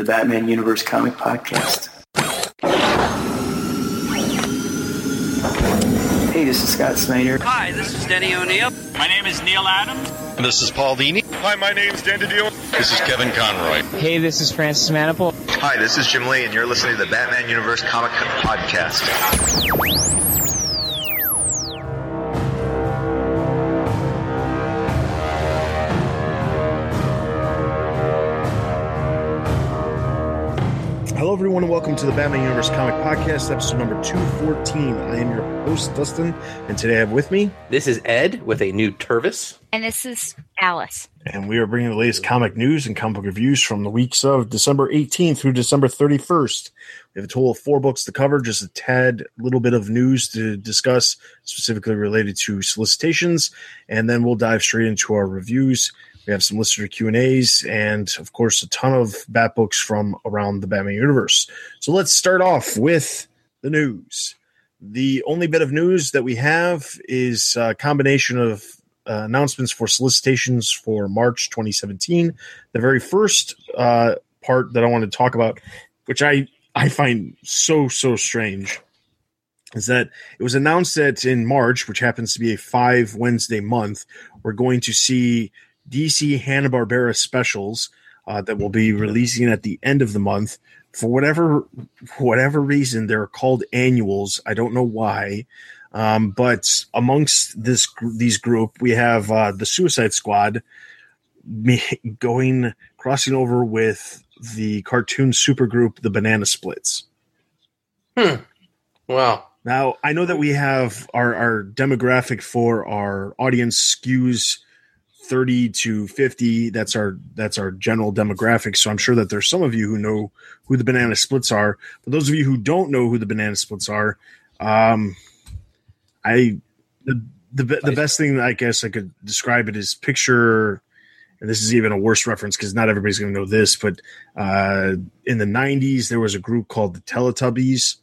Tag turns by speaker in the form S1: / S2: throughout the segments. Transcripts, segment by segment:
S1: the Batman Universe Comic Podcast. Hey, this is Scott Snyder.
S2: Hi, this is Denny O'Neil.
S3: My name is Neal Adams.
S4: This is Paul Dini.
S5: Hi, my name's Dan DiDio.
S4: This is Kevin Conroy.
S6: Hey, this is Francis Manapul.
S7: Hi, this is Jim Lee, and you're listening to the Batman Universe Comic Podcast.
S8: Hello, everyone, and welcome to the Batman Universe Comic Podcast, episode number 214. I am your host, Dustin, and today I have with me,
S9: This is Ed with a new Turvis.
S10: And this is Alice.
S8: and we are bringing the latest comic news and comic book reviews from the weeks of December 18th through December 31st. We have a total of four books to cover, just a tad little bit of news to discuss, specifically related to solicitations, and then we'll dive straight into our reviews. We have some listener Q and A's, and of course, a ton of bat books from around the Batman universe. So let's start off with the news. The only bit of news that we have is a combination of uh, announcements for solicitations for March 2017. The very first uh, part that I want to talk about, which I I find so so strange, is that it was announced that in March, which happens to be a five Wednesday month, we're going to see DC Hanna Barbera specials uh, that will be releasing at the end of the month. For whatever whatever reason, they're called annuals. I don't know why. Um, but amongst this these group, we have uh, the Suicide Squad going crossing over with the cartoon supergroup, the Banana Splits. Hmm.
S9: Wow.
S8: Now, I know that we have our, our demographic for our audience skews 30 to 50. That's our that's our general demographic. So I'm sure that there's some of you who know who the banana splits are. For those of you who don't know who the banana splits are, um I the the, the best thing I guess I could describe it is picture and this is even a worse reference because not everybody's going to know this, but uh, in the 90s, there was a group called the Teletubbies.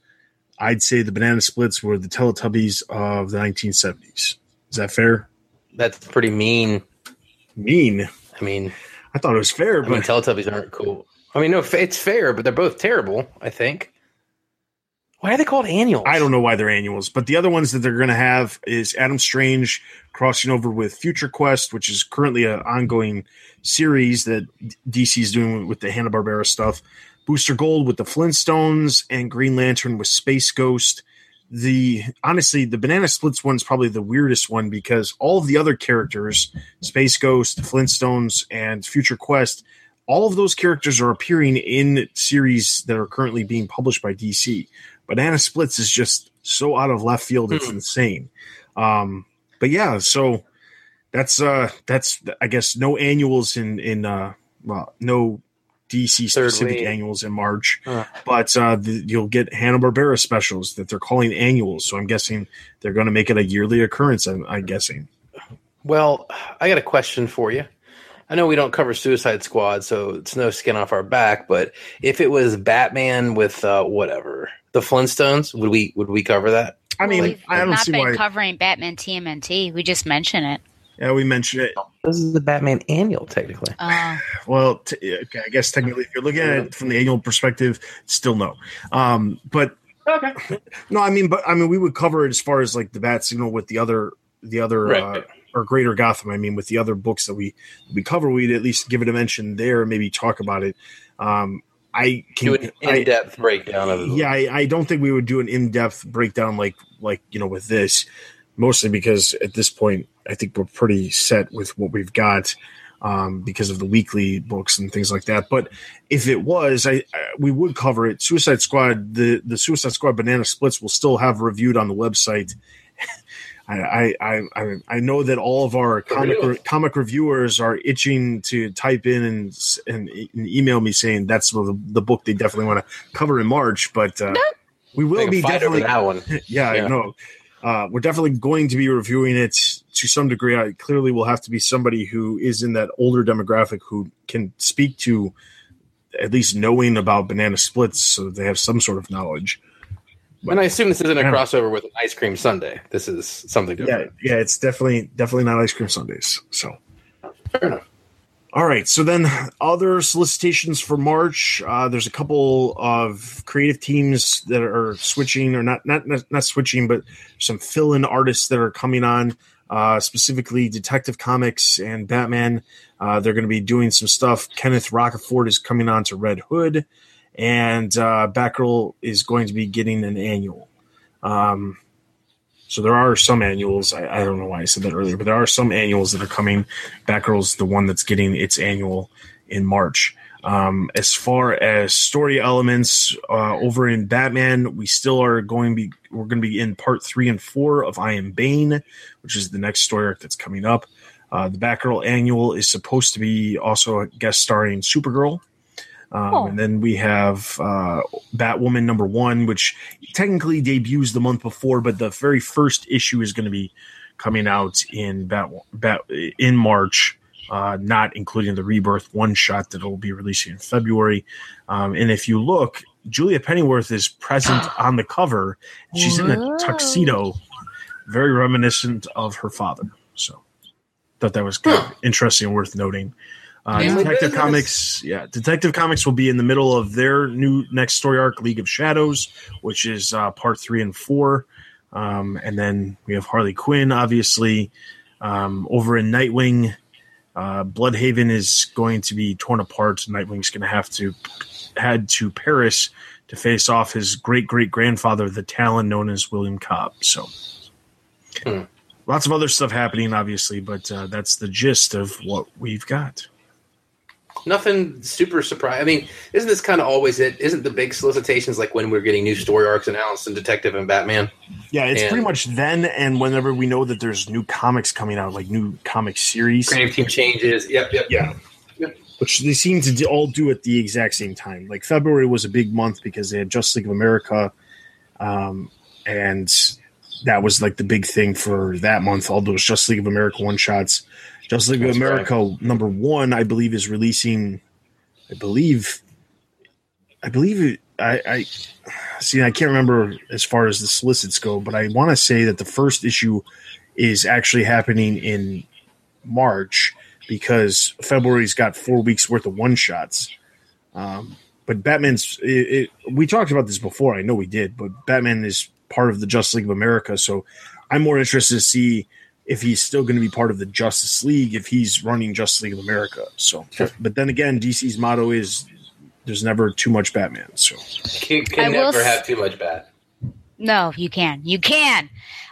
S8: I'd say the Banana Splits were the Teletubbies of the 1970s. Is that fair?
S9: That's pretty mean.
S8: Mean.
S9: I mean,
S8: I thought it was fair,
S9: I mean,
S8: but
S9: Teletubbies aren't cool. I mean, no, it's fair, but they're both terrible, I think. Why are they called annuals?
S8: I don't know why they're annuals. But the other ones that they're going to have is Adam Strange crossing over with Future Quest, which is currently an ongoing series that DC is doing with the Hanna Barbera stuff. Booster Gold with the Flintstones and Green Lantern with Space Ghost. The honestly, the Banana Splits one is probably the weirdest one because all of the other characters, Space Ghost, Flintstones, and Future Quest, all of those characters are appearing in series that are currently being published by DC. Banana Splits is just so out of left field, it's insane. Um, but yeah, so that's uh that's I guess no annuals in in uh well no DC specific
S9: wave.
S8: annuals in March,
S9: Huh.
S8: but uh the, you'll get Hanna Barbera specials that they're calling annuals. So I'm guessing they're going to make it a yearly occurrence. I'm, I'm guessing.
S9: Well, I got a question for you. I know we don't cover Suicide Squad, so it's no skin off our back. But if it was Batman with uh, whatever the Flintstones, would we would we cover that?
S8: I mean,
S10: We've
S8: I don't
S10: not
S8: see
S10: been
S8: why.
S10: covering Batman TMNT. We just mention it.
S8: Yeah, we mentioned it.
S9: This is the Batman annual, technically.
S10: Oh,
S8: Well, t- okay, I guess technically, if you're looking at it from the annual perspective, still no. Um, but
S9: Okay.
S8: no, I mean, but I mean, we would cover it as far as like the bat signal with the other, the other, uh, or Greater Gotham. I mean, with the other books that we we cover, we'd at least give it a mention there, and maybe talk about it. Um, I can,
S9: Do an in depth breakdown of it.
S8: yeah, I, I don't think we would do an in depth breakdown like like you know with this, mostly because at this point I think we're pretty set with what we've got um, because of the weekly books and things like that. But if it was, I, I we would cover it. Suicide Squad, the the Suicide Squad banana splits will still have reviewed on the website. I, I, I, I know that all of our comic
S9: Really?
S8: comic reviewers are itching to type in and, and, and email me saying that's the, the book they definitely want to cover in March. But uh, we will be definitely
S9: that one.
S8: yeah,
S9: Yeah.
S8: I know. Uh, we're definitely going to be reviewing it to some degree. I clearly will have to be somebody who is in that older demographic who can speak to at least knowing about banana splits so that they have some sort of knowledge.
S9: And I assume this isn't a crossover with an ice cream sundae. This is something
S8: Yeah, yeah, it's definitely definitely not ice cream Sundays. So
S9: Fair enough.
S8: All right. So then, other solicitations for March. Uh, there's a couple of creative teams that are switching, or not not not, switching, but some fill-in artists that are coming on. Uh, specifically, Detective Comics and Batman. Uh, they're going to be doing some stuff. Kenneth Rocafort is coming on to Red Hood, and uh, Batgirl is going to be getting an annual. Um, so there are some annuals. I, I, don't know why I said that earlier, but there are some annuals that are coming. Batgirl's the one that's getting its annual in March. Um, as far as story elements uh, over in Batman, we still are going to be we're going to be in part three and four of I Am Bane, which is the next story arc that's coming up. Uh, the Batgirl annual is supposed to be also guest starring Supergirl. Um, oh. And then we have uh, Batwoman number one, which technically debuts the month before, but the very first issue is going to be coming out in Bat, Bat in March, uh, not including the Rebirth one shot that will be releasing in February. Um, and if you look, Julia Pennyworth is present on the cover. She's Whoa. in a tuxedo, very reminiscent of her father. So, thought that was kind of interesting and worth noting. Uh, Detective Comics, yeah, Detective Comics will be in the middle of their new next story arc, League of Shadows, which is uh, part three and four. Um, and then we have Harley Quinn, obviously. Um, over in Nightwing, uh, Blüdhaven is going to be torn apart. Nightwing's going to have to head to Paris to face off his great great grandfather, the Talon known as William Cobb. So, hmm. lots of other stuff happening, obviously, but uh, that's the gist of what we've got
S9: nothing super surprising. I mean, isn't this kind of always it? Isn't the big solicitations like when we're getting new story arcs announced in Detective and Batman?
S8: Yeah, it's and pretty much then and whenever we know that there's new comics coming out, like new comic series.
S9: Creative team changes. Yep, yep.
S8: Yeah. Yep. Which they seem to all do at the exact same time. Like February was a big month because they had Justice League of America, um, and that was like the big thing for that month. All those Justice League of America one shots Justice League of America right. number one, I believe, is releasing. I believe, I believe it, I, I see. I can't remember as far as the solicits go, but I want to say that the first issue is actually happening in March because February's got four weeks worth of one shots. Um, but Batman's. It, it, we talked about this before. I know we did, but Batman is part of the Justice League of America, so I'm more interested to see if he's still going to be part of the Justice League if he's running Justice League of America. So, sure. but then again, DC's motto is there's never too much Batman. So
S9: you can never have too much Bat.
S10: No, you can. You can.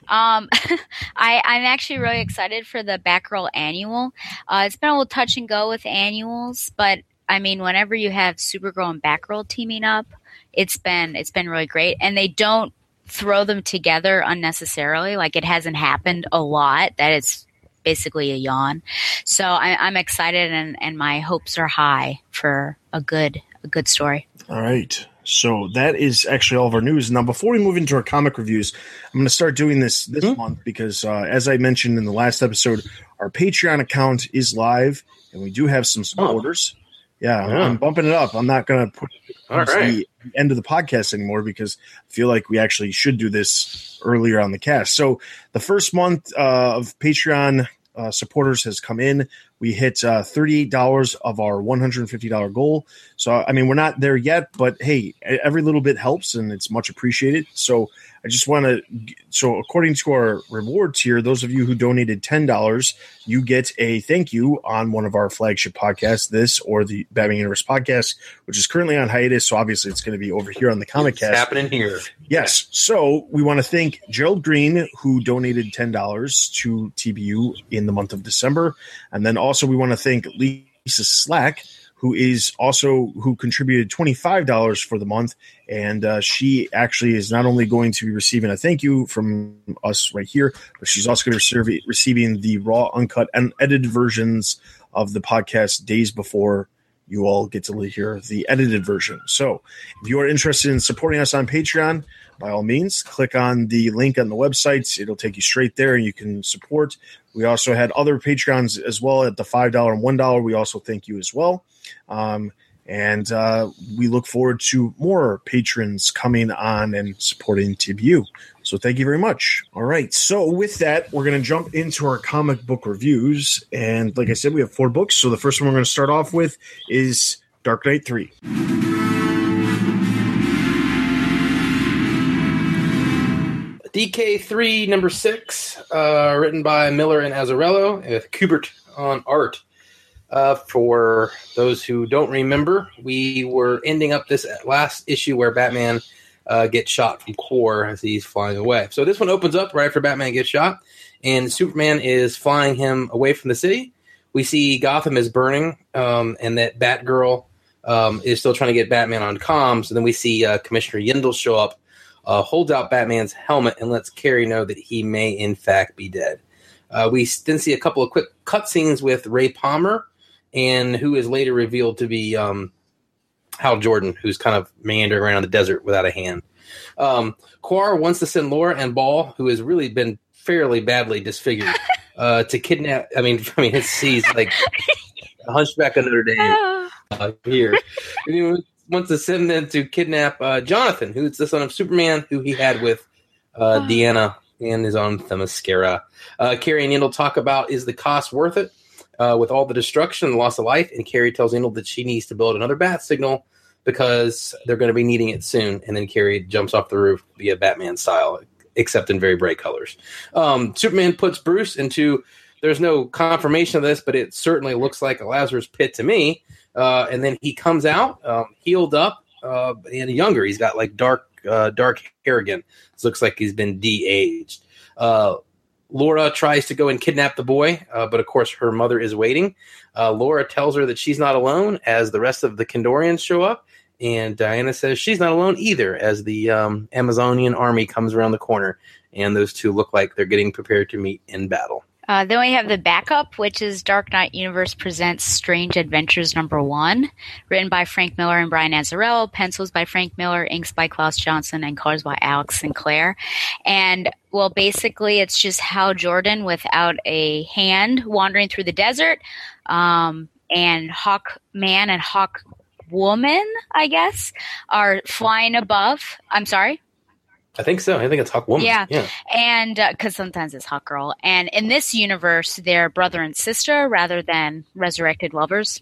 S10: Um, I, I'm actually really excited for the Batgirl annual. Uh, it's been a little touch and go with annuals, but I mean, whenever you have Supergirl and Batgirl teaming up, it's been it's been really great, and they don't throw them together unnecessarily. Like it hasn't happened a lot. That is basically a yawn. So I, am excited and, and my hopes are high for a good a good story.
S8: All right. So that is actually all of our news. Now, before we move into our comic reviews, I'm going to start doing this this mm-hmm. month because, uh, as I mentioned in the last episode, our Patreon account is live, and we do have some supporters. Oh. Yeah, yeah, I'm bumping it up. I'm not going to put
S9: all right.
S8: the end of the podcast anymore because I feel like we actually should do this earlier on the cast. So the first month uh, of Patreon uh, supporters has come in. We hit uh, $38 of our $150 goal. So, I mean, we're not there yet, but hey, every little bit helps and it's much appreciated. So, I just want to. So, according to our rewards here, those of you who donated ten dollars, you get a thank you on one of our flagship podcasts, this or the Batman Universe podcast, which is currently on hiatus. So, obviously, it's going to be over here on the Comic Cast.
S9: Happening here.
S8: Yes. So, we want to thank Gerald Green, who donated ten dollars to TBU in the month of December, and then also we want to thank Lisa Slack who is also who contributed $25 for the month and uh, she actually is not only going to be receiving a thank you from us right here but she's also going to be receiving the raw uncut and edited versions of the podcast days before you all get to hear the edited version so if you are interested in supporting us on patreon by all means, click on the link on the website. It'll take you straight there and you can support. We also had other Patreons as well at the $5 and $1. We also thank you as well. Um, and uh, we look forward to more patrons coming on and supporting TBU, So thank you very much. All right. So with that, we're going to jump into our comic book reviews. And like I said, we have four books. So the first one we're going to start off with is Dark Knight 3.
S9: DK3 number six, uh, written by Miller and Azzarello with Kubert on art. Uh, for those who don't remember, we were ending up this last issue where Batman uh, gets shot from Quar as he's flying away. So this one opens up right after Batman gets shot, and Superman is flying him away from the city. We see Gotham is burning, um, and that Batgirl um, is still trying to get Batman on comms. And then we see uh, Commissioner Yindel show up uh, holds out Batman's helmet and lets Carrie know that he may, in fact, be dead. Uh, we then see a couple of quick cutscenes with Ray Palmer, and who is later revealed to be um, Hal Jordan, who's kind of meandering around the desert without a hand. Um, Quar wants to send Laura and Ball, who has really been fairly badly disfigured, uh, to kidnap. I mean, I mean, he's like Hunchback of Notre Dame uh, here wants to send them to kidnap uh, Jonathan, who's the son of Superman, who he had with uh, oh. Deanna and is on Themyscira. Uh, Carrie and Yindel talk about is the cost worth it uh, with all the destruction and loss of life, and Carrie tells Yindel that she needs to build another bat signal because they're going to be needing it soon. And then Carrie jumps off the roof via Batman style, except in very bright colors. Um, Superman puts Bruce into. There's no confirmation of this, but it certainly looks like a Lazarus pit to me. Uh, and then he comes out um, healed up uh, and younger. He's got like dark uh, dark hair again. It looks like he's been de-aged. Uh, Laura tries to go and kidnap the boy, uh, but of course her mother is waiting. Uh, Laura tells her that she's not alone as the rest of the Kandorians show up, and Diana says she's not alone either as the um, Amazonian army comes around the corner, and those two look like they're getting prepared to meet in battle.
S10: Uh, then we have the backup, which is Dark Knight Universe Presents Strange Adventures number one, written by Frank Miller and Brian Azzarello, pencils by Frank Miller, inks by Klaus Janson, and colors by Alex Sinclair. And well, basically, it's just Hal Jordan without a hand wandering through the desert, um, and Hawk Man and Hawk Woman, I guess, are flying above. I'm sorry.
S9: I think so. I think it's Hawk Woman.
S10: Yeah, yeah. and because uh, sometimes it's Hawk Girl. And in this universe, they're brother and sister rather than resurrected lovers.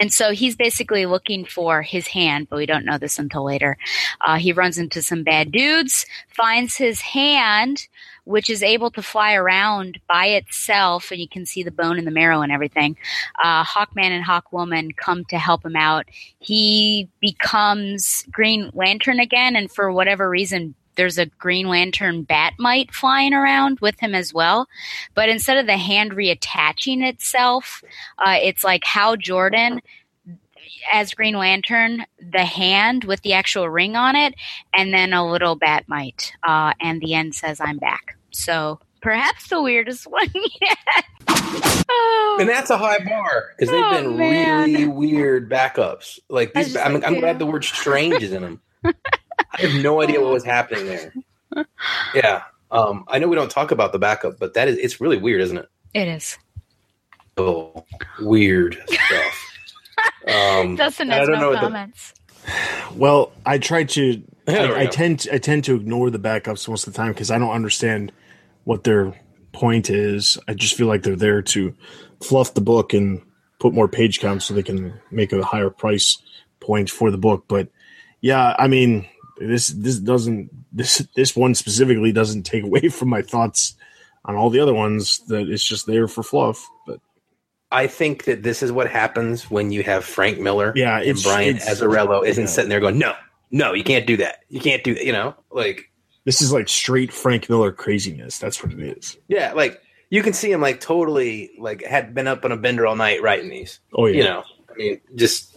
S10: And so he's basically looking for his hand, but we don't know this until later. Uh, he runs into some bad dudes, finds his hand, which is able to fly around by itself, and you can see the bone and the marrow and everything. Uh, Hawkman and Hawkwoman come to help him out. He becomes Green Lantern again, and for whatever reason, there's a Green Lantern Bat-Mite flying around with him as well. But instead of the hand reattaching itself, uh, it's like Hal Jordan as Green Lantern, the hand with the actual ring on it, and then a little Bat-Mite. Uh, and the end says, I'm back. So perhaps the weirdest one yet.
S9: oh. And that's a high bar because they've oh, been man. really weird backups. Like these, I'm, I'm glad the word "strange" is in them. I have no idea what was happening there. Yeah. Um, I know we don't talk about the backup, but that is it's really weird, isn't it?
S10: It is.
S9: Oh, weird stuff.
S10: Um, Dustin has no comments.
S8: The, well, I try to. I, I tend to, I tend to ignore the backups most of the time because I don't understand what their point is. I just feel like they're there to fluff the book and put more page counts so they can make a higher price point for the book. But yeah, I mean, this this doesn't this this one specifically doesn't take away from my thoughts on all the other ones that it's just there for fluff but
S9: I think that this is what happens when you have Frank Miller
S8: yeah,
S9: and Brian it's, Azzarello isn't yeah. sitting there going, No, no, you can't do that. You can't do that, you know, like
S8: this is like straight Frank Miller craziness. That's what it is.
S9: Yeah, like you can see him like totally like had been up on a bender all night writing these.
S8: Oh yeah.
S9: You know, I mean, just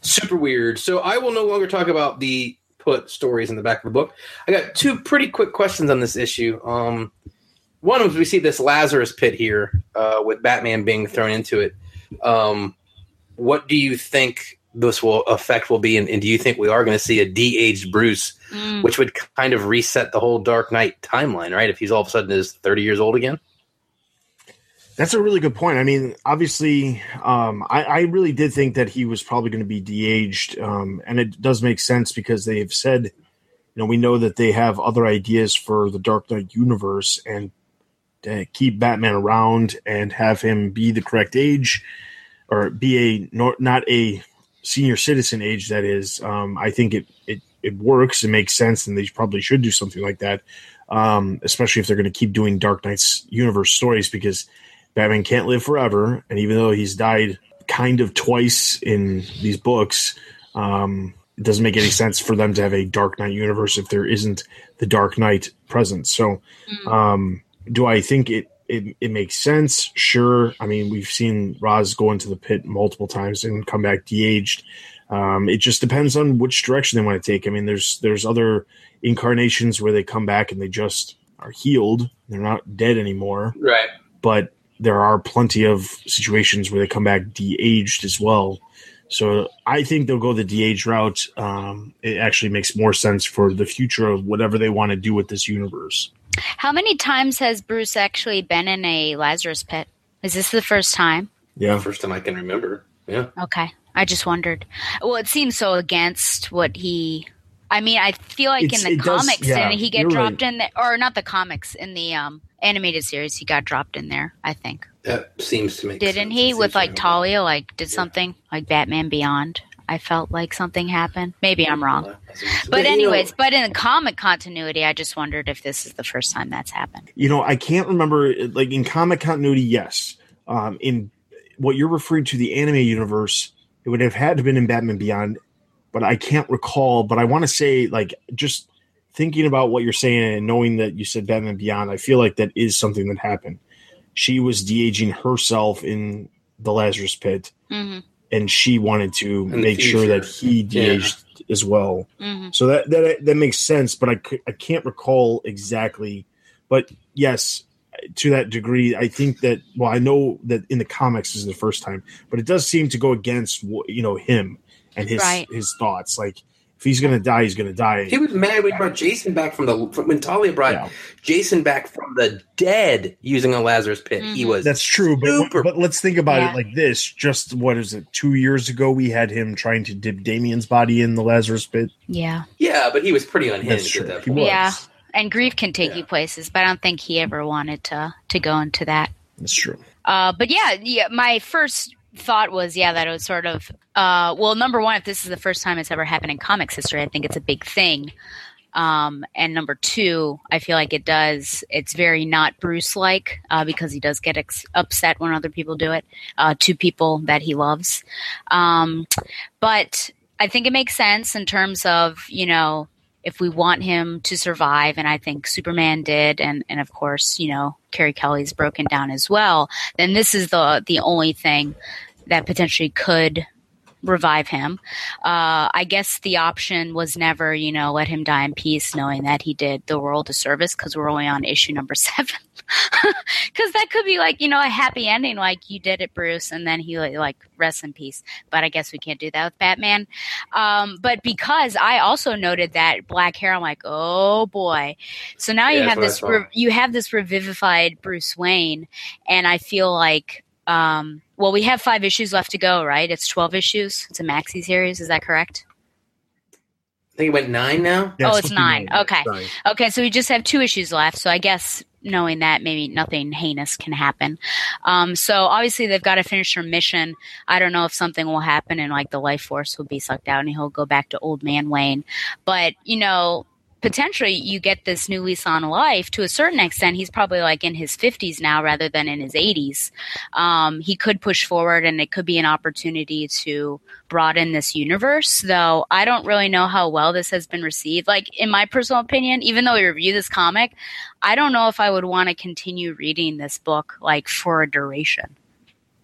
S9: super weird. So I will no longer talk about the put stories in the back of the book. I got two pretty quick questions on this issue. Um, one was we see this Lazarus pit here uh, with Batman being thrown into it. Um, what do you think this will effect will be, and, and do you think we are going to see a de-aged Bruce, mm. which would kind of reset the whole Dark Knight timeline, right? If he's all of a sudden is thirty years old again.
S8: That's a really good point. I mean, obviously, um, I, I, really did think that he was probably going to be de-aged, um, and it does make sense because they've said you know, we know that they have other ideas for the Dark Knight universe and to keep Batman around and have him be the correct age or be a not a senior citizen age that is um, I think it, it it works it makes sense and they probably should do something like that um, especially if they're going to keep doing Dark Knight's universe stories because Batman can't live forever and even though he's died kind of twice in these books um, it doesn't make any sense for them to have a Dark Knight universe if there isn't the Dark Knight present. So, um, do I think it, it it makes sense? Sure. I mean, we've seen Ra's go into the pit multiple times and come back de-aged. Um, it just depends on which direction they want to take. I mean, there's there's other incarnations where they come back and they just are healed. They're not dead anymore
S9: Right.
S8: but there are plenty of situations where they come back de-aged as well. So I think they'll go the de-age route. Um, it actually makes more sense for the future of whatever they want to do with this universe.
S10: How many times has Bruce actually been in a Lazarus pit? Is this the first time?
S8: Yeah,
S9: First time I can remember. Yeah.
S10: Okay. I just wondered. Well, it seems so against what he. I mean, I feel like
S8: It's-
S10: in the
S8: it does-
S10: comics,
S8: yeah,
S10: didn't he get dropped
S8: right.
S10: in the, Or not the comics, in the um, animated series, he got dropped in there, I think.
S9: That seems to make
S10: Didn't
S9: sense.
S10: he?
S9: It
S10: With like
S9: to-
S10: Talia, like did something like Batman Beyond. I felt like something happened. Maybe I'm wrong. But
S9: you know-
S10: anyways, but in the comic continuity, I just wondered if this is the first time that's happened.
S8: you know, I can't remember. Like in comic continuity, yes. Um, in what you're referring to, the anime universe, it would have had to have been in Batman Beyond, but I can't recall. But I want to say, like, just thinking about what you're saying and knowing that you said Batman Beyond, I feel like that is something that happened. She was de aging herself in the Lazarus Pit,
S10: hmm
S8: and she wanted to
S9: In
S8: make sure that he de aged as well.
S10: hmm
S8: So that that that makes sense, but I I can't recall exactly. But yes, to that degree, I think that well, I know that in the comics this is the first time, but it does seem to go against you know him and his
S10: Right.
S8: his thoughts. Like if he's gonna die, he's gonna die.
S9: He was mad when he brought Jason back from the from, when Talia brought
S8: Yeah.
S9: Jason back from the dead using a Lazarus pit. He
S10: Mhm.
S9: was
S8: That's true, but
S9: super-
S8: but let's think about
S10: Yeah.
S8: it like this. Just what is it? Two years ago, we had him trying to dip Damian's body in the Lazarus pit.
S10: Yeah.
S9: yeah, but he was pretty unhinged
S8: That's
S9: at
S8: true.
S9: that
S8: He
S9: point.
S8: was.
S10: Yeah. And grief can take
S9: Yeah.
S10: you places, but I don't think he ever wanted to to go into that.
S8: That's true.
S10: Uh, but yeah, yeah, my first thought was yeah that it was sort of uh, well, number one, if this is the first time it's ever happened in comics history, I think it's a big thing. Um, and number two, I feel like it does. It's very not Bruce like uh, because he does get ex- upset when other people do it uh, to people that he loves. Um, but I think it makes sense in terms of you know if we want him to survive, and I think Superman did, and and of course you know Carrie Kelly's broken down as well. Then this is the the only thing that potentially could revive him. Uh, I guess the option was never, you know, let him die in peace, knowing that he did the world a service because we're only on issue number seven. Because that could be like, you know, a happy ending, like you did it, Bruce, and then he like, rests in peace. But I guess we can't do that with Batman. Um, but because I also noted that black hair, I'm like, oh boy. So now
S9: Yeah,
S10: you have this, re- you have this revivified Bruce Wayne, and I feel like um, well, we have five issues left to go, right? It's 12 issues. It's a maxi series. Is that correct?
S9: I think it went nine now.
S8: Yeah,
S10: Oh, it's
S8: supposed to be
S10: nine. Okay.
S8: Nine.
S10: Okay, so we just have two issues left. So I guess knowing that maybe nothing heinous can happen. Um, so obviously they've got to finish their mission. I don't know if something will happen and like the life force will be sucked out and he'll go back to old man Wayne. But, you know, potentially you get this new lease on life to a certain extent. He's probably like in his 50s now rather than in his 80s. Um, he could push forward and it could be an opportunity to broaden this universe, though I don't really know how well this has been received. Like, in my personal opinion, even though we review this comic, I don't know if I would want to continue reading this book like for a duration.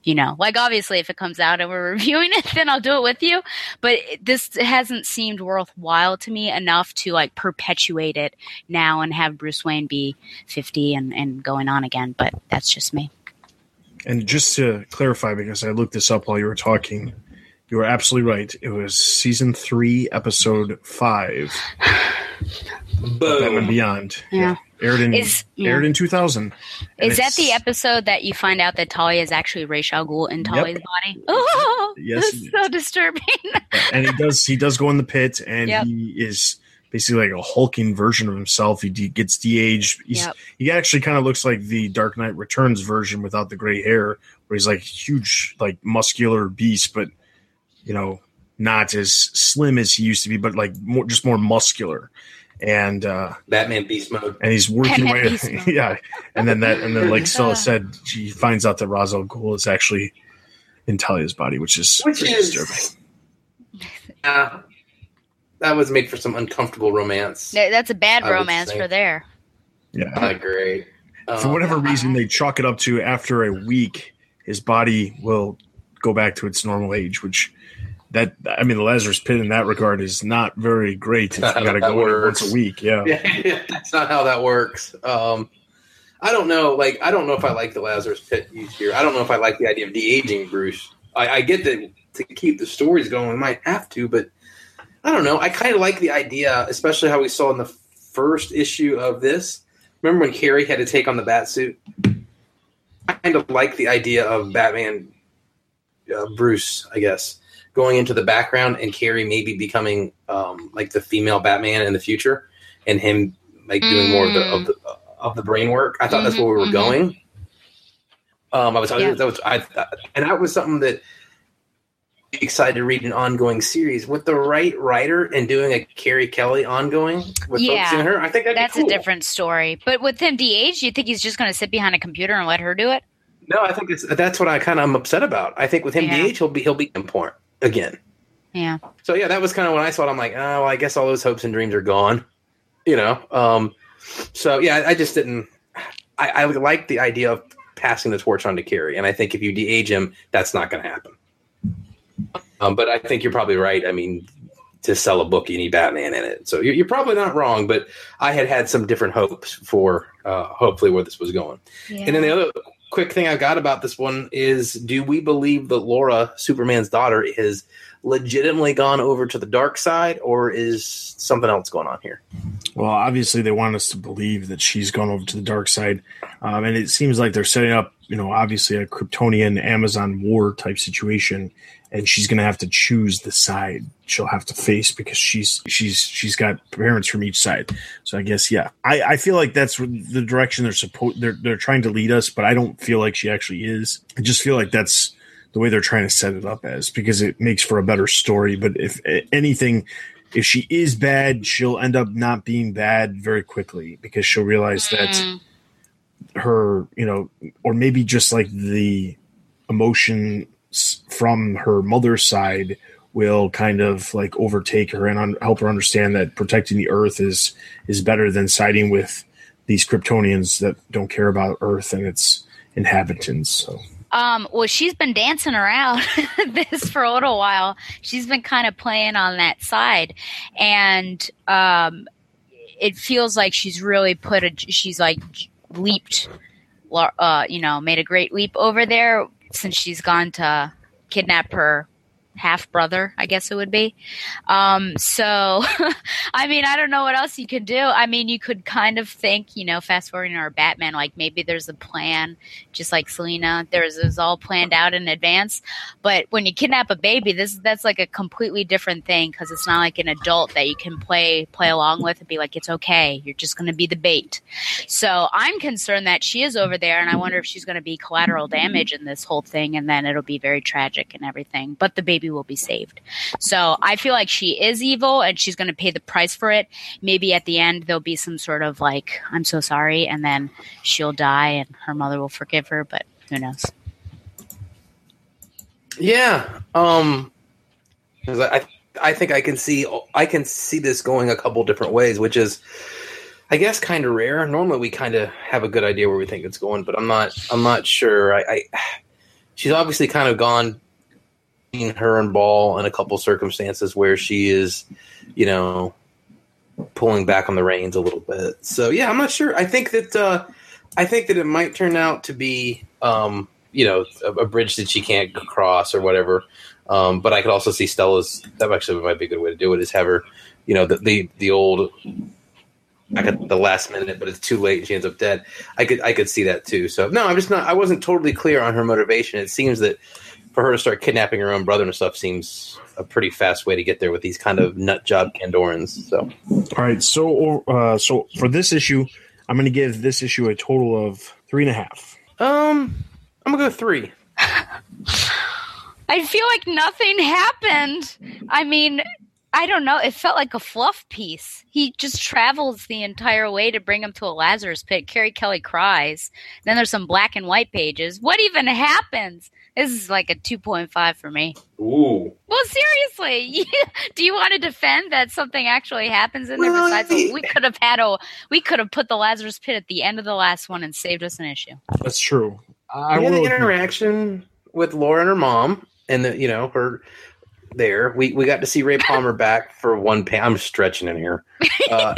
S10: You know, like obviously, if it comes out and we're reviewing it, then I'll do it with you. But this hasn't seemed worthwhile to me enough to like perpetuate it now and have Bruce Wayne be 50 and, and going on again. But that's just me.
S8: And just to clarify, because I looked this up while you were talking, you were absolutely right. It was season three, episode five, Batman
S9: Boom.
S8: Beyond.
S10: Yeah.
S8: Aired in
S10: Is- yeah.
S8: aired in two thousand.
S10: Is that the episode that you find out that Talia is actually Ra's al Ghul in Talia's body? Oh,
S8: Yes,
S10: that's so disturbing.
S8: And he does he does go in the pit, and
S10: Yep.
S8: he is basically like a hulking version of himself. He de- gets de-aged.
S10: Yep.
S8: He actually kind of looks like the Dark Knight Returns version without the gray hair, where he's like huge, like muscular beast, but you know, not as slim as he used to be, but like more, just more muscular. And uh,
S9: Batman Beast Mode.
S8: and he's working
S10: Batman
S8: way, yeah. And then that, and then like Stella
S10: Uh.
S8: said, she finds out that Ra's al Ghul is actually in Talia's body, which is
S9: Which is-
S8: disturbing.
S9: Uh, that was made for some uncomfortable romance.
S10: Th- That's a bad
S9: I
S10: romance for there.
S8: Yeah.
S9: Not great.
S8: for
S9: Um,
S8: whatever reason they chalk it up to after a week his body will go back to its normal age which that i mean the lazarus pit in that regard is not very great if you gotta go in
S9: works.
S8: once a week yeah
S9: Yeah, that's not how that works. Um, I don't know. Like, I don't know if I like the Lazarus Pit used here. I don't know if I like the idea of de aging Bruce. I, I get that to keep the stories going, we might have to, but I don't know. I kind of like the idea, especially how we saw in the first issue of this. Remember when Carrie had to take on the bat suit? I kind of like the idea of Batman, uh, Bruce, I guess, going into the background and Carrie maybe becoming um, like the female Batman in the future, and him like doing more of the of the of the brain work. I thought that's where we were
S10: Mhm, mhm.
S9: going. Um, I was,
S10: Yeah.
S9: that was, I, and that was something that excited to read an ongoing series with the right writer and doing a Carrie Kelly ongoing with
S10: Yeah.
S9: focusing her. I think that'd
S10: That's
S9: be cool.
S10: a different story. But with him de-aged, you think he's just going to sit behind a computer and let her do it?
S9: No, I think it's, that's what I kind of am upset about. I think with him
S10: Yeah.
S9: DH, he'll be he'll be important again.
S10: Yeah.
S9: So yeah, that was kind of when I saw it. I'm like, oh, well, I guess all those hopes and dreams are gone. You know. Um, so yeah, I, just didn't. I, I like the idea of passing the torch on to Carrie, and I think if you de-age him, that's not going to happen. Um, but I think you're probably right. I mean, to sell a book, you need Batman in it. So you're, you're probably not wrong. But I had had some different hopes for uh, hopefully where this was going.
S10: yeah.
S9: And then the other quick thing I've got about this one is do we believe that Laura, Superman's daughter, is legitimately gone over to the dark side or is something else going on here?
S8: well obviously they want us to believe that she's gone over to the dark side um, and it seems like they're setting up you know obviously a kryptonian amazon war type situation and she's going to have to choose the side she'll have to face because she's she's she's got parents from each side. So i guess yeah. I i feel like that's the direction they're supposed they're they're trying to lead us but i don't feel like she actually is. I just feel like that's the way they're trying to set it up as because it makes for a better story. But if anything if she is bad she'll end up not being bad very quickly because she'll realize that
S10: Mm.
S8: her, you know, or maybe just like the emotions from her mother's side will kind of like overtake her and un- help her understand that protecting the earth is is better than siding with these Kryptonians that don't care about Earth and its inhabitants. So
S10: Um, well, she's been dancing around this for a little while. She's been kind of playing on that side, and um, it feels like she's really put a. She's like leaped, uh, you know, made a great leap over there since she's gone to kidnap her half brother, I guess it would be. Um, so, I mean, I don't know what else you could do. I mean, you could kind of think, you know, fast forwarding our Batman, like maybe there's a plan, just like Selina, there's all planned out in advance. But when you kidnap a baby, this that's like a completely different thing because it's not like an adult that you can play play along with and be like, it's okay, you're just going to be the bait. So I'm concerned that she is over there, and I wonder if she's going to be collateral damage in this whole thing, and then it'll be very tragic and everything. But the baby will be saved. So I feel like she is evil, and she's going to pay the price for it. Maybe at the end there'll be some sort of like, I'm so sorry, and then she'll die, and her mother will forgive her. But who knows?
S9: Yeah. Um I I think I can see I can see this going a couple different ways, which is I guess kind of rare. Normally we kind of have a good idea where we think it's going, but I'm not I'm not sure. I, I she's obviously kind of gone between her and Ball in a couple circumstances where she is, you know, pulling back on the reins a little bit. So yeah, I'm not sure. I think that uh I think that it might turn out to be um you know a, a bridge that she can't cross or whatever. Um, but I could also see Stella's. That actually might be a good way to do it. Is have her, you know, the the, the old I got the last minute, but it's too late and she ends up dead. I could I could see that too. So no, I'm just not. I wasn't totally clear on her motivation. It seems that for her to start kidnapping her own brother and stuff seems a pretty fast way to get there with these kind of nut job Kandorans. So
S8: All right, so uh, so for this issue, I'm going to give this issue a total of three and a half.
S9: um, I'm gonna go three.
S10: I feel like nothing happened. I mean, I don't know. It felt like a fluff piece. He just travels the entire way to bring him to a Lazarus pit. Carrie Kelly cries. Then there's some black and white pages. What even happens? This is like a 2.5 for me.
S9: Ooh,
S10: Well, seriously, do you want to defend that something actually happens in there?
S9: Well,
S10: Besides,
S9: I-
S10: we could have had a, we could have put the Lazarus pit at the end of the last one and saved us an issue.
S8: That's true. I
S9: we had the
S8: will. admit-
S9: interaction with Laura and her mom, and the you know her there. We we got to see Ray Palmer back for one pan. I'm stretching in here, uh,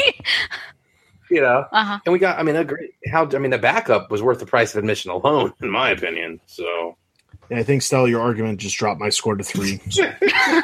S9: you know.
S10: Uh huh.
S9: And we got, I mean, a great, how, I mean, the backup was worth the price of admission alone, in my opinion. So,
S8: I think Stella, your argument just dropped my score to three.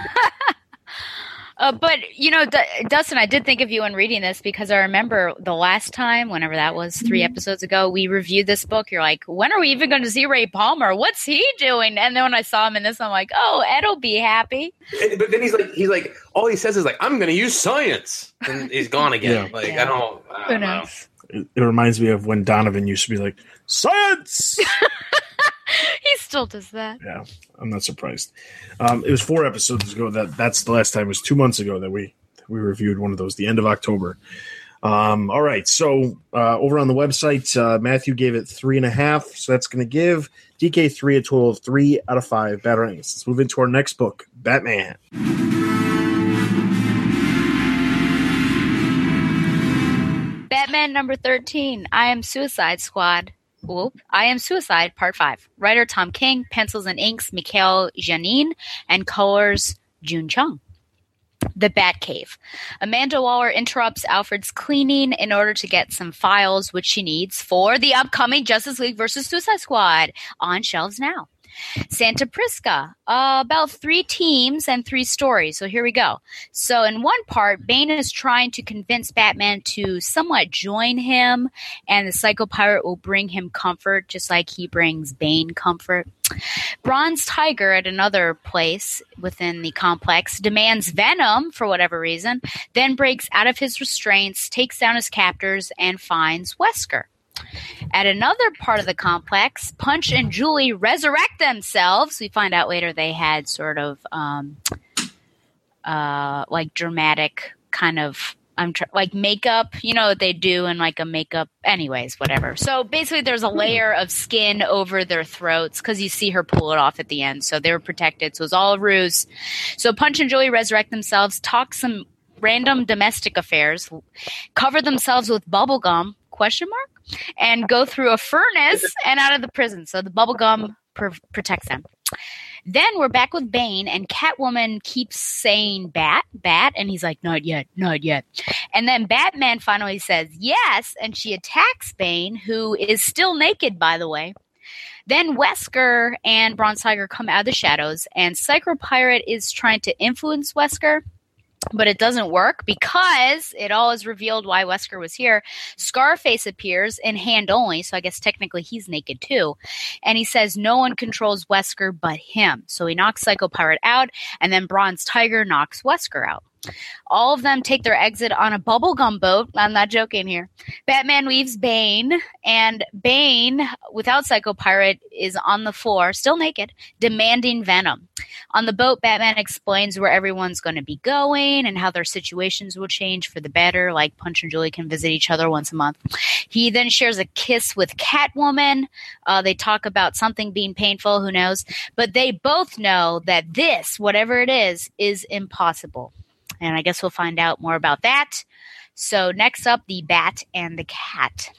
S10: Uh, but you know, D- Dustin, I did think of you when reading this because I remember the last time, whenever that was, 3 episodes ago, we reviewed this book. You're like, when are we even going to see Ray Palmer? What's he doing? And then when I saw him in this, I'm like, oh, Ed'll be happy.
S9: but then he's like, he's like, all he says is like, I'm going to use science. And he's gone again.
S8: Yeah.
S9: Like,
S10: Yeah.
S9: I don't, I don't know.
S10: knows?
S8: it, it reminds me of when Donovan used to be like, "Science."
S10: He still does that.
S8: yeah, I'm not surprised. Um, it was four episodes ago. That that's the last time. It was two months ago that we we reviewed one of those. The end of October. Um, all right, so uh, over on the website, uh, Matthew gave it three and a half, so that's going to give DK three a total of three out of five batarangs. Let's move into our next book, Batman.
S10: Batman number 13. I am Suicide Squad. Whoop. I am Suicide, part 5. Writer Tom King, pencils and inks Mikel Janin, and colors June Chung. The Batcave. Amanda Waller interrupts Alfred's cleaning in order to get some files which she needs for the upcoming Justice League versus Suicide Squad on shelves now. Santa Prisca, uh, about three teams and three stories. So here we go. So in one part, Bane is trying to convince Batman to somewhat join him, and the Psycho Pirate will bring him comfort, just like he brings Bane comfort. Bronze Tiger at another place within the complex demands Venom for whatever reason, then breaks out of his restraints, takes down his captors, and finds Wesker. At another part of the complex, Punch and Jewelee resurrect themselves. We find out later they had sort of um, uh, like dramatic kind of I'm tr- like makeup, you know what they do in like a makeup. Anyways, whatever. So basically, there's a layer of skin over their throats because you see her pull it off at the end. So they were protected. So it was all a ruse. So Punch and Jewelee resurrect themselves, talk some random domestic affairs, cover themselves with bubble gum question mark and go through a furnace and out of the prison so the bubble gum pr- protects them then we're back with Bane, and Catwoman keeps saying bat, bat, and he's like, not yet, not yet. And then Batman finally says yes, and she attacks Bane, who is still naked, by the way. Then Wesker and Bronze Tiger come out of the shadows, and Psycho Pirate is trying to influence Wesker but it doesn't work because it all is revealed why Wesker was here. Scarface appears in hand only, so I guess technically he's naked too. And he says no one controls Wesker but him. So he knocks Psycho Pirate out, and then Bronze Tiger knocks Wesker out. All of them take their exit on a bubblegum boat. I'm not joking here. Batman weaves Bane, and Bane, without Psycho Pirate, is on the floor, still naked, demanding Venom. On the boat, Batman explains where everyone's going to be going and how their situations will change for the better, like Punch and Jewelee can visit each other once a month. He then shares a kiss with Catwoman. Uh, they talk about something being painful, who knows? But they both know that this, whatever it is, is impossible. And I guess we'll find out more about that. So, next up, the bat and the cat.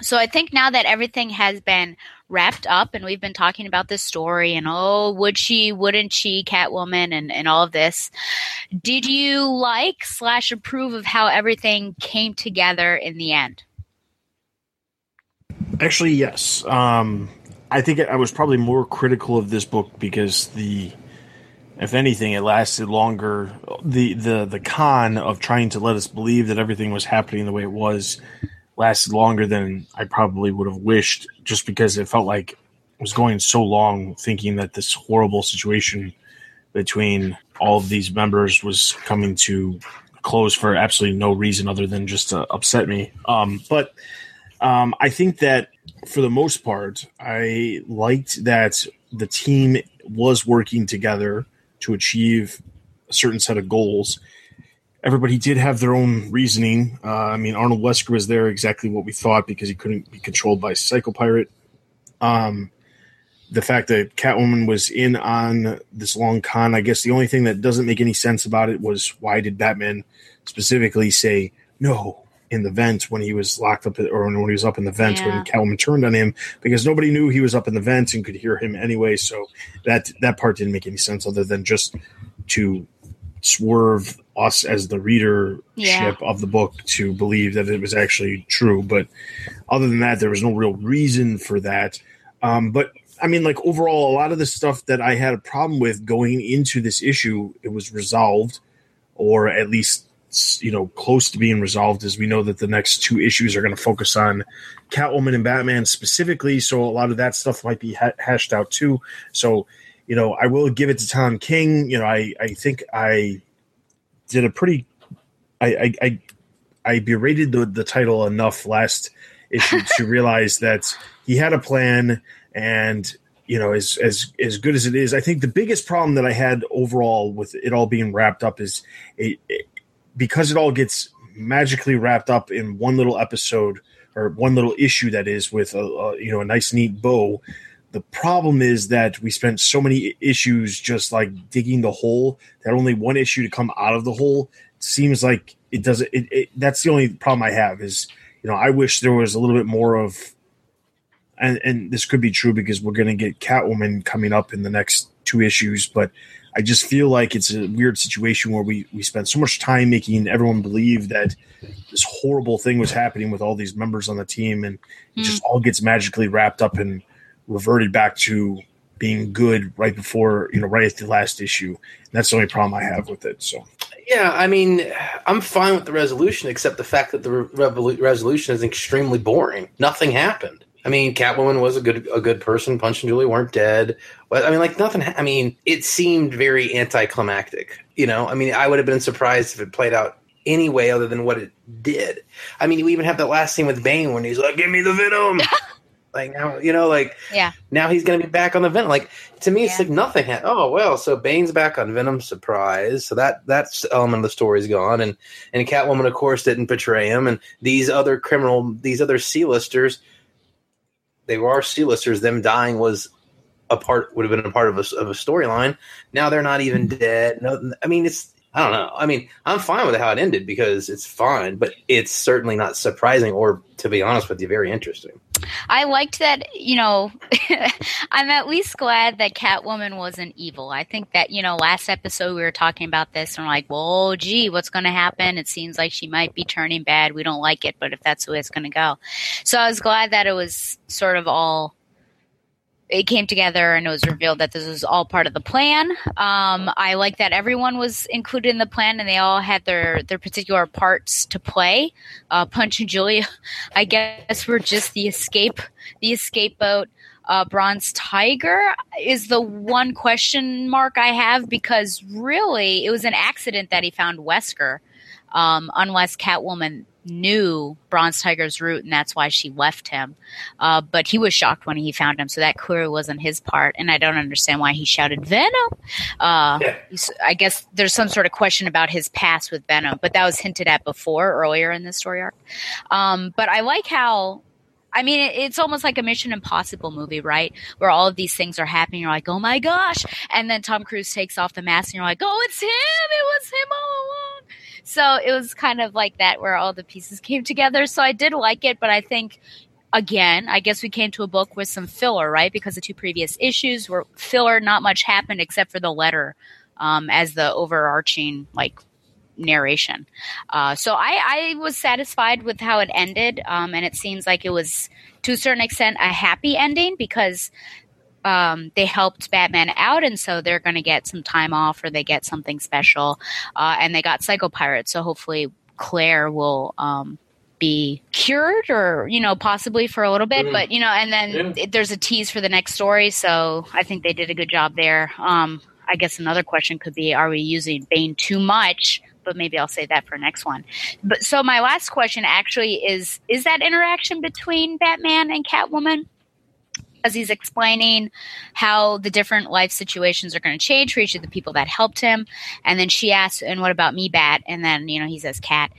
S10: So, I think now that everything has been wrapped up and we've been talking about this story and oh, would she, wouldn't she, Catwoman, and, and all of this, did you like slash approve of how everything came together in the end?
S8: Actually, yes. Um, I think I was probably more critical of this book because the, if anything, it lasted longer. The the the con of trying to let us believe that everything was happening the way it was lasted longer than I probably would have wished, just because it felt like it was going so long thinking that this horrible situation between all of these members was coming to close for absolutely no reason other than just to upset me. Um, but um, I think that for the most part, I liked that the team was working together to achieve a certain set of goals. Everybody did have their own reasoning. Uh, I mean, Arnold Wesker was there exactly what we thought because he couldn't be controlled by Psycho Pirate. Um, the fact that Catwoman was in on this long con, I guess the only thing that doesn't make any sense about it was why did Batman specifically say no in the vent when he was locked up or when he was up in the vent
S10: Yeah.
S8: when Catwoman turned on him because nobody knew he was up in the vent and could hear him anyway. So that that part didn't make any sense other than just to swerve us as the readership
S10: Yeah.
S8: of the book to believe that it was actually true. But other than that, there was no real reason for that. Um, but I mean, like overall, a lot of the stuff that I had a problem with going into this issue, it was resolved, or at least you know close to being resolved. As we know that the next two issues are going to focus on Catwoman and Batman specifically, so a lot of that stuff might be ha- hashed out too. So you know, I will give it to Tom King. You know, I I think I did a pretty I I I, I berated the the title enough last issue to realize that he had a plan and you know as as as good as it is i think the biggest problem that i had overall with it all being wrapped up is it, it because it all gets magically wrapped up in one little episode or one little issue that is with a, a you know a nice neat bow the problem is that we spent so many issues just like digging the hole that only one issue to come out of the hole seems like it doesn't it, it, that's the only problem i have is you know i wish there was a little bit more of and and this could be true because we're going to get catwoman coming up in the next two issues but i just feel like it's a weird situation where we we spent so much time making everyone believe that this horrible thing was happening with all these members on the team and it just mm. all gets magically wrapped up and reverted back to being good right before you know right at the last issue and that's the only problem i have with it so
S9: Yeah, I mean, I'm fine with the resolution, except the fact that the re- revolu- resolution is extremely boring. Nothing happened. I mean, Catwoman was a good a good person. Punch and Jewelee weren't dead. But I mean, like nothing. I mean, it seemed very anticlimactic. You know, I mean, I would have been surprised if it played out any way other than what it did. I mean, we even have that last scene with Bane when he's like, "Give me the venom." like now, you know, like
S10: Yeah.
S9: now he's going to be back on the Venom. Like to me, it's
S10: Yeah.
S9: like nothing. Ha- oh well, so Bane's back on Venom. Surprise! So that that element of the story's gone, and and Catwoman, of course, didn't betray him. And these other criminal, these other C-listers, they were C-listers. Them dying was a part would have been a part of a, of a storyline. Now they're not even dead. No, I mean it's. I don't know. I mean, I'm fine with how it ended because it's fine, but it's certainly not surprising or, to be honest with you, very interesting.
S10: I liked that, you know, I'm at least glad that Catwoman wasn't evil. I think that, you know, last episode we were talking about this and we're like, well, gee, what's going to happen? It seems like she might be turning bad. We don't like it, but if that's the way it's going to go. So I was glad that it was sort of all. It came together and it was revealed that this was all part of the plan. Um, I like that everyone was included in the plan and they all had their, their particular parts to play. Uh, Punch and Jewelee I guess we're just the escape, the escape boat. Uh, Bronze Tiger is the one question mark I have because really it was an accident that he found Wesker, um, unless Catwoman knew Bronze Tiger's route and that's why she left him. Uh, but he was shocked when he found him, so that clearly wasn't his part, and I don't understand why he shouted Venom. Uh,
S9: Yeah.
S10: I guess there's some sort of question about his past with Venom, but that was hinted at before earlier in the story arc. Um, but I like how. I mean, it, it's almost like a Mission Impossible movie, right? Where all of these things are happening. You're like, oh my gosh. And then Tom Cruise takes off the mask and you're like, oh, it's him. It was him all along. So it was kind of like that where all the pieces came together. So I did like it, but I think again, I guess we came to a book with some filler, right? Because the two previous issues were filler, not much happened except for the letter um, as the overarching like narration. Uh, so I, I was satisfied with how it ended, um, and it seems like it was to a certain extent a happy ending because um, they helped Batman out, and so they're going to get some time off or they get something special, uh, and they got Psycho Pirate. So hopefully Claire will um, be cured or you know possibly for a little bit
S9: Mm.
S10: but you know and then
S9: Yeah.
S10: it- there's a tease for the next story so i think they did a good job there um i guess another question could be are we using bane too much but maybe i'll save that for next one but so my last question actually is is that interaction between batman and catwoman as he's explaining how the different life situations are going to change for each of the people that helped him. And then she asks, And what about me, Bat? And then, you know, he says, Cat.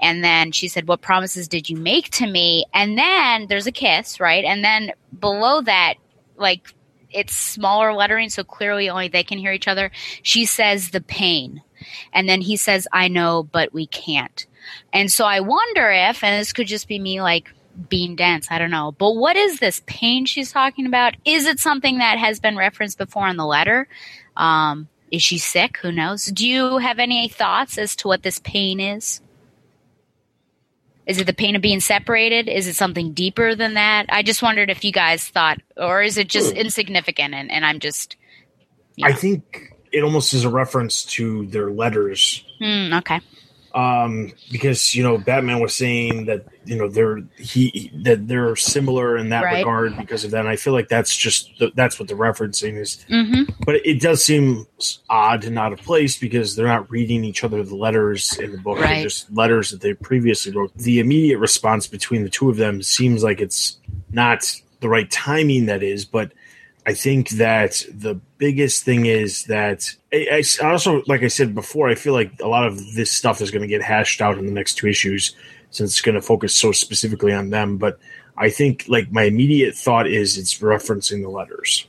S10: And then she said, What promises did you make to me? And then there's a kiss, right? And then below that, like, it's smaller lettering, so clearly only they can hear each other. She says, The pain. And then he says, I know, but we can't. And so I wonder if, and this could just be me like being dense, I don't know. But what is this pain she's talking about? Is it something that has been referenced before in the letter? Um, is she sick? Who knows? Do you have any thoughts as to what this pain is? Is it the pain of being separated? Is it something deeper than that? I just wondered if you guys thought, or is it just insignificant and, and I'm just.
S8: I think it almost is a reference to their letters
S10: Hmm, okay.
S8: um because you know batman was saying that you know they're he that they're similar in that
S10: Right.
S8: regard because of that. And i feel like that's just the, that's what the referencing is.
S10: Hmm
S8: but it does seem odd and out of place because they're not reading each other the letters in the book.
S10: Right.
S8: they're just letters that they previously wrote. The immediate response between the two of them seems like it's not the right timing that is but i think that the biggest thing is that I, I also like i said before i feel like a lot of this stuff is going to get hashed out in the next two issues since it's going to focus so specifically on them but i think like my immediate thought is it's referencing the letters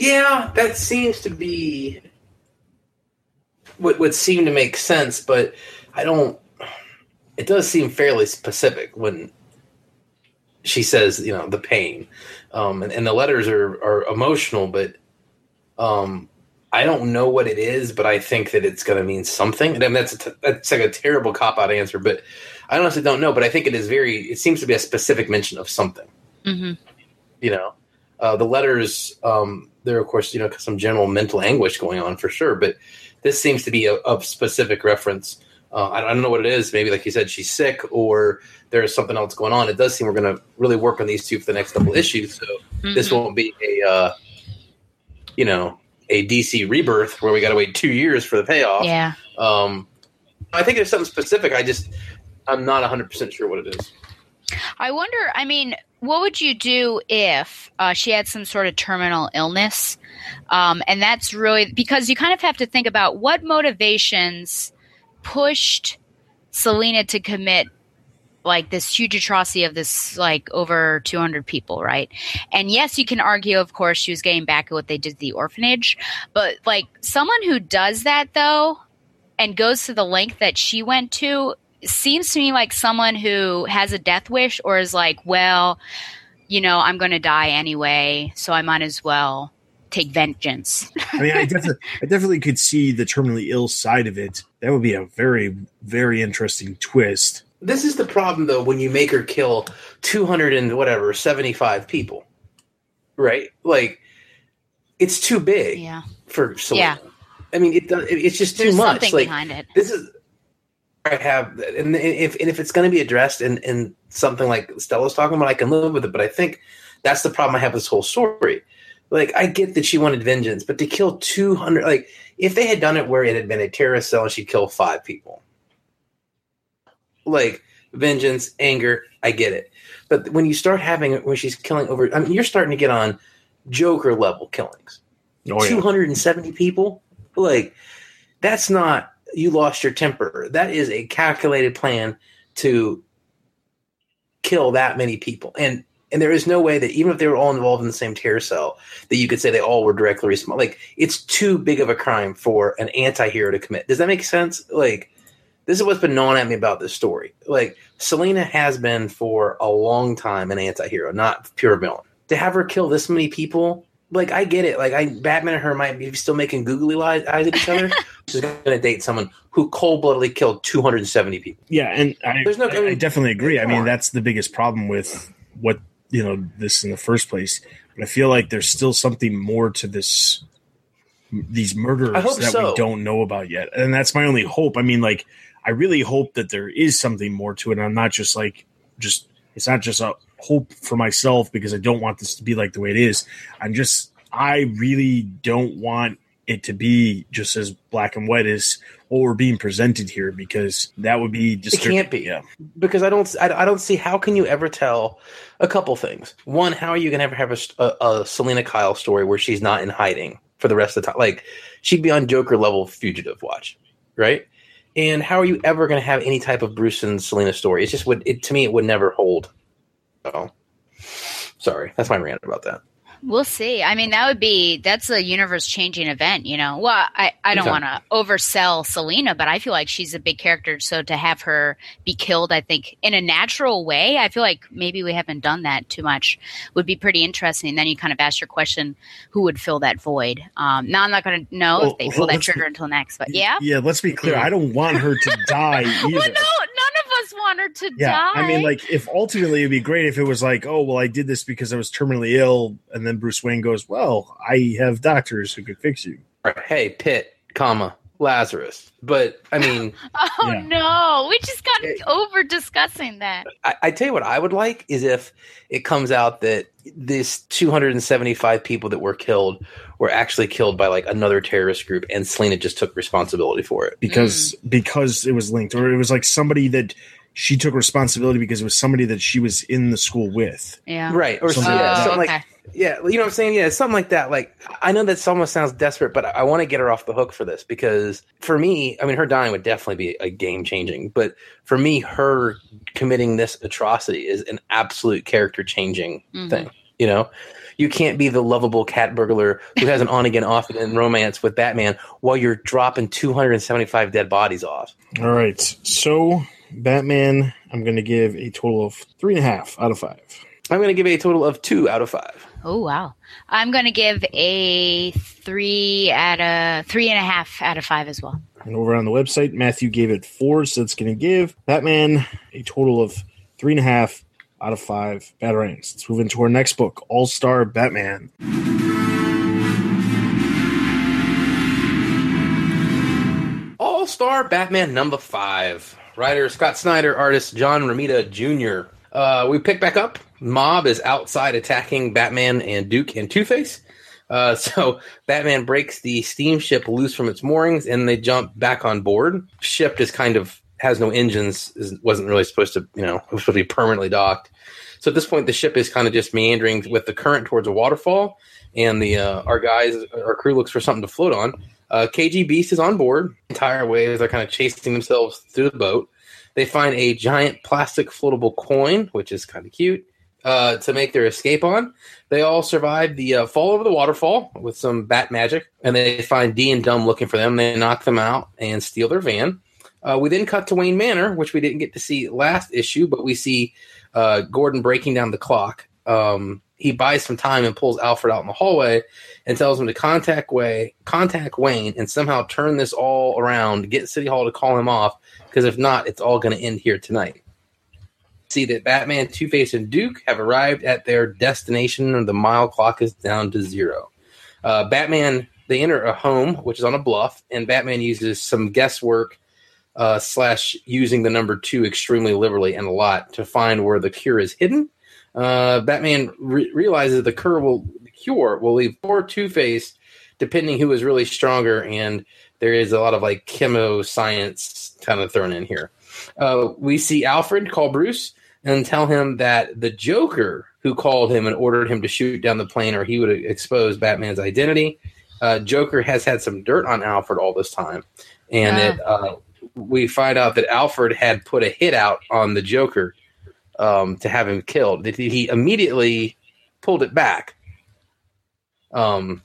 S9: Yeah, that seems to be what would seem to make sense, but I don't. It does seem fairly specific when she says, you know, the pain, um, and, and the letters are are emotional, but um, I don't know what it is, but I think that it's going to mean something. And I mean, that's a t- that's like a terrible cop out answer, but I honestly don't know. But I think it is very. It seems to be a specific mention of something
S10: hmm
S9: you know uh, the letters um, there are of course you know some general mental anguish going on for sure but this seems to be a, a specific reference uh, I, don't know what it is maybe like you said she's sick or there's something else going on it does seem we're going to really work on these two for the next couple issues so this won't be a uh, you know a dc rebirth where we got to wait two years for the payoff
S10: Yeah.
S9: um, i think there's something specific i just i'm not 100% sure what it is
S10: I wonder. I mean, what would you do if uh, she had some sort of terminal illness? Um, and that's really because you kind of have to think about what motivations pushed Selina to commit like this huge atrocity of this like over 200 people right and yes you can argue of course she was getting back at what they did to the orphanage but like someone who does that though and goes to the length that she went to seems to me like someone who has a death wish or is like, well, you know, I'm going to die anyway, so I might as well take vengeance.
S8: I mean, I definitely, I definitely could see the terminally ill side of it. That would be a very, very interesting twist.
S9: This is the problem, though, when you make her kill 200 and whatever, 75 people, right? Like, it's too big
S10: yeah.
S9: for Selina.
S10: Yeah.
S9: I mean, it, does- it's just
S10: There's
S9: too much. Like,
S10: behind it.
S9: this is. I have, and if and if it's going to be addressed in, in something like Stella's talking about, I can live with it. But I think that's the problem I have with this whole story. Like, I get that she wanted vengeance, but to kill 200, like, if they had done it where it had been a terrorist cell and she killed five people, like vengeance, anger, I get it. But when you start having when she's killing over, I mean, you're starting to get on Joker level killings.
S8: Oh, yeah.
S9: 270 people? Like, that's not, you lost your temper. That is a calculated plan to kill that many people. And, and there is no way that even if they were all involved in the same terror cell, that you could say they all were directly responsible. Like, it's too big of a crime for an anti-hero to commit. Does that make sense? Like, this is what's been gnawing at me about this story. Like, Selina has been for a long time an anti-hero, not pure villain. To have her kill this many people, like I get it. Like I, Batman and her might be still making googly eyes eyes at each other. She's going to date someone who cold bloodedly killed 270 people.
S8: Yeah, and I,
S9: There's no-
S8: I, I definitely agree. I mean,
S9: on.
S8: that's the biggest problem with what you know this in the first place. But I feel like there's still something more to this these murderers that
S9: so.
S8: we don't know about yet, and that's my only hope. I mean, like, I really hope that there is something more to it. I'm not just like just it's not just a hope for myself because I don't want this to be like the way it is. I'm just I really don't want it to be just as black and white as what we're being presented here because that would be disturbing.
S9: can't be.
S8: Yeah.
S9: because I don't I, I don't see how can you ever tell a couple things. One, how are you gonna ever have a, a, a Selina Kyle story where she's not in hiding for the rest of the time? Like she'd be on Joker level fugitive watch, right? And how are you ever gonna have any type of Bruce and Selina story? It's just would it to me it would never hold. Oh, sorry, that's my rant about that.
S10: We'll see. I mean, that would be that's a universe changing event, you know. Well, I, I don't want to oversell Selina, but I feel like she's a big character. So to have her be killed, I think in a natural way, I feel like maybe we haven't done that too much. Would be pretty interesting. Then you kind of ask your question, who would fill that void? Um, now I'm not going to know
S8: Well,
S10: if they
S8: well,
S10: pull that trigger until next, but yeah.
S8: Yeah, let's be clear. I don't want her to die either.
S10: Well, no, none of us want her to
S8: Yeah,
S10: die.
S8: I mean, like, if ultimately it'd be great if it was like, oh, well, I did this because I was terminally ill, and then Bruce Wayne goes, well, I have doctors who could fix you.
S9: Hey, Pit, comma Lazarus. But I mean.
S10: oh
S8: yeah.
S10: no, we just got over discussing that.
S9: I, I tell you what I would like is if it comes out that this 275 people that were killed were actually killed by like another terrorist group and Selina just took responsibility for it.
S8: because mm. because it was linked, or it was like somebody that she took responsibility because it was somebody that she was in the school with.
S10: Yeah.
S9: Right. Or
S8: Something
S9: yeah,
S8: like
S9: something
S10: okay.
S9: like yeah, you know what I'm saying? Yeah, something like that. Like I know that almost sounds desperate, but I want to get her off the hook for this because for me, I mean her dying would definitely be a game changing, but for me her committing this atrocity is an absolute character changing
S10: Mhm.
S9: thing. You know, you can't be the lovable cat burglar who has an on again, off again romance with Batman while you're dropping 275 dead bodies off.
S8: All right, so Batman, I'm going to give a total of three and a half out of five.
S9: I'm going to give a total of two out of five.
S10: Oh wow! I'm going to give a three out of three and a half out of five as well.
S8: And over on the website, Matthew gave it four, so it's going to give Batman a total of three and a half out of five batarangs. Let's move into our next book, All Star Batman.
S9: All Star Batman number five. Writer Scott Snyder, artist John Romita Jr. Uh, we pick back up. Mob is outside attacking Batman and Duke and Two Face. Uh, so Batman breaks the steamship loose from its moorings and they jump back on board. Ship is kind of has no engines, is, wasn't really supposed to, you know, it was supposed to be permanently docked. So at this point, the ship is kind of just meandering with the current towards a waterfall, and the uh, our guys, our crew looks for something to float on. Uh, KG Beast is on board entire as they're kind of chasing themselves through the boat. They find a giant plastic floatable coin, which is kind of cute, uh, to make their escape on. They all survive the uh, fall over the waterfall with some bat magic, and they find D and Dumb looking for them. They knock them out and steal their van. Uh, we then cut to Wayne Manor, which we didn't get to see last issue, but we see uh, Gordon breaking down the clock. Um, he buys some time and pulls Alfred out in the hallway and tells him to contact Way, contact Wayne, and somehow turn this all around. Get City Hall to call him off, because if not, it's all going to end here tonight. See that Batman, Two Face, and Duke have arrived at their destination, and the mile clock is down to zero. Uh, Batman, they enter a home which is on a bluff, and Batman uses some guesswork uh, slash using the number two extremely liberally and a lot to find where the cure is hidden. Uh, Batman re- realizes the cure will cure will leave poor Two Face, depending who is really stronger, and there is a lot of like chemo science kind of thrown in here. Uh, we see Alfred call Bruce and tell him that the Joker who called him and ordered him to shoot down the plane, or he would expose Batman's identity. Uh, Joker has had some dirt on Alfred all this time, and it, uh, we find out that Alfred had put a hit out on the Joker um, to have him killed. That he immediately pulled it back. Um,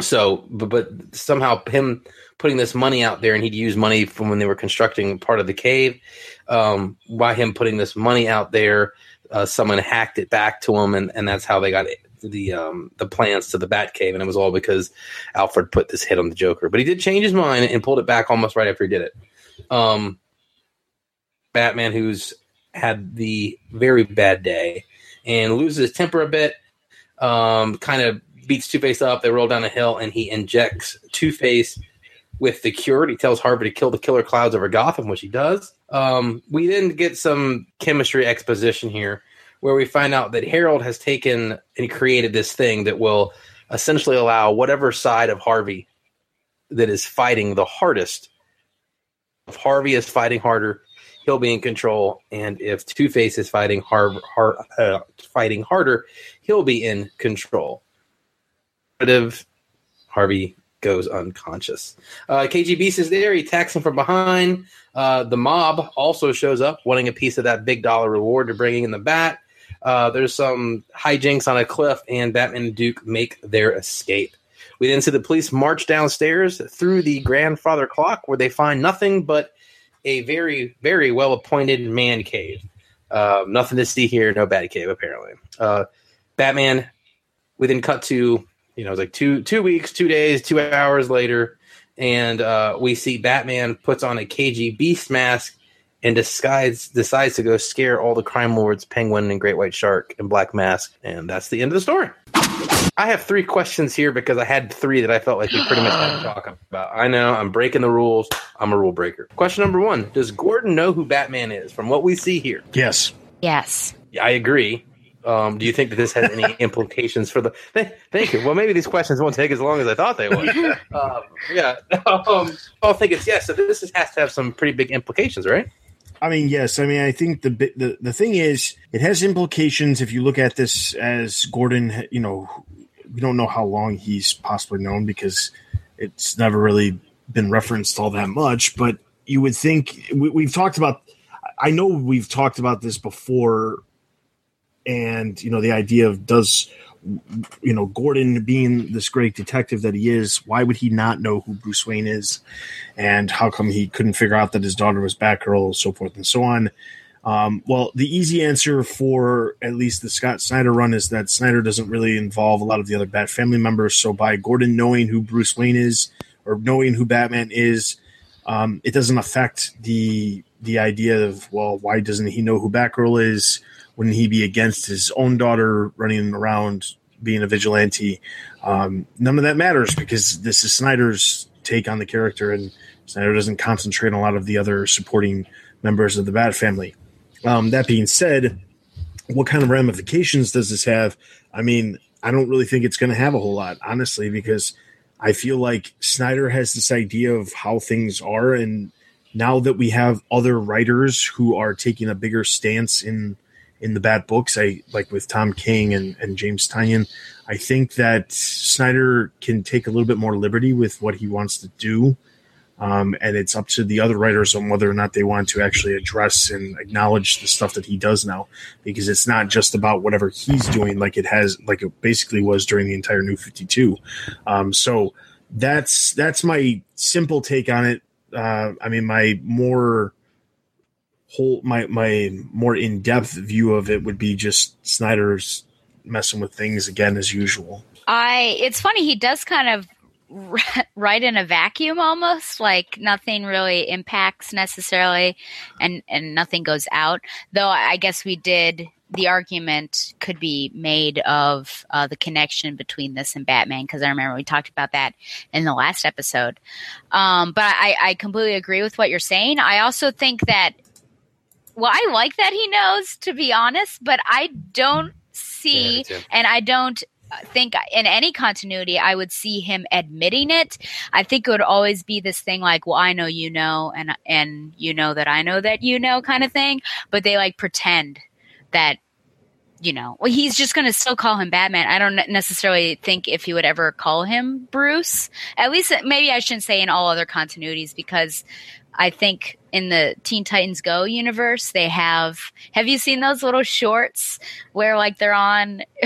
S9: so, but, but somehow him putting this money out there, and he'd use money from when they were constructing part of the cave. Um, by him putting this money out there, uh, someone hacked it back to him, and, and that's how they got the um, the plans to the Batcave, and it was all because Alfred put this hit on the Joker. But he did change his mind and pulled it back almost right after he did it. Um, Batman, who's had the very bad day and loses his temper a bit, um, kind of beats Two Face up. They roll down a hill, and he injects Two Face with the cure. He tells Harvey to kill the killer clouds over Gotham, which he does. Um, we then get some chemistry exposition here, where we find out that Harold has taken and created this thing that will essentially allow whatever side of Harvey that is fighting the hardest. If Harvey is fighting harder, he'll be in control, and if Two Face is fighting hard, hard uh, fighting harder, he'll be in control. Harvey goes unconscious. Uh, KG Beast is there. He attacks him from behind. Uh, the mob also shows up, wanting a piece of that big dollar reward to bringing in the bat. Uh, there's some hijinks on a cliff, and Batman and Duke make their escape. We then see the police march downstairs through the grandfather clock, where they find nothing but a very, very well appointed man cave. Uh, nothing to see here, no bad cave, apparently. Uh, Batman, we then cut to you know, it's like two two weeks, two days, two hours later, and uh, we see Batman puts on a KG Beast mask and decides decides to go scare all the crime lords, Penguin and Great White Shark and Black Mask, and that's the end of the story. I have three questions here because I had three that I felt like we pretty much had to talk about. I know I'm breaking the rules. I'm a rule breaker. Question number one: Does Gordon know who Batman is from what we see here?
S8: Yes.
S10: Yes.
S9: I agree. Um, do you think that this has any implications for the? Thank you. Well, maybe these questions won't take as long as I thought they would. um, yeah. Um, I think it's yes. So this is, has to have some pretty big implications, right?
S8: I mean, yes. I mean, I think the the the thing is, it has implications if you look at this as Gordon. You know, we don't know how long he's possibly known because it's never really been referenced all that much. But you would think we, we've talked about. I know we've talked about this before and you know the idea of does you know Gordon being this great detective that he is, why would he not know who Bruce Wayne is, and how come he couldn't figure out that his daughter was Batgirl, so forth and so on. Um, well, the easy answer for at least the Scott Snyder run is that Snyder doesn't really involve a lot of the other Bat family members. So by Gordon knowing who Bruce Wayne is or knowing who Batman is, um, it doesn't affect the the idea of well, why doesn't he know who Batgirl is? Wouldn't he be against his own daughter running around being a vigilante? Um, none of that matters because this is Snyder's take on the character, and Snyder doesn't concentrate on a lot of the other supporting members of the Bat family. Um, that being said, what kind of ramifications does this have? I mean, I don't really think it's going to have a whole lot, honestly, because I feel like Snyder has this idea of how things are, and now that we have other writers who are taking a bigger stance in in the bad books. I like with Tom King and, and James Tynion. I think that Snyder can take a little bit more liberty with what he wants to do. Um, and it's up to the other writers on whether or not they want to actually address and acknowledge the stuff that he does now, because it's not just about whatever he's doing, like it has, like it basically was during the entire New Fifty Two. Um, so that's that's my simple take on it. Uh, I mean, my more whole my my more in depth view of it would be just Snyder's messing with things again as usual.
S10: I it's funny he does kind of write in a vacuum almost like nothing really impacts necessarily and and nothing goes out. Though i guess we did the argument could be made of uh, the connection between this and batman because i remember we talked about that in the last episode. Um, but I, I completely agree with what you're saying. I also think that well, I like that he knows, to be honest, but I don't see, yeah, and I don't think in any continuity I would see him admitting it. I think it would always be this thing like, "Well, I know you know, and and you know that I know that you know," kind of thing. But they like pretend that you know, well, he's just going to still call him Batman. I don't necessarily think if he would ever call him Bruce. At least, maybe I shouldn't say in all other continuities because I think in the Teen Titans Go universe, they have. Have you seen those little shorts where like they're on,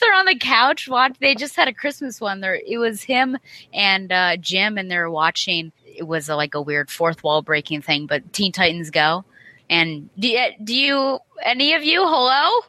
S10: they're on the couch? Watch. They just had a Christmas one. There, it was him and uh, Jim, and they're watching. It was a, like a weird fourth wall breaking thing, but Teen Titans Go. And do do you any of you hello?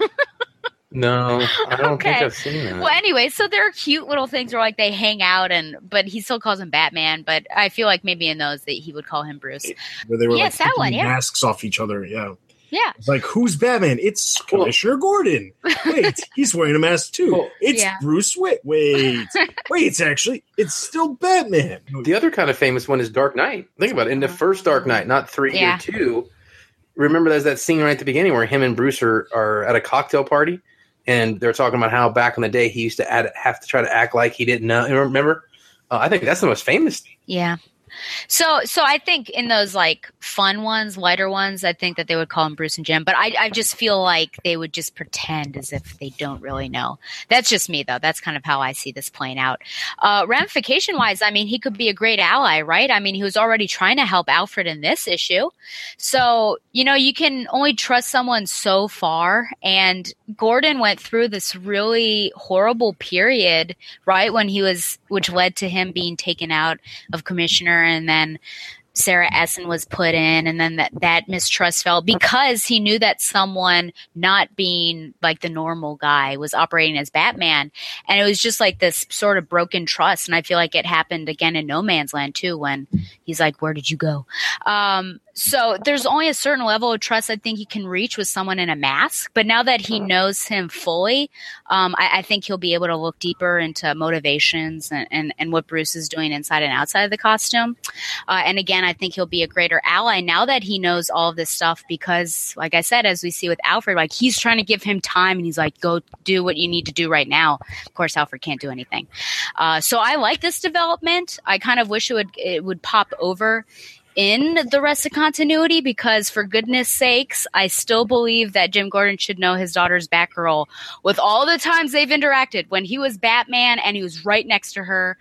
S9: No, I don't okay. think I've seen that.
S10: Well, anyway, so there are cute little things where like they hang out, and but he still calls him Batman. But I feel like maybe in those that he would call him Bruce.
S8: Where they were
S10: yes,
S8: like
S10: that one, yeah.
S8: masks off each other. Yeah,
S10: Yeah.
S8: It's like, who's Batman? It's Commissioner Gordon. Wait, he's wearing a mask too.
S9: Well,
S8: it's
S10: Yeah.
S8: Bruce Wayne. Wait, wait, it's actually it's still Batman.
S9: The other kind of famous one is Dark Knight. Think about it. In the uh-huh. first Dark Knight, not three
S10: Yeah.
S9: or two, remember there's that scene right at the beginning where him and Bruce are, are at a cocktail party and they're talking about how back in the day he used to add, have to try to act like he didn't know. Remember? Uh, I think that's the most famous.
S10: Yeah. So so I think in those like fun ones, lighter ones, I think that they would call him Bruce and Jim. But I I just feel like they would just pretend as if they don't really know. That's just me though. That's kind of how I see this playing out. Uh, ramification wise, I mean, he could be a great ally, right? I mean, he was already trying to help Alfred in this issue. So you know, you can only trust someone so far. And Gordon went through this really horrible period, right when he was, which led to him being taken out of commissioner and then Sarah Essen was put in and then that, that mistrust fell because he knew that someone not being like the normal guy was operating as Batman. And it was just like this sort of broken trust. And I feel like it happened again in No Man's Land too, when he's like, where did you go? Um, so there's only a certain level of trust I think he can reach with someone in a mask. But now that he knows him fully, um, I, I think he'll be able to look deeper into motivations and, and, and what Bruce is doing inside and outside of the costume. Uh, and again, I think he'll be a greater ally now that he knows all of this stuff because, like I said, as we see with Alfred, like he's trying to give him time and he's like, go do what you need to do right now. Of course, Alfred can't do anything. Uh, so I like this development. I kind of wish it would it would pop over in the rest of continuity because for goodness sakes i still believe that jim gordon should know his daughter's batgirl with all the times they've interacted when he was batman and he was right next to her.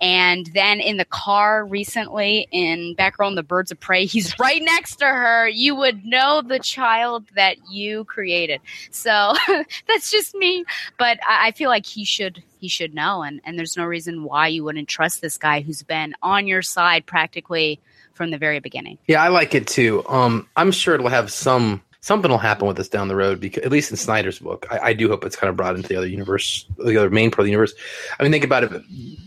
S10: And then in the car recently in batgirl and the birds of prey he's right next to her. You would know the child that you created. So that's just me. But I, I feel like he should he should know. And, and there's no reason why you wouldn't trust this guy who's been on your side practically from the very beginning.
S9: Yeah, I like it too. Um, I'm sure it'll have some something will happen with this down the road because at least in Snyder's book, I, I do hope it's kind of brought into the other universe, the other main part of the universe. I mean, think about it.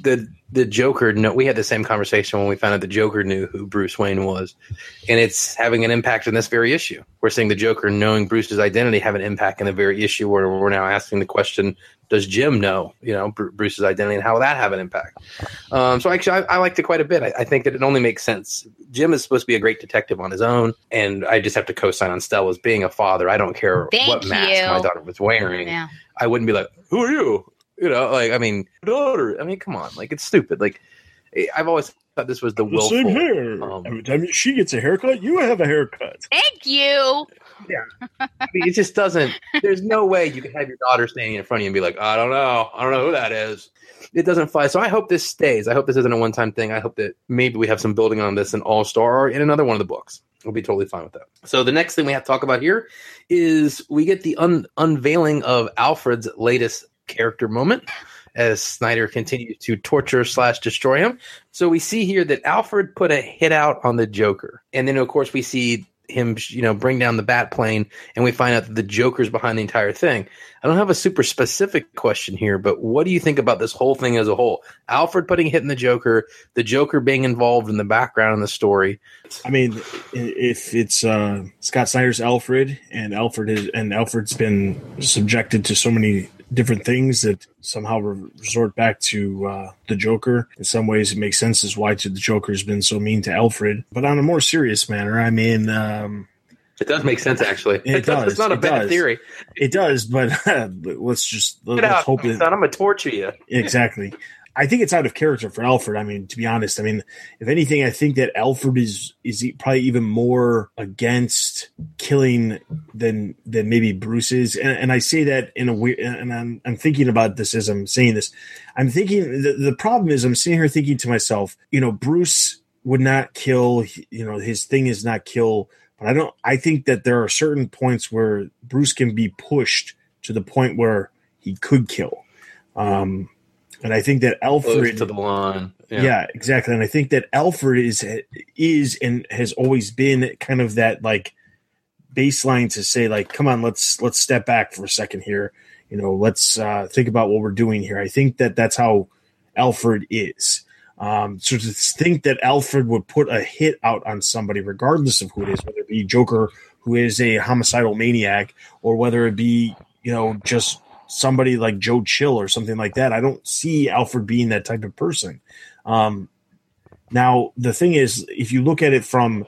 S9: The the Joker. No, we had the same conversation when we found out the Joker knew who Bruce Wayne was, and it's having an impact in this very issue. We're seeing the Joker knowing Bruce's identity have an impact in the very issue where we're now asking the question: Does Jim know, you know, Bru- Bruce's identity, and how will that have an impact? Um, so actually, I, I liked it quite a bit. I, I think that it only makes sense. Jim is supposed to be a great detective on his own, and I just have to co-sign on Stella's being a father. I don't care
S10: Thank
S9: what mask
S10: you.
S9: my daughter was wearing.
S10: Yeah.
S9: I wouldn't be like, "Who are you?" You know, like I mean, daughter. I mean, come on, like it's stupid. Like I've always thought this was the
S8: The same hair.
S9: um,
S8: Every time she gets a haircut, you have a haircut.
S10: Thank you.
S9: I mean, it just doesn't. There's no way you can have your daughter standing in front of you and be like, "I don't know, I don't know who that is." It doesn't fly. So I hope this stays. I hope this isn't a one-time thing. I hope that maybe we have some building on this in All Star or in another one of the books. We'll be totally fine with that. So the next thing we have to talk about here is we get the un- unveiling of Alfred's latest character moment as Snyder continues to torture slash destroy him. So we see here that Alfred put a hit out on the Joker, and then of course we see him, you know, bring down the bat plane, and we find out that the Joker's behind the entire thing. I don't have a super specific question here, but what do you think about this whole thing as a whole? Alfred putting hit in the Joker, the Joker being involved in the background in the story.
S8: I mean, if it's uh, Scott Snyder's Alfred, and Alfred is, and Alfred's been subjected to so many different things that somehow resort back to uh, the Joker. In some ways, it makes sense as why to the Joker's been so mean to Alfred. But on a more serious manner, I mean, um,
S9: It does make sense, actually.
S8: It does,
S9: It's not a
S8: it
S9: bad
S8: does.
S9: theory.
S8: it does. But let's just
S9: Get
S8: let's
S9: out,
S8: hope
S9: son.
S8: it
S9: I'm gonna torture you.
S8: exactly. I think it's out of character for Alfred. I mean, to be honest, I mean, if anything, I think that Alfred is is probably even more against killing than than maybe Bruce is. And, and I say that in a weird. And I'm I'm thinking about this as I'm saying this. I'm thinking the the problem is I'm sitting here thinking to myself, you know, Bruce would not kill. You know, his thing is not kill. But I don't. I think that there are certain points where Bruce can be pushed to the point where he could kill. Um, and I think that
S9: Close
S8: Alfred,
S9: to the line.
S8: yeah. exactly. And I think that Alfred is is and has always been kind of that like baseline to say like, come on, let's let's step back for a second here. You know, let's uh, think about what we're doing here. I think that that's how Alfred is. Um, so to think that Alfred would put a hit out on somebody, regardless of who it is, whether it be Joker who is a homicidal maniac, or whether it be you know just somebody like Joe Chill or something like that. I don't see Alfred being that type of person. Um, now the thing is, if you look at it from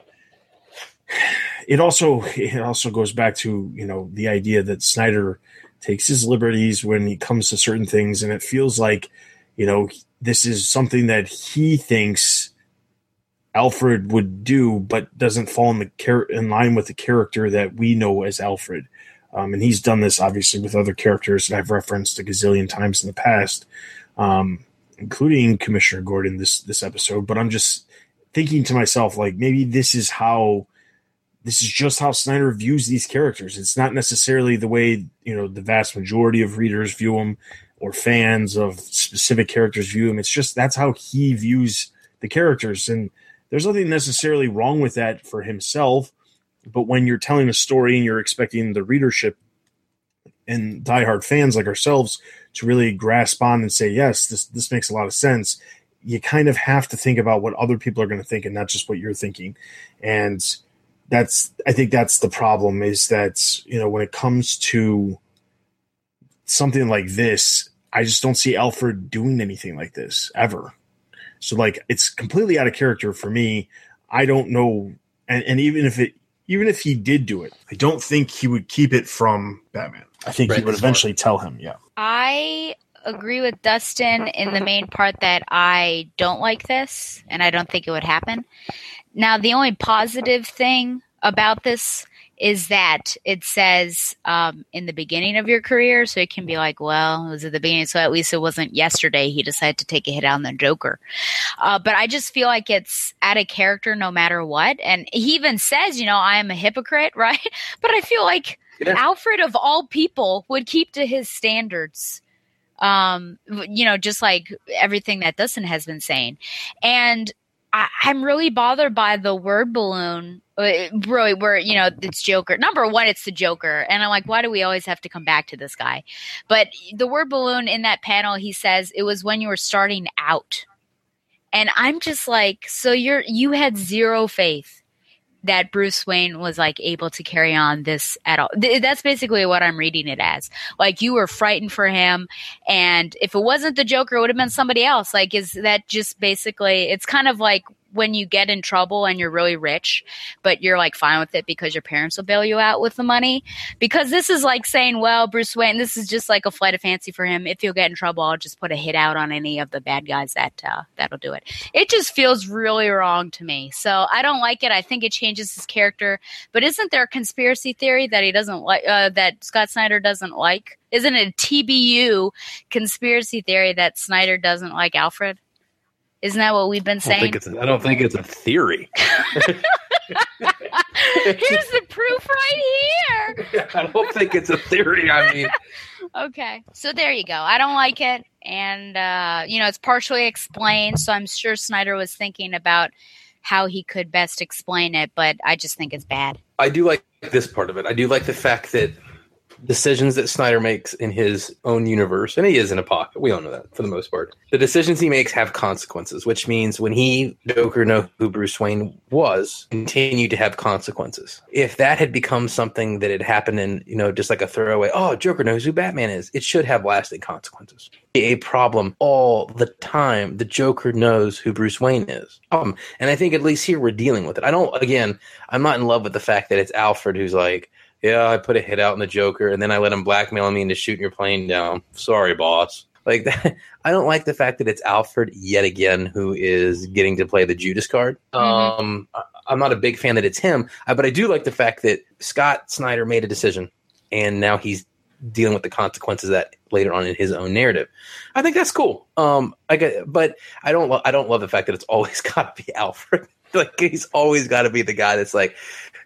S8: it also it also goes back to you know the idea that Snyder takes his liberties when he comes to certain things, and it feels like you know this is something that he thinks Alfred would do, but doesn't fall in the char- in line with the character that we know as Alfred. Um, and he's done this obviously with other characters that I've referenced a gazillion times in the past, um, including Commissioner Gordon this this episode. But I'm just thinking to myself, like maybe this is how this is just how Snyder views these characters. It's not necessarily the way you know the vast majority of readers view them or fans of specific characters view them. It's just that's how he views the characters, and there's nothing necessarily wrong with that for himself. But when you're telling a story and you're expecting the readership and diehard fans like ourselves to really grasp on and say, yes, this this makes a lot of sense, you kind of have to think about what other people are going to think and not just what you're thinking. And that's I think that's the problem is that you know when it comes to something like this, I just don't see Alfred doing anything like this ever. So like it's completely out of character for me. I don't know, and, and even if it even if he did do it, I don't think he would keep it from Batman. I think
S9: Right,
S8: he would
S9: that's
S8: eventually tell him. Yeah,
S10: I agree with Dustin in the main part that I don't like this and I don't think it would happen. Now, the only positive thing about this is that it says um, in the beginning of your career, so it can be like, well, it was at the beginning, so at least it wasn't yesterday he decided to take a hit on the Joker. Uh, but I just feel like it's out of character no matter what. And he even says, you know, I am a hypocrite, right? But I feel like
S9: Yeah.
S10: Alfred of all people would keep to his standards. Um, you know, just like everything that Dustin has been saying. And I, I'm really bothered by the word balloon. Uh, we're you know it's Joker. Number one, it's the Joker, and I'm like, why do we always have to come back to this guy? But the word balloon in that panel, he says it was when you were starting out, and I'm just like, so you're you had zero faith that Bruce Wayne was like able to carry on this at all. Th- that's basically what I'm reading it as. Like you were frightened for him, and if it wasn't the Joker, it would have been somebody else. Like, is that just basically? It's kind of like when you get in trouble and you're really rich, but you're like fine with it because your parents will bail you out with the money. Because this is like saying, well, Bruce Wayne, this is just like a flight of fancy for him. If you'll get in trouble, I'll just put a hit out on any of the bad guys that uh, that'll do it. It just feels really wrong to me. So I don't like it. I think it changes his character. But isn't there a conspiracy theory that he doesn't like uh, that Scott Snyder doesn't like? Isn't it a TBU conspiracy theory that Snyder doesn't like Alfred? Isn't that what we've been
S9: I don't
S10: saying?
S9: think it's. A, I don't think it's a theory.
S10: Here's the proof right here.
S9: I don't think it's a theory. I mean,
S10: Okay, so there you go. I don't like it, and uh, you know it's partially explained. So I'm sure Snyder was thinking about how he could best explain it, but I just think it's bad.
S9: I do like this part of it. I do like the fact that decisions that Snyder makes in his own universe, and he is in a pocket. We all know that for the most part. The decisions he makes have consequences, which means when he Joker know who Bruce Wayne was, continue to have consequences. If that had become something that had happened in, you know, just like a throwaway, oh, Joker knows who Batman is, it should have lasting consequences. A problem all the time. The Joker knows who Bruce Wayne is. Um, and I think at least here we're dealing with it. I don't. Again, I'm not in love with the fact that it's Alfred who's like, yeah, I put a hit out on the Joker, and then I let him blackmail me into shooting your plane down. Sorry, boss. Like that, I don't like the fact that it's Alfred yet again who is getting to play the Judas card.
S10: Mhm.
S9: Um, I'm not a big fan that it's him, uh, but I do like the fact that Scott Snyder made a decision, and now he's dealing with the consequences of that later on in his own narrative. I think that's cool. Um, I get, but I don't. Lo- I don't love the fact that it's always got to be Alfred. like he's always got to be the guy that's like,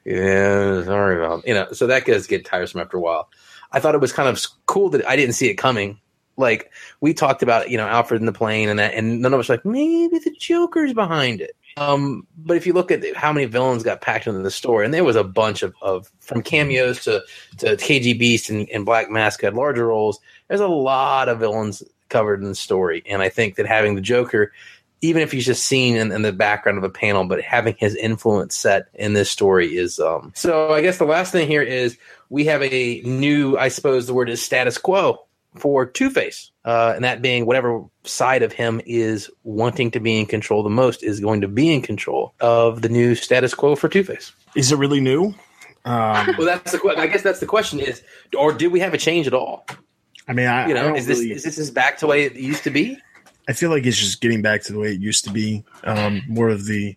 S9: yeah, sorry about you know. So that does get tiresome after a while. I thought it was kind of cool that I didn't see it coming. Like we talked about, you know, Alfred in the plane and that, and none of us like maybe the Joker's behind it. Um, but if you look at how many villains got packed into the store, and there was a bunch of, of from cameos to to KG Beast and, and Black Mask had larger roles. There's a lot of villains covered in the story, and I think that having the Joker even if he's just seen in, in the background of a panel, but having his influence set in this story is. Um, so I guess the last thing here is we have a new, I suppose the word is status quo for Two Face, uh, and that being whatever side of him is wanting to be in control the most is going to be in control of the new status quo for Two Face.
S8: Is it really new? Um,
S9: Well, that's the que- I guess that's the question is, or did we have a change at all?
S8: I mean, I,
S9: You
S8: I
S9: know,
S8: don't
S9: is this is this is back to the way it used to be?
S8: I feel like it's just getting back to the way it used to be. Um, more of the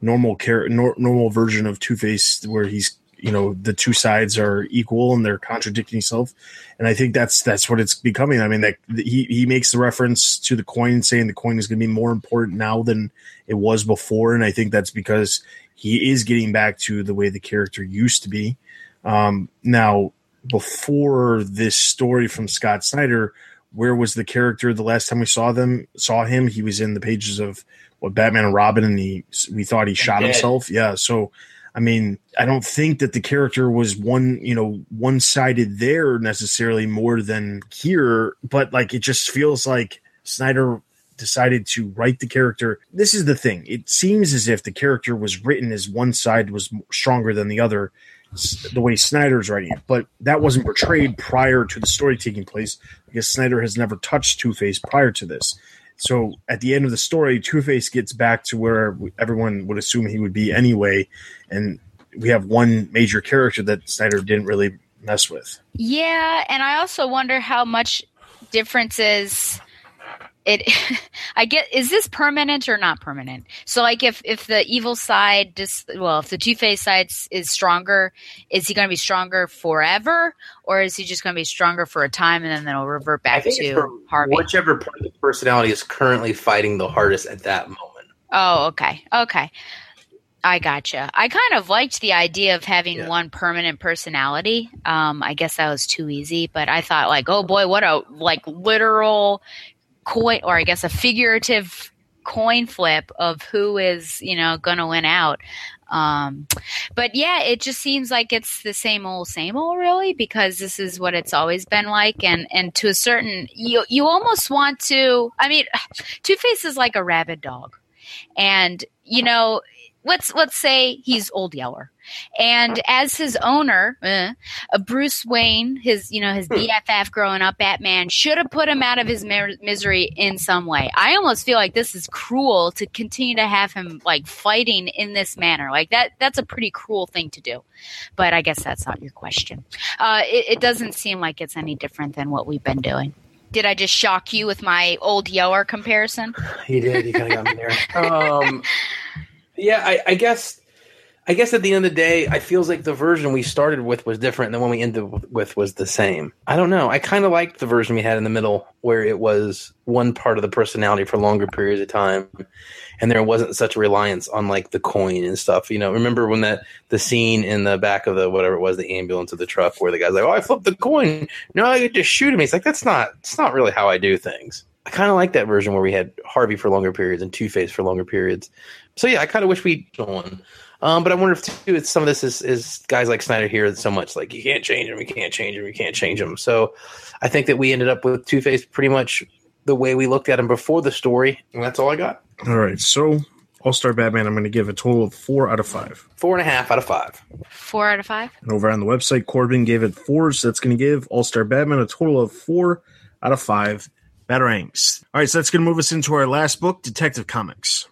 S8: normal char- nor- normal version of Two Face, where he's you know the two sides are equal and they're contradicting himself. And I think that's that's what it's becoming. I mean, that he he makes the reference to the coin, saying the coin is going to be more important now than it was before. And I think that's because he is getting back to the way the character used to be. Um, now, before this story from Scott Snyder, where was the character the last time we saw them saw him? He was in the pages of what batman and robin and he we thought he shot himself? Yeah so i mean i don't think that the character was one you know one-sided there necessarily more than here but like it just feels like snyder decided to write the character. This is the thing. It seems as if the character was written as one side was stronger than the other the way Snyder's writing it, but that wasn't portrayed prior to the story taking place because Snyder has never touched Two Face prior to this. So at the end of the story, Two Face gets back to where everyone would assume he would be anyway, and we have one major character that Snyder didn't really mess with.
S10: Yeah, and I also wonder how much differences it I get is this permanent or not permanent? So like if if the evil side just well, if the two-faced side is stronger, is he going to be stronger forever or is he just going to be stronger for a time and then it'll revert back
S9: think it's for
S10: to Harvey?
S9: whichever part of the personality is currently fighting the hardest at that moment.
S10: Oh, okay. Okay. I gotcha. I kind of liked the idea of having
S9: Yeah.
S10: one permanent personality. Um, I guess that was too easy, but I thought like, oh boy, what a like literal coin or I guess a figurative coin flip of who is, you know, gonna win out. Um, but yeah, it just seems like it's the same old, same old, really, because this is what it's always been like, and and to a certain, you you almost want to. I mean, Two Face is like a rabid dog, and you know, let's let's say he's Old Yeller, and as his owner, eh, uh, Bruce Wayne, his you know his BFF growing up, Batman should have put him out of his mer- misery in some way. I almost feel like this is cruel to continue to have him like fighting in this manner. Like that that's a pretty cruel thing to do. But I guess that's not your question. Uh, it, it doesn't seem like it's any different than what we've been doing. Did I just shock you with my old Yeller comparison?
S9: He did. He kind of got me there. Um, yeah, I, I guess. I guess at the end of the day, I feels like the version we started with was different than the one we ended with was the same. I don't know. I kind of liked the version we had in the middle, where it was one part of the personality for longer periods of time, and there wasn't such a reliance on like the coin and stuff. You know, remember when that the scene in the back of the whatever it was, the ambulance or the truck, where the guy's like, "Oh, I flipped the coin. No, I to shoot him." He's like, "That's not. It's not really how I do things." I kind of like that version where we had Harvey for longer periods and Two Face for longer periods. So yeah, I kind of wish we'd gone. Um, but I wonder if too, it's some of this is, is guys like Snyder here so much like you can't change him, you can't change him, you can't change him. So I think that we ended up with Two Face pretty much the way we looked at him before the story, and that's all I got.
S8: All right, so All Star Batman, I'm going to give a total of four out of five.
S9: Four and a half out of five.
S10: Four out of five.
S8: And over on the website, Corbin gave it four, so that's going to give All Star Batman a total of four out of five Batarangs. All right, so that's going to move us into our last book, Detective Comics.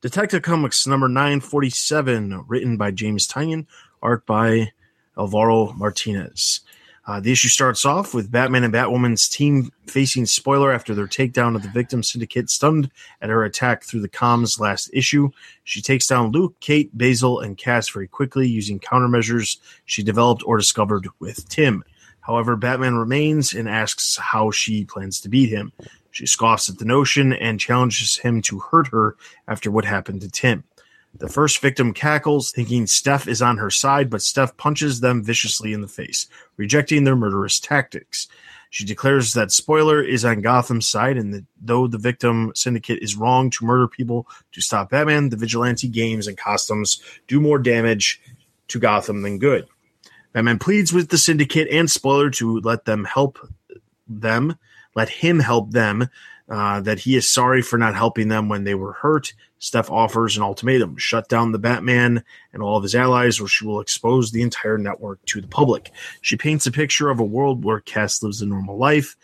S8: Detective Comics number 947, written by James Tynion, art by Alvaro Martinez. Uh, the issue starts off with Batman and Batwoman's team facing spoiler after their takedown of the victim syndicate, stunned at her attack through the comms last issue. She takes down Luke, Kate, Basil, and Cass very quickly using countermeasures she developed or discovered with Tim. However, Batman remains and asks how she plans to beat him. She scoffs at the notion and challenges him to hurt her after what happened to Tim. The first victim cackles, thinking Steph is on her side, but Steph punches them viciously in the face, rejecting their murderous tactics. She declares that Spoiler is on Gotham's side, and that though the victim syndicate is wrong to murder people to stop Batman, the vigilante games and costumes do more damage to Gotham than good. Batman pleads with the syndicate and Spoiler to let them help them, let him help them, uh, that he is sorry for not helping them when they were hurt. Steph offers an ultimatum shut down the Batman and all of his allies, or she will expose the entire network to the public. She paints a picture of a world where Cass lives a normal life.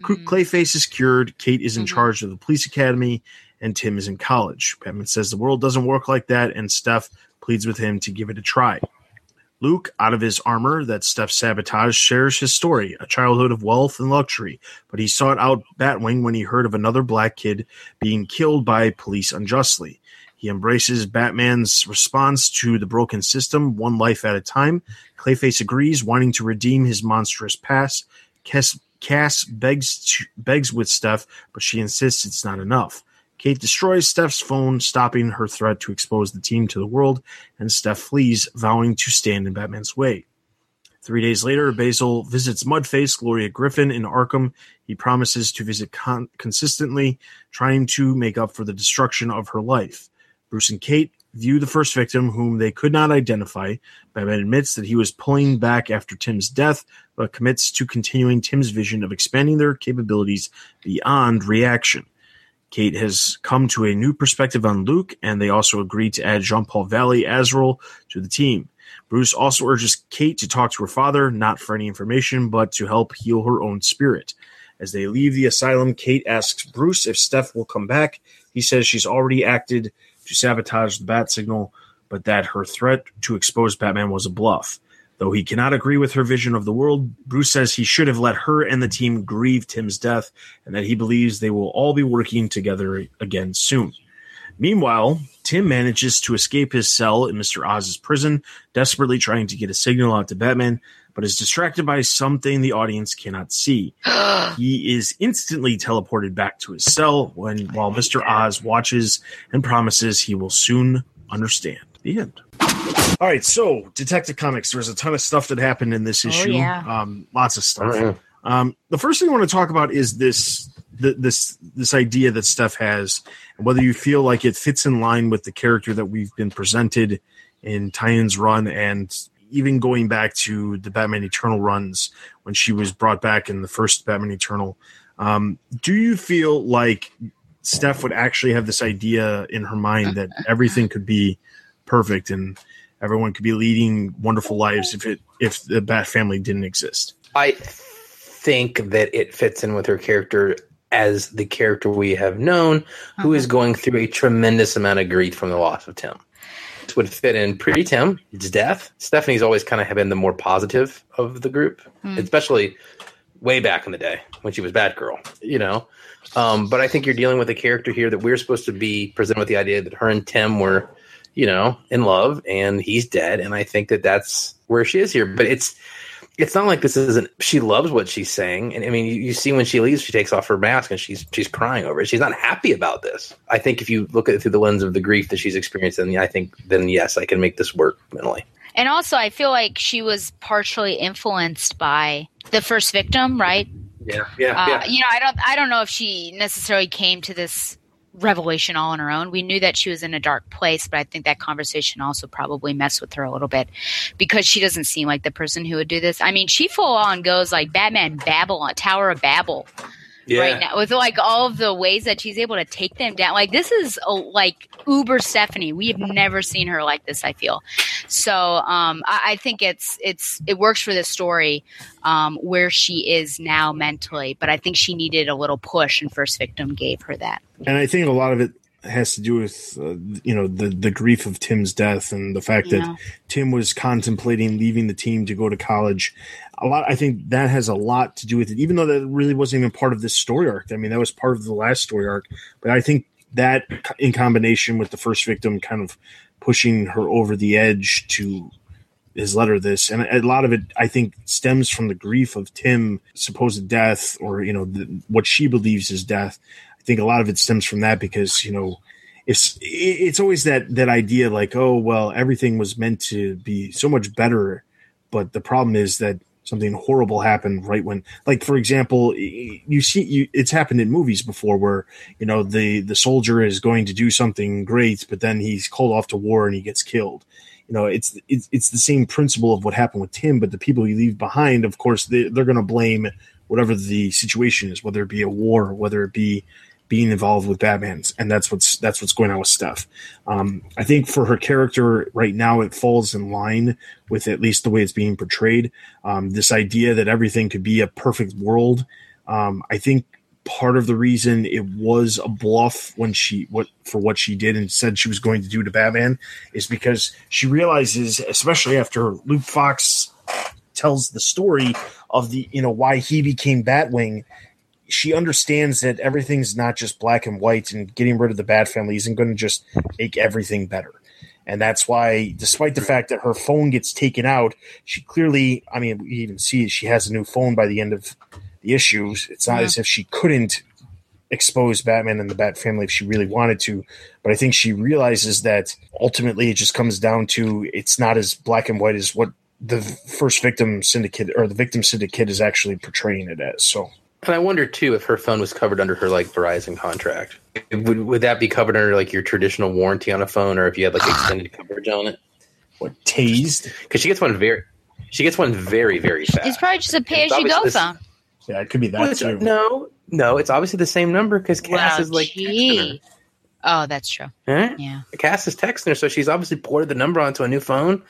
S10: Mhm.
S8: Clayface is cured, Kate is in
S10: Mhm.
S8: charge of the police academy, and Tim is in college. Batman says the world doesn't work like that, and Steph pleads with him to give it a try. Luke, out of his armor that Steph sabotaged, shares his story, a childhood of wealth and luxury, but he sought out Batwing when he heard of another black kid being killed by police unjustly. He embraces Batman's response to the broken system, one life at a time. Clayface agrees, wanting to redeem his monstrous past. Cass, Cass begs, to, begs with Steph, but she insists it's not enough. Kate destroys Steph's phone, stopping her threat to expose the team to the world, and Steph flees, vowing to stand in Batman's way. Three days later, Basil visits Mudface, Gloria Griffin, in Arkham. He promises to visit con- consistently, trying to make up for the destruction of her life. Bruce and Kate view the first victim, whom they could not identify. Batman admits that he was pulling back after Tim's death, but commits to continuing Tim's vision of expanding their capabilities beyond reaction. Kate has come to a new perspective on Luke, and they also agreed to add Jean Paul Valley Azrael to the team. Bruce also urges Kate to talk to her father, not for any information, but to help heal her own spirit. As they leave the asylum, Kate asks Bruce if Steph will come back. He says she's already acted to sabotage the bat signal, but that her threat to expose Batman was a bluff. Though he cannot agree with her vision of the world, Bruce says he should have let her and the team grieve Tim's death and that he believes they will all be working together again soon. Meanwhile, Tim manages to escape his cell in Mr. Oz's prison, desperately trying to get a signal out to Batman, but is distracted by something the audience cannot see. he is instantly teleported back to his cell when while Mr. Oz watches and promises he will soon understand. The end. All right, so Detective Comics. There's a ton of stuff that happened in this issue.
S10: Oh,
S8: issue.
S10: yeah.
S8: Um, lots of stuff.
S9: Oh, yeah.
S8: Um, the first thing I want to talk about is this th- this this idea that Steph has, and whether you feel like it fits in line with the character that we've been presented in Tynion's run, and even going back to the Batman Eternal runs when she was brought back in the first Batman Eternal. Um, do you feel like Steph would actually have this idea in her mind that everything could be perfect and everyone could be leading wonderful lives if it if the Bat family didn't exist?
S9: I think that it fits in with her character as the character we have known, who is going through a tremendous amount of grief from the loss of Tim. This would fit in pretty Tim, It's death. Stephanie's always kind of been the more positive of the group, especially way back in the day when she was Batgirl, you know. Um, but I think you're dealing with a character here that we're supposed to be presented with the idea that her and Tim were, you know, in love, and he's dead, and I think that that's where she is here. But it's it's not like this isn't. She loves what she's saying, and I mean, you, you see when she leaves, she takes off her mask and she's she's crying over it. She's not happy about this. I think if you look at it through the lens of the grief that she's experienced, then I think then yes, I can make this work mentally.
S10: And also, I feel like she was partially influenced by the first victim, right?
S9: Yeah, yeah,
S10: Uh, You know, I don't, I don't know if she necessarily came to this revelation all on her own. We knew that she was in a dark place, but I think that conversation also probably messed with her a little bit because she doesn't seem like the person who would do this. I mean, she full on goes like Batman Babel, Tower of Babel. Right now with like all of the ways that she's able to take them down. Like this is a, like uber Stephanie. We have never seen her like this. I feel so. Um, I, I think it's it's it works for this story um, where she is now mentally, but I think she needed a little push, and First Victim gave her that.
S8: and I think a lot of it has to do with uh, you know the the grief of Tim's death and the fact that
S10: Yeah.
S8: Tim was contemplating leaving the team to go to college. A lot, I think that has a lot to do with it. Even though that really wasn't even part of this story arc. I mean, that was part of the last story arc. But I think that in combination with the first victim kind of pushing her over the edge to his letter this and a lot of it i think stems from the grief of tim supposed death or you know the, what she believes is death i think a lot of it stems from that because you know it's it's always that that idea like oh well everything was meant to be so much better but the problem is that something horrible happened right when like for example you see you it's happened in movies before where you know the the soldier is going to do something great but then he's called off to war and he gets killed. You know it's it's it's the same principle of what happened with Tim, but the people you leave behind, of course, they, they're going to blame whatever the situation is, whether it be a war, whether it be being involved with Batman's, and that's what's that's what's going on with Steph. Um, I think for her character right now, it falls in line with at least the way it's being portrayed. Um, this idea that everything could be a perfect world. Um, I think part of the reason it was a bluff when she what for what she did and said she was going to do to Batman is because she realizes, especially after Luke Fox tells the story of the you know why he became Batwing. She understands that everything's not just black and white, and getting rid of the bad family isn't going to just make everything better. And that's why, despite the fact that her phone gets taken out, she clearly, I mean, we even see she has a new phone by the end of the issues. It's not
S10: Yeah.
S8: as if she couldn't expose Batman and the Bat family if she really wanted to. But I think she realizes that ultimately it just comes down to it's not as black and white as what the first victim syndicate or the victim syndicate is actually portraying it as. So
S9: And I wonder too if her phone was covered under her like Verizon contract. Would would that be covered under like your traditional warranty on a phone, or if you had like extended coverage on it?
S8: what tased?
S9: Because she gets one very, she gets one very very fast.
S10: It's probably just a pay as you go
S9: this-
S10: phone.
S8: Yeah, it could be that
S9: Well,
S8: too.
S9: no, no, it's obviously the same number because Cass
S10: Wow,
S9: is like.
S10: Oh, that's true.
S9: Huh?
S10: Yeah.
S9: Cass is texting her, so she's obviously ported the number onto a new phone.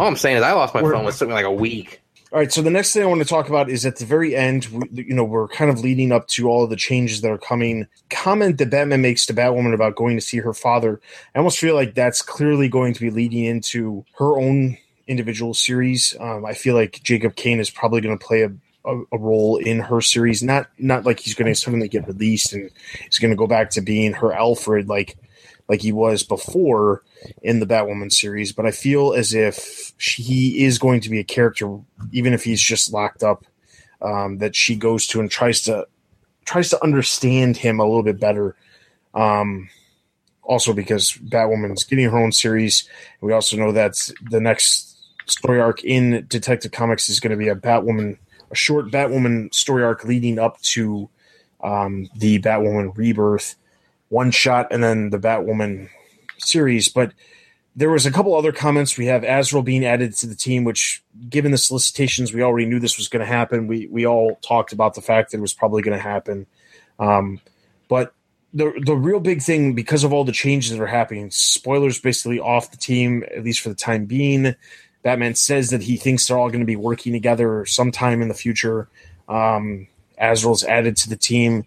S9: All I'm saying is, I lost my
S8: We're-
S9: phone with something like a week.
S8: All right, so the next thing I want to talk about is at the very end, you know, we're kind of leading up to all of the changes that are coming. Comment that Batman makes to Batwoman about going to see her father. I almost feel like that's clearly going to be leading into her own individual series. Um, I feel like Jacob Kane is probably going to play a, a, a role in her series. Not not like he's going to suddenly get released and he's going to go back to being her Alfred like like he was before in the Batwoman series, but I feel as if she, he is going to be a character, even if he's just locked up, um, that she goes to and tries to tries to understand him a little bit better. Um, also, because Batwoman's getting her own series, we also know that the next story arc in Detective Comics is going to be a Batwoman, a short Batwoman story arc leading up to um, the Batwoman Rebirth one shot, and then the Batwoman series. But there was a couple other comments. We have Azrael being added to the team, which, given the solicitations, we already knew this was going to happen. We we all talked about the fact that it was probably going to happen. Um, but the the real big thing, because of all the changes that are happening, spoilers basically off the team at least for the time being. Batman says that he thinks they're all going to be working together sometime in the future. Um, Azrael's added to the team.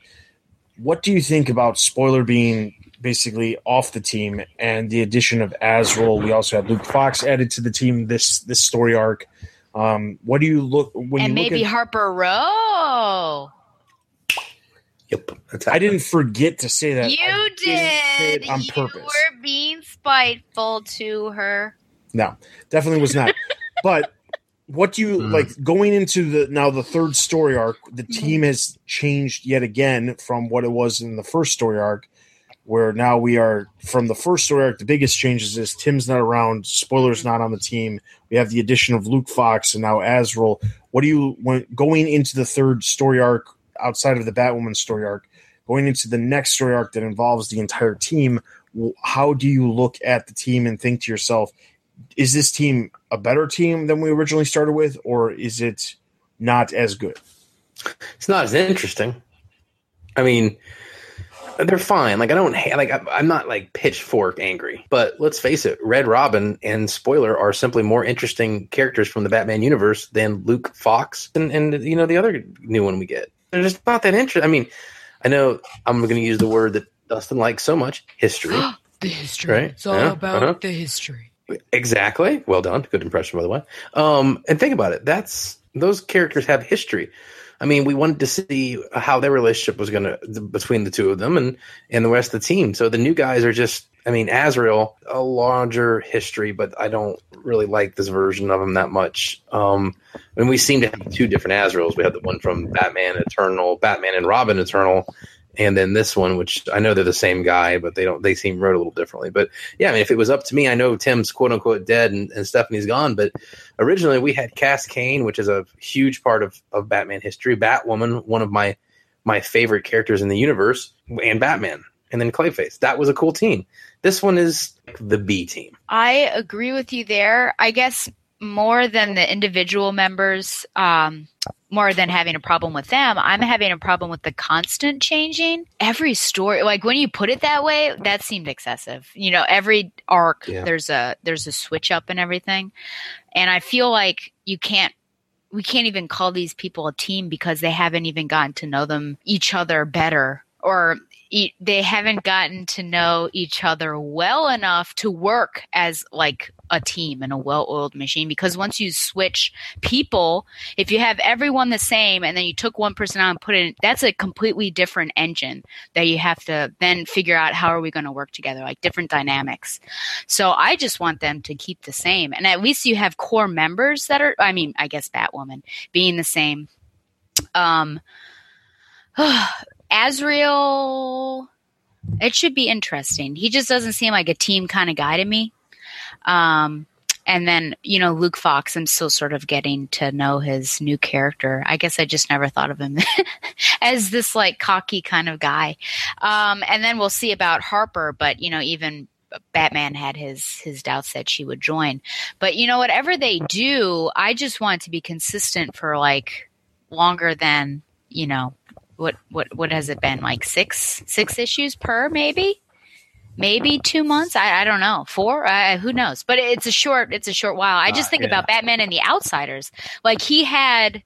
S8: What do you think about spoiler being basically off the team and the addition of Azrael? We also have Luke Fox added to the team this this story arc. Um, what do you look when
S10: and
S8: you look
S10: maybe
S8: at,
S10: Harper Row.
S9: Yep, that's
S8: I didn't forget to say that.
S10: You
S8: I didn't say
S10: did.
S8: it on
S10: you
S8: purpose.
S10: were being spiteful to her.
S8: No, definitely was not. but what do you
S9: Mm.
S8: like going into the now the third story arc? The team has changed yet again from what it was in the first story arc, where now we are from the first story arc. The biggest changes is Tim's not around. Spoilers not on the team. We have the addition of Luke Fox and now Azrael. What do you when going into the third story arc outside of the Batwoman story arc? Going into the next story arc that involves the entire team, how do you look at the team and think to yourself, is this team a better team than we originally started with, or is it not as good?
S9: it's not as interesting. I mean, they're fine. Like I don't ha- like. I- I'm not like pitchfork angry, but let's face it, Red Robin and Spoiler are simply more interesting characters from the Batman universe than Luke Fox and and you know the other new one we get. They're just not that interesting. I mean, I know I'm going to use the word that Dustin likes so much: history.
S2: The history.
S9: Right?
S2: It's all
S9: Yeah,
S2: about
S9: uh-huh.
S2: the history.
S9: Exactly. Well done. Good impression, by the way. Um, and think about it. That's those characters have history. I mean, we wanted to see how their relationship was going to between the two of them and and the rest of the team. So the new guys are just. I mean, Azrael, a larger history, but I don't really like this version of him that much. Um, and we seem to have two different Azraels. We have the one from Batman Eternal, Batman and Robin Eternal, and then this one, which I know they're the same guy, but they don't. They seem wrote a little differently. But yeah, I mean, if it was up to me, I know Tim's quote unquote dead and, and Stephanie's gone, but originally we had Cass Kane, which is a huge part of, of Batman history. Batwoman, one of my my favorite characters in the universe, and Batman, and then Clayface. That was a cool team. This one is the B team.
S10: I agree with you there. I guess more than the individual members, um, more than having a problem with them, I'm having a problem with the constant changing. Every story, like when you put it that way, that seemed excessive. You know, every arc
S9: Yeah.
S10: there's a there's a switch up and everything, and I feel like you can't. We can't even call these people a team because they haven't even gotten to know them each other better, or e- they haven't gotten to know each other well enough to work as like a team and a well-oiled machine. Because once you switch people, if you have everyone the same and then you took one person out and put in that's a completely different engine that you have to then figure out how are we going to work together like different dynamics. So i just want them to keep the same and at least you have core members that are i mean i guess batwoman being the same. Um azrael it should be interesting. He just doesn't seem like a team kind of guy to me um and then, you know, Luke Fox, I'm still sort of getting to know his new character. I guess I just never thought of him as this like cocky kind of guy. Um, and then we'll see about Harper, but you know, even Batman had his his doubts that she would join. But you know, whatever they do, I just want to be consistent for like longer than, you know, what what what has it been? Like six six issues per maybe? Maybe two months. I, I don't know, four. Uh, who knows? But it's a short. It's a short while. I just
S8: Uh,
S10: think
S8: yeah.
S10: about Batman and the Outsiders. Like he had,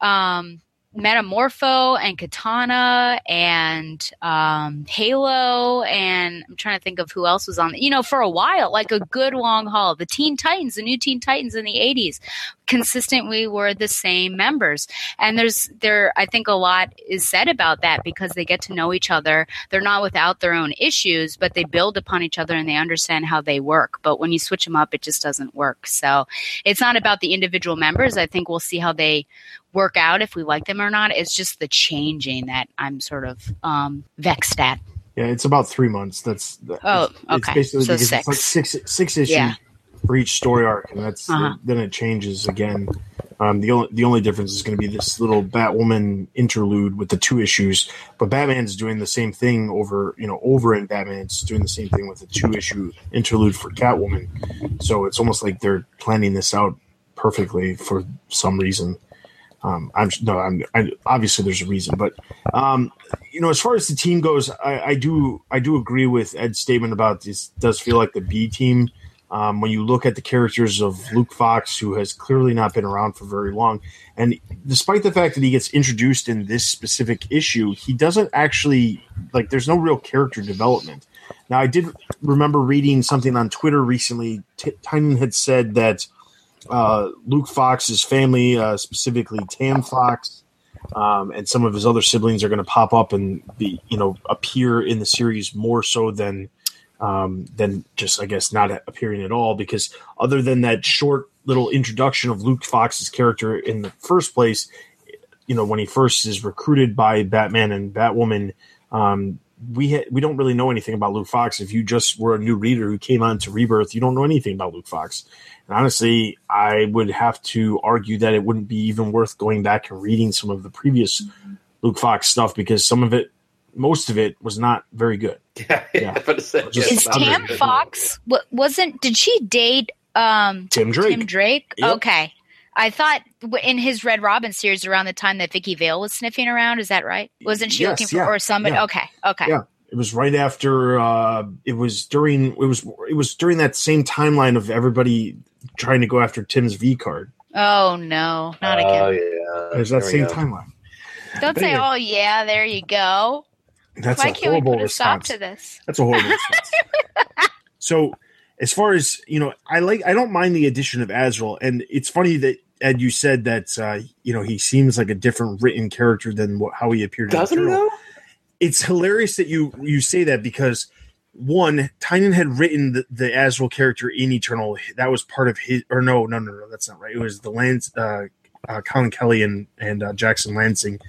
S10: um, Metamorpho and Katana and um, Halo and I'm trying to think of who else was on. You know, for a while, like a good long haul. The Teen Titans, the new Teen Titans in the '80s, consistently were the same members. And there's there, I think a lot is said about that because they get to know each other. They're not without their own issues, but they build upon each other and they understand how they work. But when you switch them up, it just doesn't work. So it's not about the individual members. I think we'll see how they work out if we like them or not. It's just the changing that I'm sort of um, vexed at.
S8: Yeah, it's about three months. That's that-
S10: Oh,
S8: it's, it's
S10: okay.
S8: basically
S10: So
S8: because it's like
S10: six.
S8: six six issues
S10: Yeah.
S8: for each story arc, and that's
S10: Uh-huh.
S8: then it changes again. Um, the only the only difference is going to be this little Batwoman interlude with the two issues, but Batman's doing the same thing over you know over in Batman's doing the same thing with the two issue interlude for Catwoman. So it's almost like they're planning this out perfectly for some reason. Um, I'm no, I'm I, obviously there's a reason, but um, you know, as far as the team goes, I, I do I do agree with Ed's statement about this. Does feel like the B team um, when you look at the characters of Luke Fox, who has clearly not been around for very long, and despite the fact that he gets introduced in this specific issue, he doesn't actually like. There's no real character development. Now, I did remember reading something on Twitter recently. T- Tynion had said that uh, Luke Fox's family, uh, specifically Tam Fox, um, and some of his other siblings are going to pop up and be, you know, appear in the series more so than um, than just, I guess, not appearing at all. Because other than that short little introduction of Luke Fox's character in the first place, you know, when he first is recruited by Batman and Batwoman, um, we ha- we don't really know anything about Luke Fox. If you just were a new reader who came on to Rebirth, you don't know anything about Luke Fox. And honestly, I would have to argue that it wouldn't be even worth going back and reading some of the previous Luke Fox stuff because some of it, most of it, was not very good.
S9: Yeah,
S8: Yeah.
S9: I to say,
S8: Just-
S9: yeah,
S10: Is Tam. Fox wa- wasn't? Did she date um,
S8: Tim Drake.
S10: Tim Drake?
S8: Yep.
S10: Okay, I thought in his Red Robin series around the time that Vicky Vale was sniffing around. Is that right? Wasn't she
S8: Yes,
S10: looking for
S8: yeah,
S10: or somebody?
S8: yeah.
S10: Okay, okay.
S8: Yeah. It was right after. Uh, it was during. It was. It was during that same timeline of everybody trying to go after Tim's V card.
S10: Oh no, not again!
S9: Oh
S10: again!
S9: yeah,
S8: It was that
S9: There
S8: same
S9: go.
S8: timeline.
S10: Don't
S8: but
S10: say,
S8: anyway.
S10: "Oh yeah, there you go."
S8: That's
S10: Why
S8: a
S10: can't we
S8: horrible
S10: put a stop
S8: response.
S10: to this?
S8: That's a horrible response. So, as far as you know, I like. I don't mind the addition of Azrael, and it's funny that Ed, you said that uh, you know he seems like a different written character than what, how he appeared.
S9: Doesn't he
S8: Eternal.
S9: though?
S8: It's hilarious that you you say that because one, Tynion had written the, the Azrael character in Eternal. That was part of his. Or no, no, no, no, that's not right. It was the Lance, uh, uh, Collin Kelly and and uh, Jackson Lanzing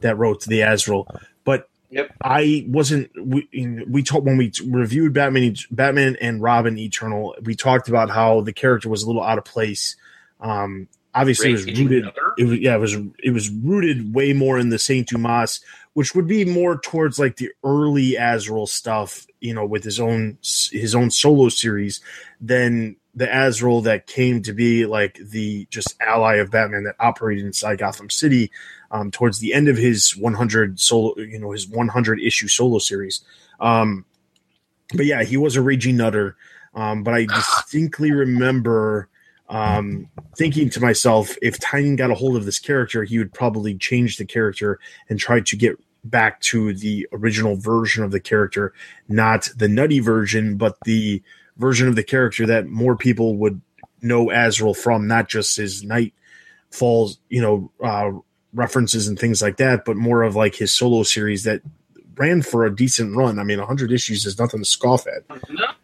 S8: that wrote the Azrael. But
S9: Yep.
S8: I wasn't. We we talked when we reviewed Batman, Batman and Robin Eternal. We talked about how the character was a little out of place. Um, obviously, it was rooted. It was yeah, it was it was rooted way more in the Saint Dumas, which would be more towards like the early Azrael stuff, you know, with his own his own solo series than the Azrael that came to be like the just ally of Batman that operated inside Gotham City um, towards the end of his 100 solo, you know, his 100 issue solo series. Um, but yeah, he was a raging nutter. Um, but I distinctly remember um, thinking to myself, if Tynion got a hold of this character, he would probably change the character and try to get back to the original version of the character, not the nutty version, but the version of the character that more people would know Azrael from, not just his night falls, you know, uh, references and things like that, but more of like his solo series that ran for a decent run. I mean, 100 issues is nothing to scoff at.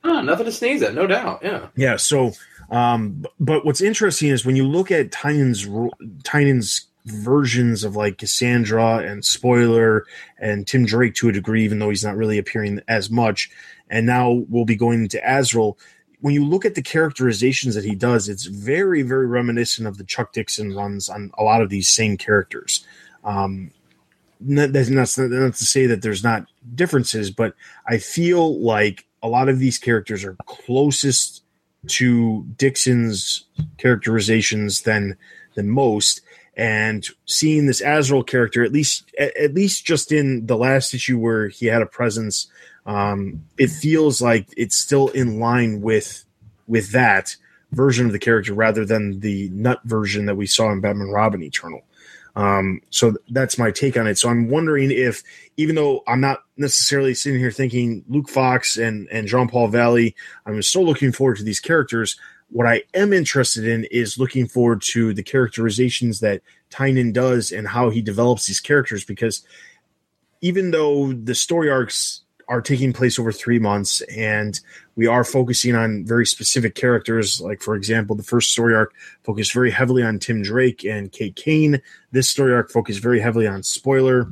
S9: No, nothing to sneeze at, no doubt. Yeah.
S8: Yeah. So, um, but what's interesting is when you look at Tynion's ro- Tynion's versions of like Cassandra and Spoiler and Tim Drake to a degree, even though he's not really appearing as much. And now we'll be going into Azrael. When you look at the characterizations that he does, it's very, very reminiscent of the Chuck Dixon runs on a lot of these same characters. Um, not, that's not, not to say that there's not differences, but I feel like a lot of these characters are closest to Dixon's characterizations than than most. And seeing this Azrael character, at least at, least just in the last issue where he had a presence, um, it feels like it's still in line with with that version of the character rather than the nut version that we saw in Batman Robin Eternal. Um, so that's my take on it. So I'm wondering if, even though I'm not necessarily sitting here thinking Luke Fox and, and Jean Paul Valley, I'm still looking forward to these characters. What I am interested in is looking forward to the characterizations that Tynion does and how he develops these characters because even though the story arcs are taking place over three months and we are focusing on very specific characters like for example the first story arc focused very heavily on tim drake and kate kane this story arc focused very heavily on spoiler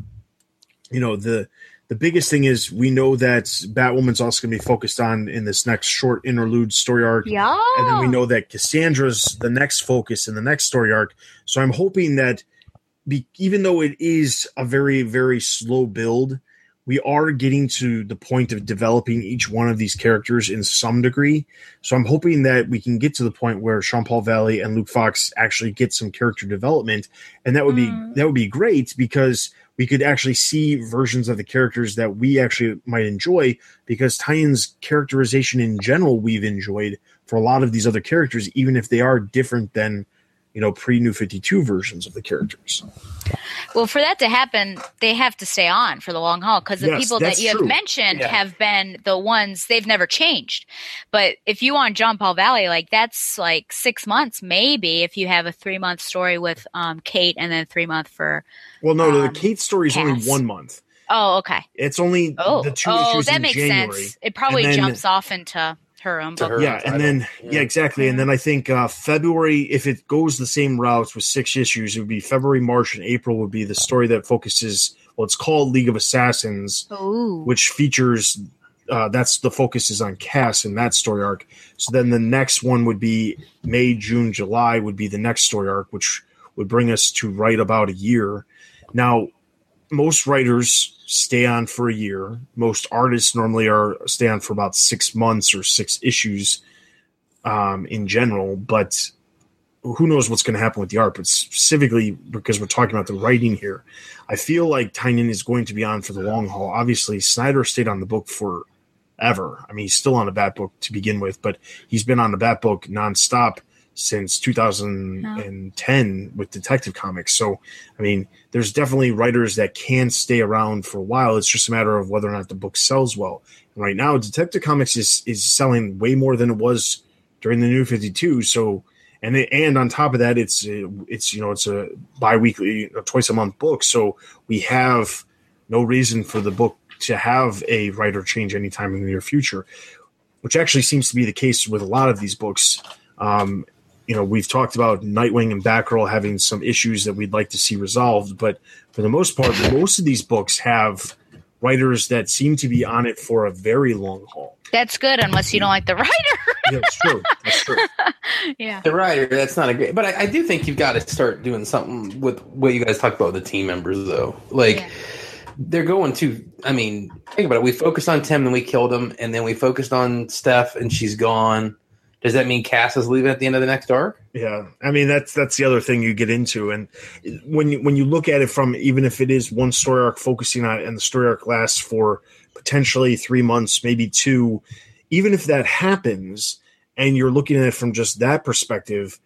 S8: you know the the biggest thing is we know that batwoman's also going to be focused on in this next short interlude story arc
S10: Yeah.
S8: and then we know that Cassandra's the next focus in the next story arc. So I'm hoping that be, even though it is a very very slow build, we are getting to the point of developing each one of these characters in some degree. So I'm hoping that we can get to the point where Jean Paul Valley and Luke Fox actually get some character development, and that would be
S10: Mm.
S8: that would be great because we could actually see versions of the characters that we actually might enjoy because Tynion's characterization in general we've enjoyed for a lot of these other characters, even if they are different than you know pre New Fifty Two versions of the characters.
S10: Well, for that to happen, they have to stay on for the long haul because the
S8: Yes,
S10: people that you
S8: true.
S10: have mentioned
S9: Yeah.
S10: have been the ones they've never changed. But if you want John Paul Valley, like that's like six months, maybe if you have a three month story with um, Kate and then three month for.
S8: Well, no, the
S10: Um,
S8: Kate story is only one month.
S10: Oh, okay.
S8: It's only
S10: Oh,
S8: the two
S10: oh,
S8: issues
S10: that
S8: in
S10: makes
S8: January.
S10: sense. It probably jumps off into her own book.
S9: her.
S8: yeah, and then
S9: Yeah.
S8: yeah, exactly. And then I think uh, February, if it goes the same route with six issues, it would be February, March, and April would be the story that focuses. Well, it's called League of Assassins,
S10: Ooh.
S8: which features. Uh, that's the focus is on Cass in that story arc. So then the next one would be May, June, July would be the next story arc, which would bring us to right about a year. Now, most writers stay on for a year. Most artists normally are stay on for about six months or six issues um, in general. But who knows what's going to happen with the art? But specifically because we're talking about the writing here, I feel like Tynion is going to be on for the long haul. Obviously, Snyder stayed on the book forever. I mean, he's still on the Bat book to begin with, but he's been on the Bat book nonstop since 2010 with Detective Comics. So, I mean, there's definitely writers that can stay around for a while. It's just a matter of whether or not the book sells well. And right now, Detective Comics is is selling way more than it was during the New 52. So, and it, and on top of that, it's it's you know it's a biweekly, twice a month book. So we have no reason for the book to have a writer change anytime in the near future, which actually seems to be the case with a lot of these books. Um, you know, we've talked about Nightwing and Batgirl having some issues that we'd like to see resolved, but for the most part, most of these books have writers that seem to be on it for a very long haul.
S10: That's good unless you don't like the writer.
S8: Yeah, it's true. That's true.
S10: yeah.
S9: The writer, that's not a great. But I, I do think you've got to start doing something with what you guys talked about with the team members, though. Like
S10: Yeah.
S9: they're going to. I mean, think about it. We focused on Tim, and we killed him, and then we focused on Steph, and she's gone. Does that mean Cass is leaving at the end of the next arc?
S8: Yeah, I mean that's that's the other thing you get into, and when you, when you look at it from even if it is one story arc focusing on it, and the story arc lasts for potentially three months, maybe two, even if that happens, and you're looking at it from just that perspective,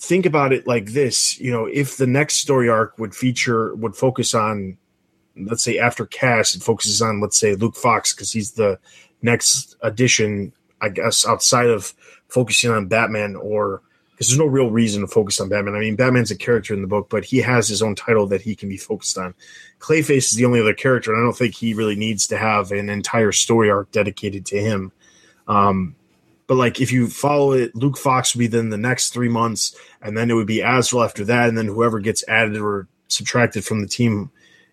S8: think about it like this: you know, if the next story arc would feature would focus on, let's say after Cass, it focuses on let's say Luke Fox because he's the next addition, I guess, outside of focusing on Batman or because there's no real reason to focus on Batman. I mean, Batman's a character in the book, but he has his own title that he can be focused on. Clayface is the only other character, and I don't think he really needs to have an entire story arc dedicated to him. Um, but like, if you follow it, Luke Fox would be then the next three months, and then it would be Azrael after that, and then whoever gets added or subtracted from the team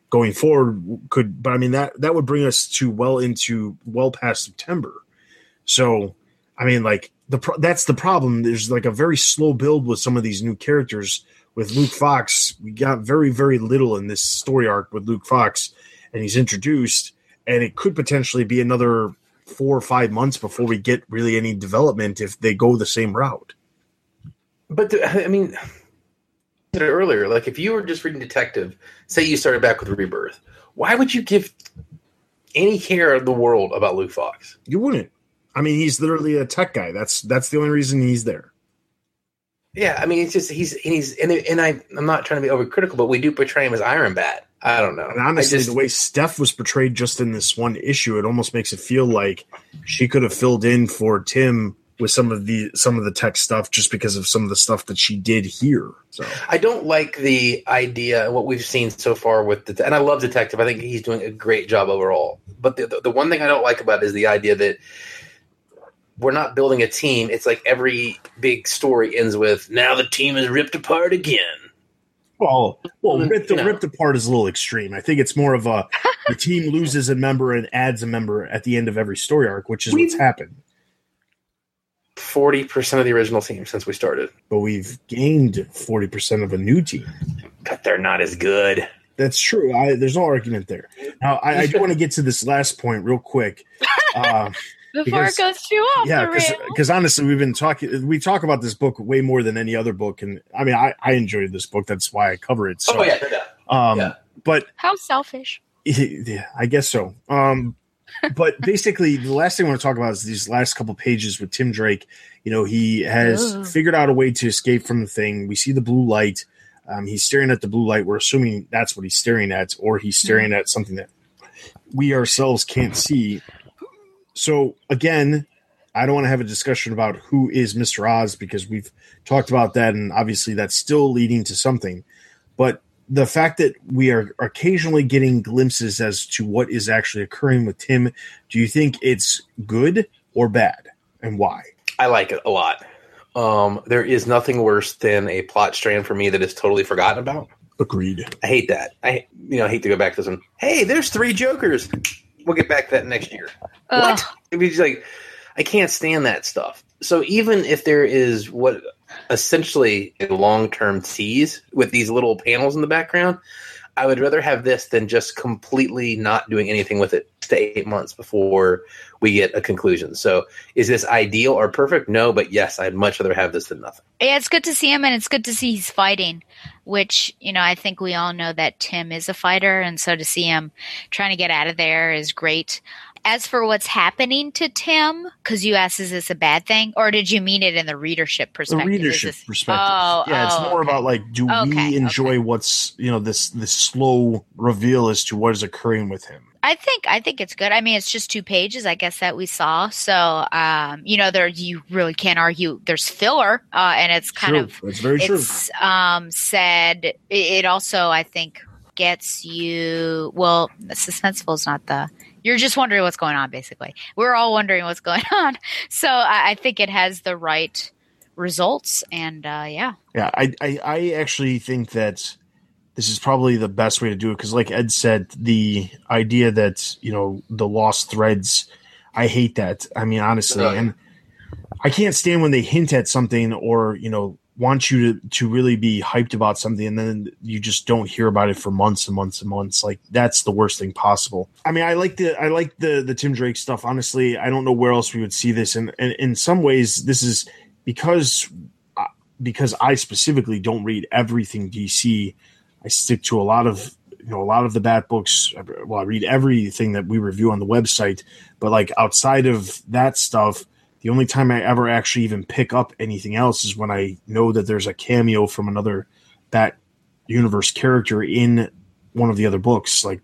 S8: going forward could. But I mean, that that would bring us to well into well past September. So, I mean, like the pro- that's the problem. There's like a very slow build with some of these new characters. With Luke Fox, we got very very little in this story arc with Luke Fox, and he's introduced, and it could potentially be another four or five months before we get really any development if they go the same route.
S9: But the, I mean, earlier, like if you were just reading Detective, say you started back with Rebirth, why would you give any care in the world about Luke Fox?
S8: You wouldn't. I mean, he's literally a tech guy. That's that's the only reason he's there.
S9: Yeah, I mean, it's just he's and he's and, and I I'm not trying to be overcritical, but we do portray him as Iron Bat. I don't know.
S8: And honestly,
S9: just,
S8: the way Steph was portrayed just in this one issue, it almost makes it feel like she could have filled in for Tim with some of the some of the tech stuff just because of some of the stuff that she did here. So
S9: I don't like the idea what we've seen so far with the and I love Detective. I think he's doing a great job overall. But the, the, the one thing I don't like about it is the idea that we're not building a team. It's like every big story ends with now the team is ripped apart again.
S8: Well, well, ripped, ripped apart is a little extreme. I think it's more of a the team loses a member and adds a member at the end of every story arc, which is what's happened.
S9: Forty percent of the original team since we started,
S8: But we've gained forty percent of a new team.
S9: but they're not as good.
S8: That's true. I, there's no argument there. Now, I, I do want to get to this last point real quick. Uh,
S10: Before
S8: Because-
S10: it goes too off
S8: yeah, because honestly, we've been talking. We talk about this book way more than any other book, and I mean, I, I enjoyed this book. That's why I cover it. So,
S9: oh yeah, no doubt.
S8: um,
S9: yeah.
S8: but
S10: How selfish.
S8: Yeah, I guess so. Um, but basically, the last thing I want to talk about is these last couple pages with Tim Drake. You know, he has
S10: Ugh.
S8: figured out a way to escape from the thing. We see the blue light. Um, he's staring at the blue light. We're assuming that's what he's staring at, or he's staring at something that we ourselves can't see. So again, I don't want to have a discussion about who is Mr. Oz because we've talked about that, and obviously that's still leading to something. But the fact that we are occasionally getting glimpses as to what is actually occurring with Tim, do you think it's good or bad, and why?
S9: I like it a lot. Um, there is nothing worse than a plot strand for me that is totally forgotten about.
S8: Agreed.
S9: I hate that. I you know hate to go back to this one. Hey, there's three Jokers. We'll get back to that next year.
S10: Ugh.
S9: What? It'd be like I can't stand that stuff. So even if there is what essentially a long term tease with these little panels in the background, I would rather have this than just completely not doing anything with it to eight months before we get a conclusion. So is this ideal or perfect? No, but yes, I'd much rather have this than nothing.
S10: Yeah, it's good to see him, and it's good to see he's fighting. Which you know, I think we all know that Tim is a fighter, and so to see him trying to get out of there is great. As for what's happening to Tim, because you asked, is this a bad thing, or did you mean it in the readership perspective? Is
S8: readership
S10: this-
S8: perspective.
S10: Oh,
S8: yeah, it's
S10: oh,
S8: more
S10: okay.
S8: about like, do
S10: Okay,
S8: we enjoy
S10: okay.
S8: what's you know this this slow reveal as to what is occurring with him?
S10: I think I think it's good. I mean, it's just two pages, I guess that we saw. So, um, you know, there you really can't argue. There's filler, uh, and it's kind
S8: True.
S10: of
S8: That's very true.
S10: it's um said it- it also i think gets you well suspenseful is not the you're just wondering what's going on basically we're all wondering what's going on so i, I think it has the right results and uh yeah
S8: Yeah, I, I, I actually think that this is probably the best way to do it because, like Ed said, the idea that you know the lost threads, I hate that. I mean, honestly,
S9: Oh, yeah.
S8: and I can't stand when they hint at something or you know want you to to really be hyped about something and then you just don't hear about it for months and months and months. Like that's the worst thing possible. I mean i like the i like the the tim drake stuff. Honestly i don't know where else we would see this. And, and in some ways this is because uh, because i specifically don't read everything dc i stick to a lot of you know a lot of the bat books. Well i read everything that we review on the website but like outside of that stuff the only time I ever actually even pick up anything else is when I know that there's a cameo from another that universe character in one of the other books, like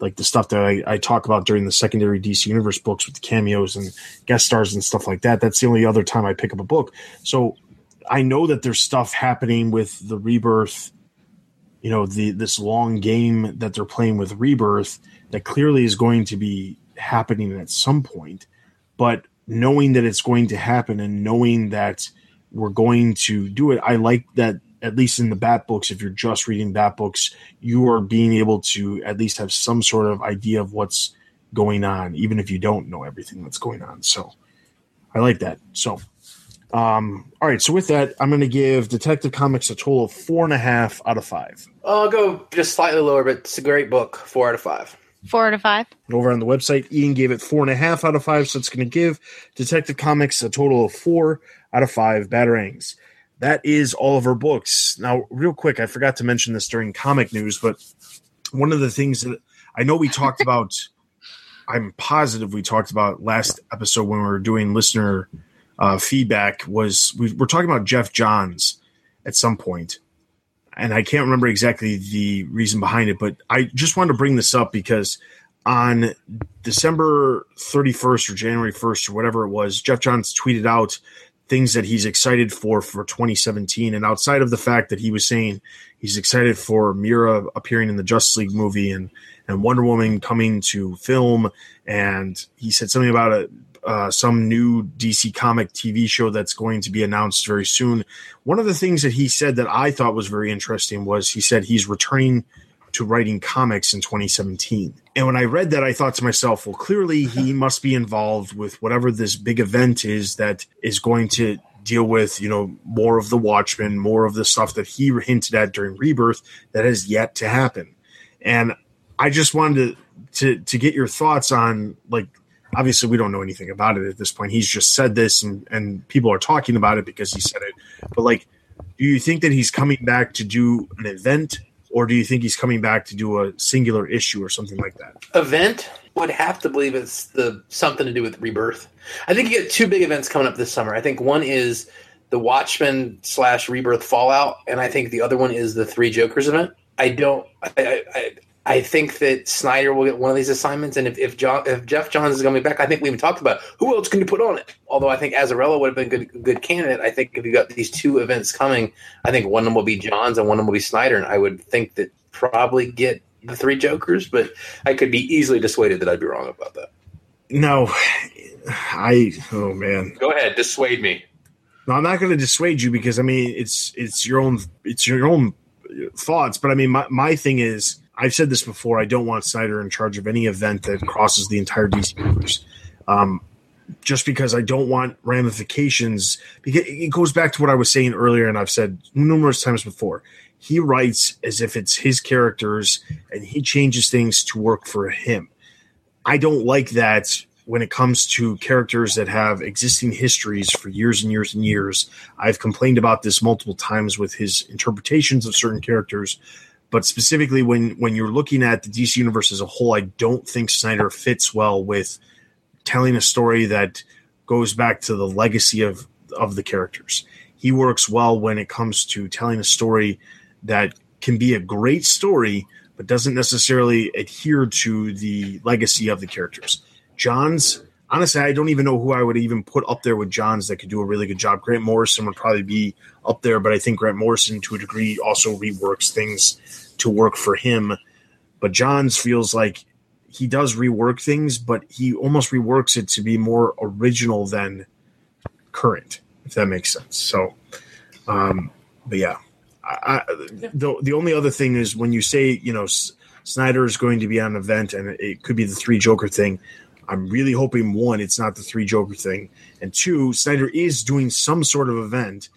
S8: like the stuff that I, I talk about during the secondary DC Universe books with the cameos and guest stars and stuff like that. That's the only other time I pick up a book. So I know that there's stuff happening with the rebirth, you know, the this long game that they're playing with rebirth that clearly is going to be happening at some point. But knowing that it's going to happen and knowing that we're going to do it, I like that at least in the bat books, if you're just reading bat books, you are being able to at least have some sort of idea of what's going on, even if you don't know everything that's going on. So I like that. So, um, all right. So with that, I'm going to give Detective Comics a total of four and a half out of five.
S9: I'll go just slightly lower, but it's a great book. Four out of five.
S10: Four out of five.
S8: And over on the website, Ian gave it four and a half out of five. So it's going to give Detective Comics a total of four out of five batarangs. That is all of our books. Now, real quick, I forgot to mention this during comic news, but one of the things that I know we talked about, I'm positive we talked about last episode when we were doing listener uh, feedback was we were talking about Geoff Johns at some point, and I can't remember exactly the reason behind it, but I just wanted to bring this up because on December 31st or January 1st or whatever it was, Geoff Johns tweeted out things that he's excited for for 2017. And outside of the fact that he was saying he's excited for Mera appearing in the Justice League movie and and Wonder Woman coming to film, and he said something about a uh, some new DC comic TV show that's going to be announced very soon. One of the things that he said that I thought was very interesting was he said he's returning to writing comics in 2017. And when I read that, I thought to myself, well, clearly he must be involved with whatever this big event is that is going to deal with, you know, more of the Watchmen, more of the stuff that he hinted at during Rebirth that has yet to happen. And I just wanted to to, to get your thoughts on like obviously we don't know anything about it at this point. He's just said this and, and people are talking about it because he said it. But like, do you think that he's coming back to do an event or do you think he's coming back to do a singular issue or something like that?
S9: Event would have to believe it's the something to do with rebirth. I think you get two big events coming up this summer. I think one is the Watchmen slash Rebirth Fallout, and I think the other one is the Three Jokers event. I don't. I, I, I think that Snyder will get one of these assignments, and if if, John, if Geoff Johns is going to be back, I think we even talked about who else can you put on it. Although I think Azzarello would have been a good good candidate. I think if you got these two events coming, I think one of them will be Johns and one of them will be Snyder, and I would think that probably get the three Jokers, but I could be easily dissuaded that I'd be wrong about that.
S8: No, I oh man,
S9: Go ahead, dissuade me.
S8: no, I'm not going to dissuade you because I mean it's it's your own it's your own thoughts, but I mean my my thing is I've said this before. I don't want Snyder in charge of any event that crosses the entire DC universe. Um, just because I don't want ramifications. Because it goes back to what I was saying earlier, and I've said numerous times before. He writes as if it's his characters, and he changes things to work for him. I don't like that when it comes to characters that have existing histories for years and years and years. I've complained about this multiple times with his interpretations of certain characters but specifically when when you're looking at the DC universe as a whole, I don't think Snyder fits well with telling a story that goes back to the legacy of of the characters. He works well when it comes to telling a story that can be a great story, but doesn't necessarily adhere to the legacy of the characters. John's honestly, I don't even know who I would even put up there with Johns that could do a really good job. Grant Morrison would probably be up there, but I think Grant Morrison, to a degree, also reworks things to work for him. But Johns feels like he does rework things, but he almost reworks it to be more original than current, if that makes sense. So, um, but yeah, I, I, the the only other thing is when you say you know S- Snyder is going to be on an event and it could be the three Joker thing. I'm really hoping one, it's not the three Joker thing, and two, Snyder is doing some sort of event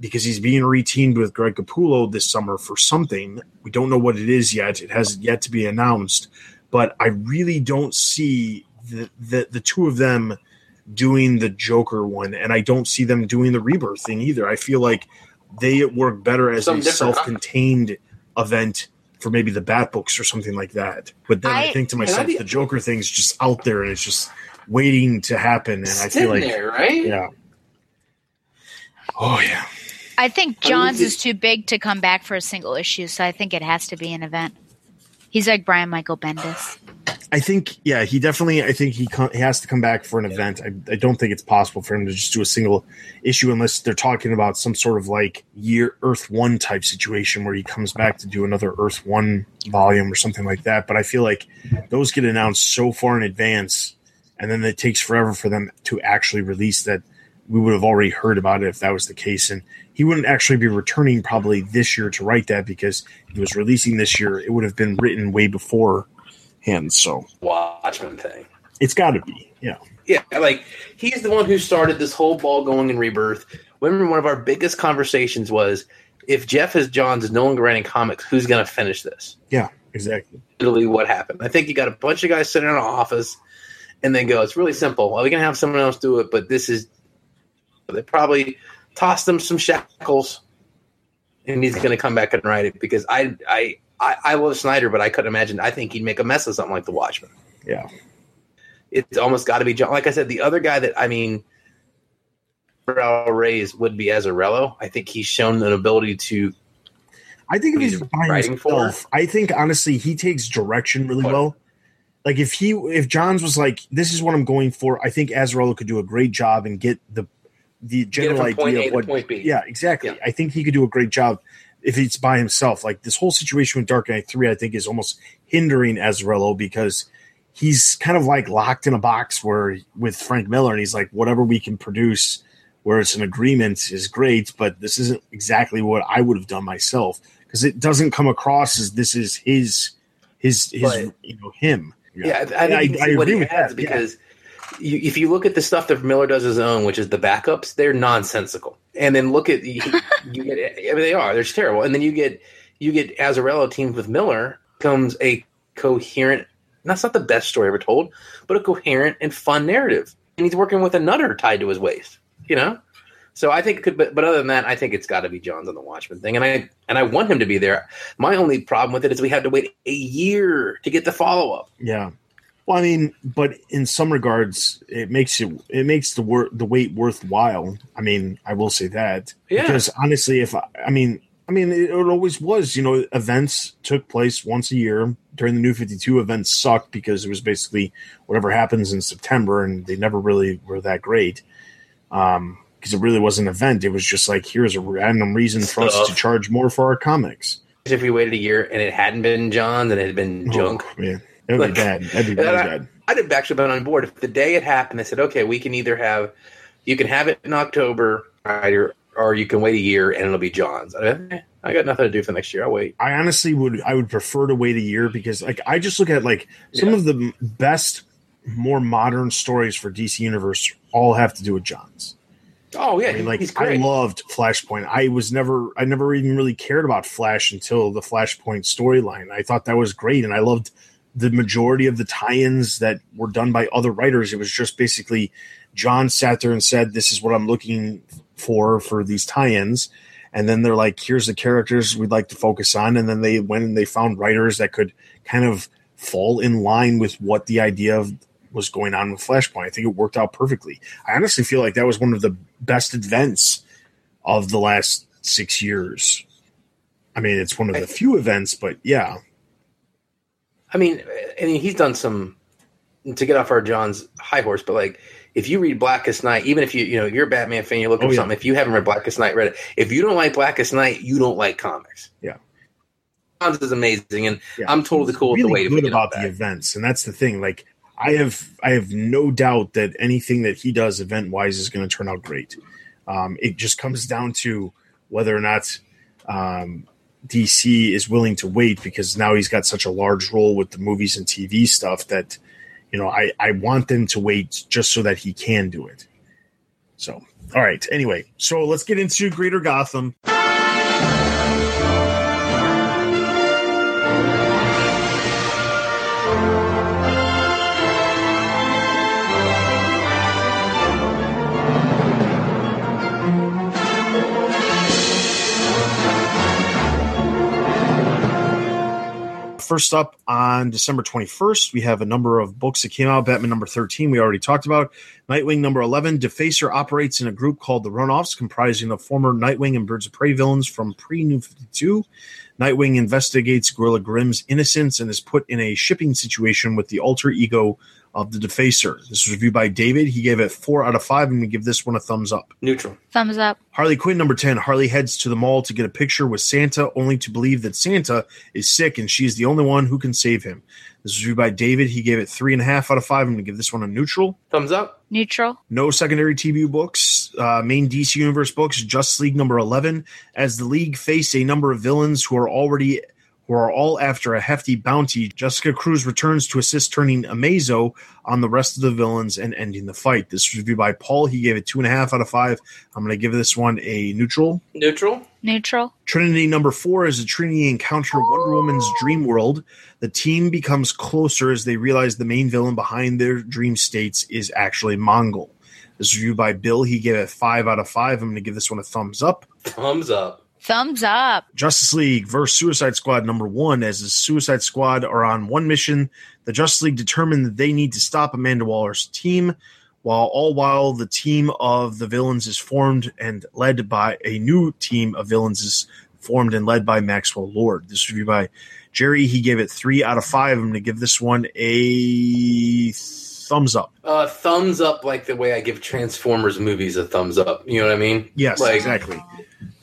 S8: because he's being reteamed with Greg Capullo this summer for something. We don't know what it is yet. It hasn't yet to be announced, but I really don't see the the, the two of them doing the Joker one, and I don't see them doing the Rebirth thing either. I feel like they work better as
S9: Something
S8: a self-contained event for maybe the Bat books or something like that. But then I,
S10: I-
S8: think to myself,
S9: think-
S8: the Joker thing's just out there and it's just waiting to happen. And I feel like,
S9: there, right?
S8: yeah. Oh yeah.
S10: I think
S9: I mean,
S10: Johns
S9: it-
S10: is too big to come back for a single issue, so I think it has to be an event. He's like Brian Michael Bendis.
S8: I think, yeah, he definitely. I think he, co- he has to come back for an event. I, I don't think it's possible for him to just do a single issue unless they're talking about some sort of like year Earth One type situation where he comes back to do another Earth One volume or something like that. But I feel like those get announced so far in advance, and then it takes forever for them to actually release that. We would have already heard about it if that was the case, and he wouldn't actually be returning probably this year to write that because he was releasing this year. It would have been written way beforehand, so
S9: Watchmen thing.
S8: it's got to be, yeah.
S9: Yeah, like he's the one who started this whole ball going in rebirth. Remember, one of our biggest conversations was if Geoff is Johns is no longer writing comics, who's going to finish this?
S8: Yeah, exactly.
S9: Literally, what happened? I think you got a bunch of guys sitting in an office, and they go, "It's really simple. Well, we can have someone else do it, but this is." They probably tossed him some shackles, and he's going to come back and write it because I, I, I, I love Snyder, but I couldn't imagine. I think he'd make a mess of something like The Watchmen
S8: Yeah,
S9: it's almost got to be John. Like I said, the other guy that I mean, Raul Reyes would be Azzarello. I think he's shown an ability to.
S8: I think if
S9: He's
S8: by
S9: writing for
S8: himself, I think honestly he takes direction really well. Like if he if Johns was like, "This is what I'm going for," I think Azzarello could do a great job and get the the general idea of what.
S9: point B.
S8: Yeah, exactly.
S9: Yeah.
S8: I think he could do a great job if it's by himself. Like this whole situation with Dark Knight Three, I think is almost hindering Azzarello because he's kind of like locked in a box where with Frank Miller, and he's like, whatever we can produce, where it's an agreement, is great, but this isn't exactly what I would have done myself because it doesn't come across as this is his his his
S9: But-
S8: you know him.
S9: Yeah, I, I
S8: And
S9: think you can see what he
S8: with
S9: has
S8: that, yeah.
S9: You, if you look at the stuff that Miller does his own, which is the backups, they're nonsensical. And then look at you, you get I mean, they are they're just terrible. And then you get you get Azzarello teamed with Miller becomes a coherent. That's not the best story ever told, but a coherent and fun narrative. And he's working with a nutter tied to his waist. You know. So I think it could, but, but other than that, I think it's got to be Johns on the Watchmen thing, and I and I want him to be there. My only problem with it is we had to wait a year to get the follow up.
S8: Yeah. Well, I mean, but in some regards, it makes it it makes the wor- the wait worthwhile. I mean, I will say that
S9: Yeah.
S8: because honestly, if I, I mean, I mean, it, it always was. You know, events took place once a year. During the New Fifty Two, events sucked because it was basically whatever happens in September, and they never really were that great. Um, because it really was an event. It was just like here's a random reason for us to charge more for our comics.
S9: if we waited a year and it hadn't been John, then it had been junk.
S8: Oh, man, that would
S9: Like-
S8: be bad. That'd be really
S9: I-
S8: bad.
S9: I'd have actually been on board if the day it happened. They said, "Okay, we can either have you can have it in October, right, or, or you can wait a year and it'll be John's." I, eh, I got nothing to do for next year. I'll wait.
S8: I honestly would I would prefer to wait a year because like I just look at like some
S9: Yeah.
S8: of the best more modern stories for DC Universe all have to do with Johns.
S9: Oh yeah,
S8: I mean, like I loved Flashpoint. I was never I never even really cared about Flash until the Flashpoint storyline. I thought that was great and I loved the majority of the tie-ins that were done by other writers. It was just basically John sat there and said, "This is what I'm looking for for these tie-ins." And then they're like, "Here's the characters we'd like to focus on." And then they went and they found writers that could kind of fall in line with what the idea of was going on with Flashpoint. I think it worked out perfectly. I honestly feel like that was one of the best events of the last six years. I mean, it's one of the few events, but yeah,
S9: I mean, I mean, he's done some to get off our John's high horse, but like if you read Blackest Night, even if you you know you're a Batman fan, you're looking
S8: Oh,
S9: for
S8: yeah.
S9: something. If you haven't read Blackest Night, read it. If you don't like Blackest Night, you don't like comics.
S8: Yeah.
S9: John's is amazing, and
S8: yeah.
S9: I'm totally cool with the way
S8: good about the events, and that's the thing. Like, I have I have no doubt that anything that he does event wise is going to turn out great. Um, it just comes down to whether or not um, DC is willing to wait because now he's got such a large role with the movies and TV stuff that you know I I want them to wait just so that he can do it. So, all right. Anyway, so let's get into Greater Gotham. First up on December 21st, we have a number of books that came out. Batman number 13, we already talked about. Nightwing number 11, Defacer operates in a group called the Runoffs, comprising of former Nightwing and Birds of Prey villains from pre New 52. Nightwing investigates Gorilla Grimm's innocence and is put in a shipping situation with the alter ego of the Defacer. This was reviewed by David. He gave it four out of five, and we give this one a thumbs up.
S9: Neutral.
S10: Thumbs up.
S8: Harley Quinn number 10. Harley heads to the mall to get a picture with Santa, only to believe that Santa is sick and she's the only one who can save him. This was reviewed by David. He gave it three and a half out of five. I'm going to give this one a neutral.
S9: Thumbs up.
S10: Neutral.
S8: No secondary TBU books. Uh, main DC Universe books. Just League number 11. As the League face a number of villains who are already who are all after a hefty bounty, Jessica Cruz returns to assist turning Amazo on the rest of the villains and ending the fight. This was reviewed by Paul. He gave it two and a half out of five. I'm going to give this one a neutral.
S9: Neutral.
S10: Neutral.
S8: Trinity number four is a Trinity encounter Wonder Woman's dream world. The team becomes closer as they realize the main villain behind their dream states is actually Mongul. This review by Bill. He gave it five out of five. I'm going to give this one a thumbs up.
S9: Thumbs up.
S10: Thumbs up.
S8: Justice League versus Suicide Squad number one. As the Suicide Squad are on one mission, the Justice League determine that they need to stop Amanda Waller's team, while all while the team of the villains is formed and led by a new team of villains is formed and led by Maxwell Lord. This review by Jerry. He gave it three out of five. I'm going to give this one a thumbs up.
S9: Uh, thumbs up, like the way I give Transformers movies a thumbs up. You know what I mean?
S8: Yes,
S9: Like-
S8: exactly.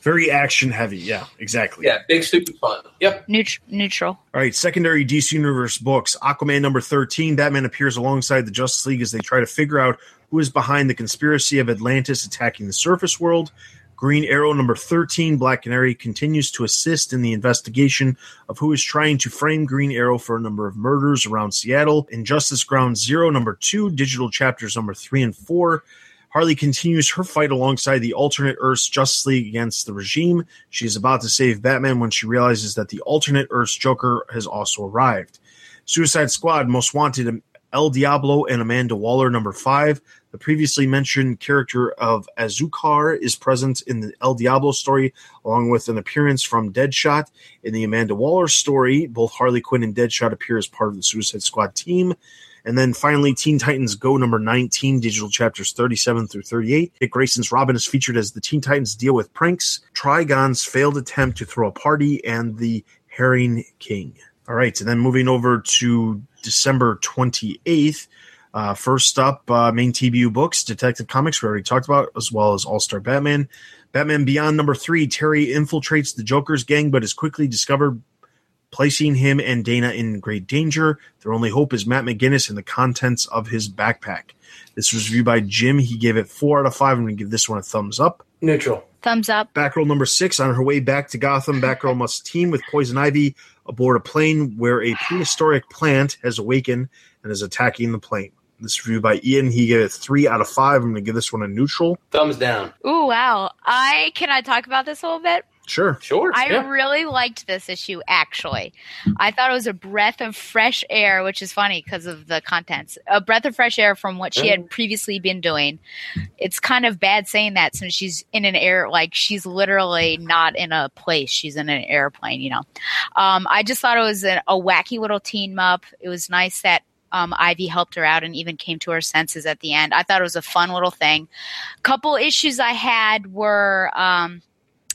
S8: Very action heavy. Yeah, exactly.
S9: Yeah, big, stupid fun. Yep.
S10: Neut- neutral.
S8: All right, secondary DC Universe books. Aquaman number 13. Batman appears alongside the Justice League as they try to figure out who is behind the conspiracy of Atlantis attacking the surface world. Green Arrow number 13. Black Canary continues to assist in the investigation of who is trying to frame Green Arrow for a number of murders around Seattle. Injustice Ground Zero number 2. Digital chapters number 3 and 4. Harley continues her fight alongside the alternate Earth's Justice League against the regime. She is about to save Batman when she realizes that the alternate Earth's Joker has also arrived. Suicide Squad Most Wanted El Diablo and Amanda Waller number 5. The previously mentioned character of Azukar is present in the El Diablo story along with an appearance from Deadshot. In the Amanda Waller story, both Harley Quinn and Deadshot appear as part of the Suicide Squad team. And then finally, Teen Titans Go number 19, digital chapters 37 through 38. Dick Grayson's Robin is featured as the Teen Titans deal with pranks, Trigon's failed attempt to throw a party, and the Herring King. All right, and then moving over to December 28th. Uh, first up, uh, main TBU books, Detective Comics, we already talked about, as well as All Star Batman. Batman Beyond number three, Terry infiltrates the Joker's gang, but is quickly discovered placing him and Dana in great danger. Their only hope is Matt McGinnis and the contents of his backpack. This was reviewed by Jim. He gave it four out of five. I'm going to give this one a thumbs up.
S9: Neutral.
S10: Thumbs up.
S8: Batgirl number six on her way back to Gotham. Batgirl must team with Poison Ivy aboard a plane where a prehistoric plant has awakened and is attacking the plane. This review by Ian. He gave it three out of five. I'm going to give this one a neutral.
S9: Thumbs down.
S10: Ooh, wow. I can I talk about this a little bit?
S8: Sure.
S9: Sure.
S10: I
S9: yeah.
S10: really liked this issue actually. I thought it was a breath of fresh air, which is funny because of the contents. A breath of fresh air from what she had previously been doing. It's kind of bad saying that since she's in an air like she's literally not in a place. She's in an airplane, you know. Um, I just thought it was a, a wacky little team up. It was nice that um, Ivy helped her out and even came to her senses at the end. I thought it was a fun little thing. Couple issues I had were um,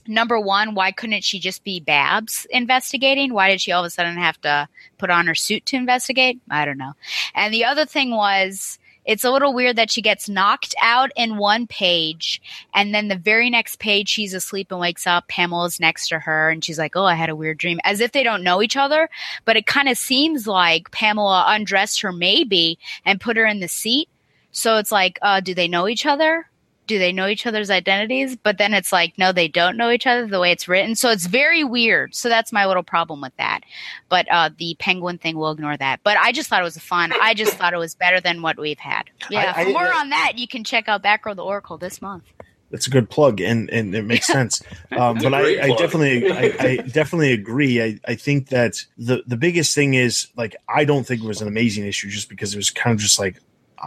S10: number one, why couldn't she just be Babs investigating? Why did she all of a sudden have to put on her suit to investigate? I don't know. And the other thing was, it's a little weird that she gets knocked out in one page, and then the very next page she's asleep and wakes up. Pamela's next to her, and she's like, "Oh, I had a weird dream," as if they don't know each other. But it kind of seems like Pamela undressed her maybe and put her in the seat. So it's like, uh, do they know each other? Do they know each other's identities? But then it's like, no, they don't know each other the way it's written. So it's very weird. So that's my little problem with that. But uh, the penguin thing, we'll ignore that. But I just thought it was fun. I just thought it was better than what we've had. Yeah.
S8: I-
S10: for more
S8: I-
S10: on that, you can check out Batgirl to Oracle this month.
S8: That's a good plug, and and it makes sense. Um, but I, I definitely, I, I definitely agree. I, I think that the the biggest thing is like I don't think it was an amazing issue just because it was kind of just like,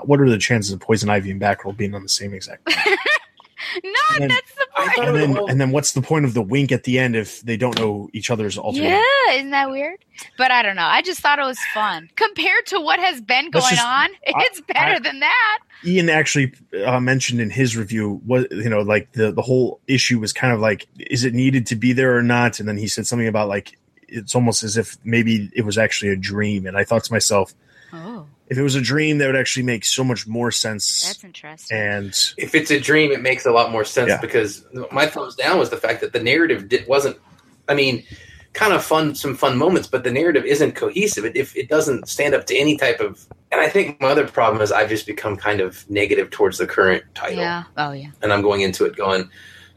S8: what are the chances of Poison Ivy and Batgirl being on the same exact?
S10: No,
S8: And then-
S10: that's the point.
S8: and then and then what's the point of the wink at the end if they don't know each other's alternate?
S10: Yeah, isn't that weird? But I don't know. I just thought it was fun compared to what has been going
S8: just-
S10: on. It's better
S8: I-
S10: than that.
S8: Ian actually uh, mentioned in his review what you know like the the whole issue was kind of like is it needed to be there or not and then he said something about like it's almost as if maybe it was actually a dream and I thought to myself
S10: Oh,
S8: if it was a dream that would actually make so much more sense
S10: that's interesting.
S8: and
S9: if it's a dream, it makes a lot more sense
S8: Yeah.
S9: because my thumbs down was the fact that the narrative did, wasn't. I mean, kind of fun, some fun moments, but the narrative isn't cohesive. It, if it doesn't stand up to any type of, and I think my other problem is I've just become kind of negative towards the current title,
S10: yeah. Oh, yeah.
S9: and I'm going into it going,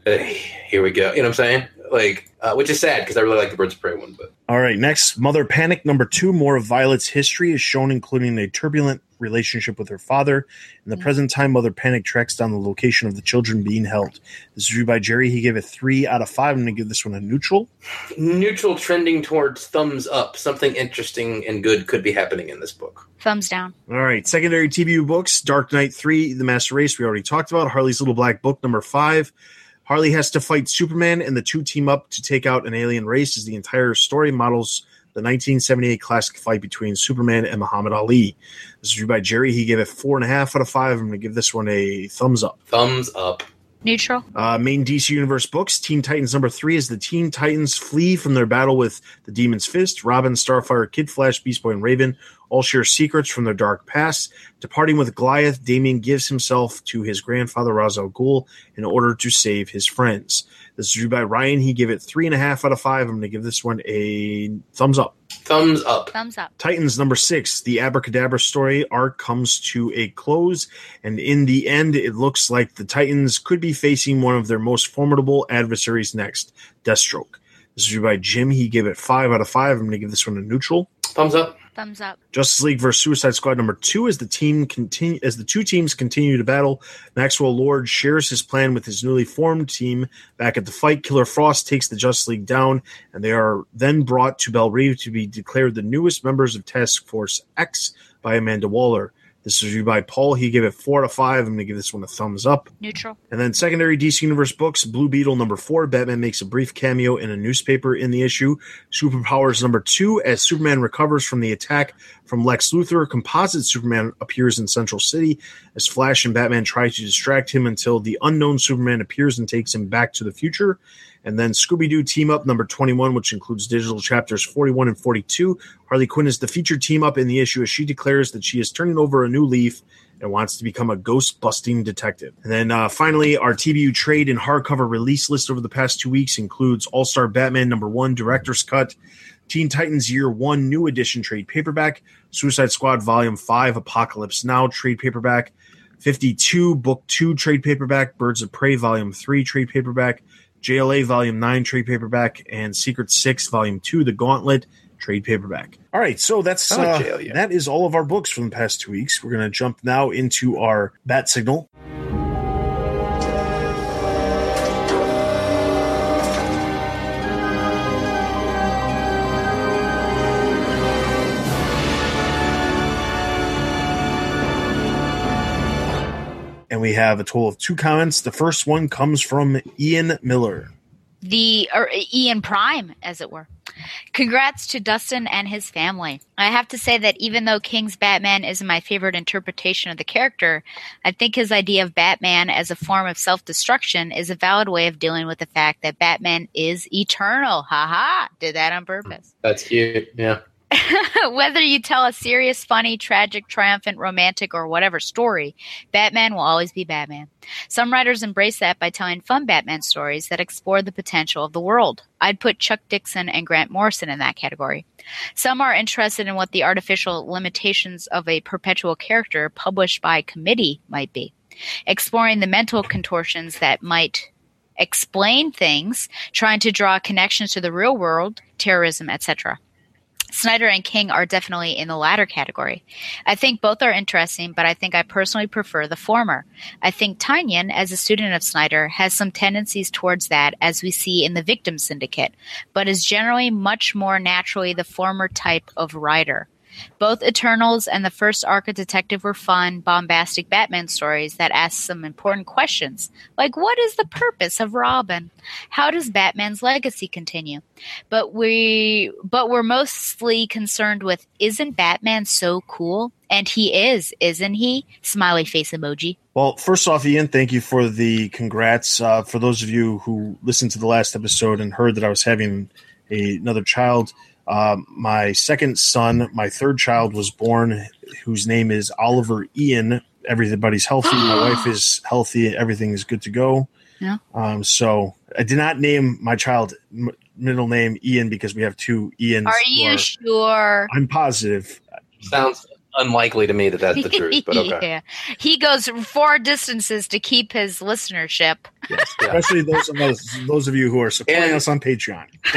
S9: uh, here we go. You know what I'm saying? Like, uh, which is sad because I really like the Birds of Prey one, but
S8: all right next Mother Panic number 2 more of Violet's history is shown including a turbulent relationship with her father in the
S10: Mm.
S8: present time Mother Panic tracks down the location of the children being held this is reviewed by Jerry he gave it 3 out of 5 I'm going to give this one a neutral
S9: neutral trending towards thumbs up. Something interesting and good could be happening in this book.
S10: Thumbs down.
S8: All right, secondary TBU books: Dark Knight Three, The Master Race. We already talked about Harley's Little Black Book number five. Harley has to fight Superman, and the two team up to take out an alien race. As the entire story models the 1978 classic fight between Superman and Muhammad Ali. This is reviewed by Jerry. He gave it four and a half out of five. I'm going to give this one a thumbs up.
S9: Thumbs up.
S10: Neutral.
S8: Uh, main DC Universe books. Teen Titans number three is the Teen Titans flee from their battle with the Demon's Fist. Robin, Starfire, Kid Flash, Beast Boy, and Raven all share secrets from their dark past. Departing with Goliath, Damian gives himself to his grandfather Ra's al Ghul in order to save his friends. This is reviewed by Ryan. He gave it three and a half out of five. I'm going to give this one a thumbs up.
S9: Thumbs up.
S10: Thumbs up.
S8: Titans number six, the Abracadabra story arc comes to a close, and in the end, it looks like the Titans could be facing one of their most formidable adversaries next, Deathstroke. This is reviewed by Jim. He gave it five out of five. I'm going to give this one a neutral.
S9: Thumbs up.
S10: Thumbs up.
S8: Justice League versus Suicide Squad number two as the team continue as the two teams continue to battle. Maxwell Lord shares his plan with his newly formed team. Back at the fight, Killer Frost takes the Justice League down, and they are then brought to Belle Reve to be declared the newest members of Task Force X by Amanda Waller. This is reviewed by Paul. He gave it four out of five. I'm going to give this one a thumbs up.
S10: Neutral.
S8: And then secondary DC Universe books, Blue Beetle number four, Batman makes a brief cameo in a newspaper in the issue. Superpowers number two, as Superman recovers from the attack from Lex Luthor, composite Superman appears in Central City as Flash and Batman try to distract him until the unknown Superman appears and takes him back to the future. And then Scooby Doo Team Up number 21, which includes digital chapters 41 and 42. Harley Quinn is the featured team up in the issue as she declares that she is turning over a new leaf and wants to become a ghost busting detective. And then uh, finally, our TBU trade and hardcover release list over the past two weeks includes All Star Batman number one, Director's Cut, Teen Titans Year One, New Edition trade paperback, Suicide Squad Volume 5, Apocalypse Now trade paperback, 52, Book 2 trade paperback, Birds of Prey Volume 3 trade paperback, JLA Volume 9 trade paperback, and Secret 6 Volume 2, The Gauntlet trade paperback. All right, so that's
S9: like
S8: uh, that is all of our books from the past two weeks. We're going to jump now into our bat signal. And we have a total of two comments. The first one comes from Ian Miller.
S10: the or Ian Prime, as it were. Congrats to Dustin and his family. I have to say that even though King's Batman is my favorite interpretation of the character, I think his idea of Batman as a form of self destruction is a valid way of dealing with the fact that Batman is eternal. Haha, did that on purpose.
S9: That's cute. Yeah.
S10: Whether you tell a serious, funny, tragic, triumphant, romantic, or whatever story, Batman will always be Batman. Some writers embrace that by telling fun Batman stories that explore the potential of the world. I'd put Chuck Dixon and Grant Morrison in that category. Some are interested in what the artificial limitations of a perpetual character published by committee might be. exploring the mental contortions that might explain things, trying to draw connections to the real world, terrorism, etc. Snyder and King are definitely in the latter category. I think both are interesting, but I think I personally prefer the former. I think Tynion, as a student of Snyder, has some tendencies towards that, as we see in the Victim Syndicate, but is generally much more naturally the former type of writer. Both Eternals and the first arc Detective were fun, bombastic Batman stories that asked some important questions, like what is the purpose of Robin? How does Batman's legacy continue? But we but we're mostly concerned with isn't Batman so cool? And he is, isn't he? Smiley face emoji.
S8: Well, first off, Ian, thank you for the congrats. Uh, for those of you who listened to the last episode and heard that I was having a, another child, uh, my second son, my third child, was born, whose name is Oliver Ian. Everybody's healthy. my wife is healthy. Everything is good to go.
S10: Yeah.
S8: Um, so I did not name my child m- middle name Ian because we have two Ians.
S10: Are
S8: who
S10: you sure?
S8: I'm positive.
S9: Sounds unlikely to me that that's the truth, but okay.
S10: yeah. He goes far distances to keep his listenership.
S8: Yes, especially those of us, those of you who are supporting
S9: And-
S8: us on Patreon.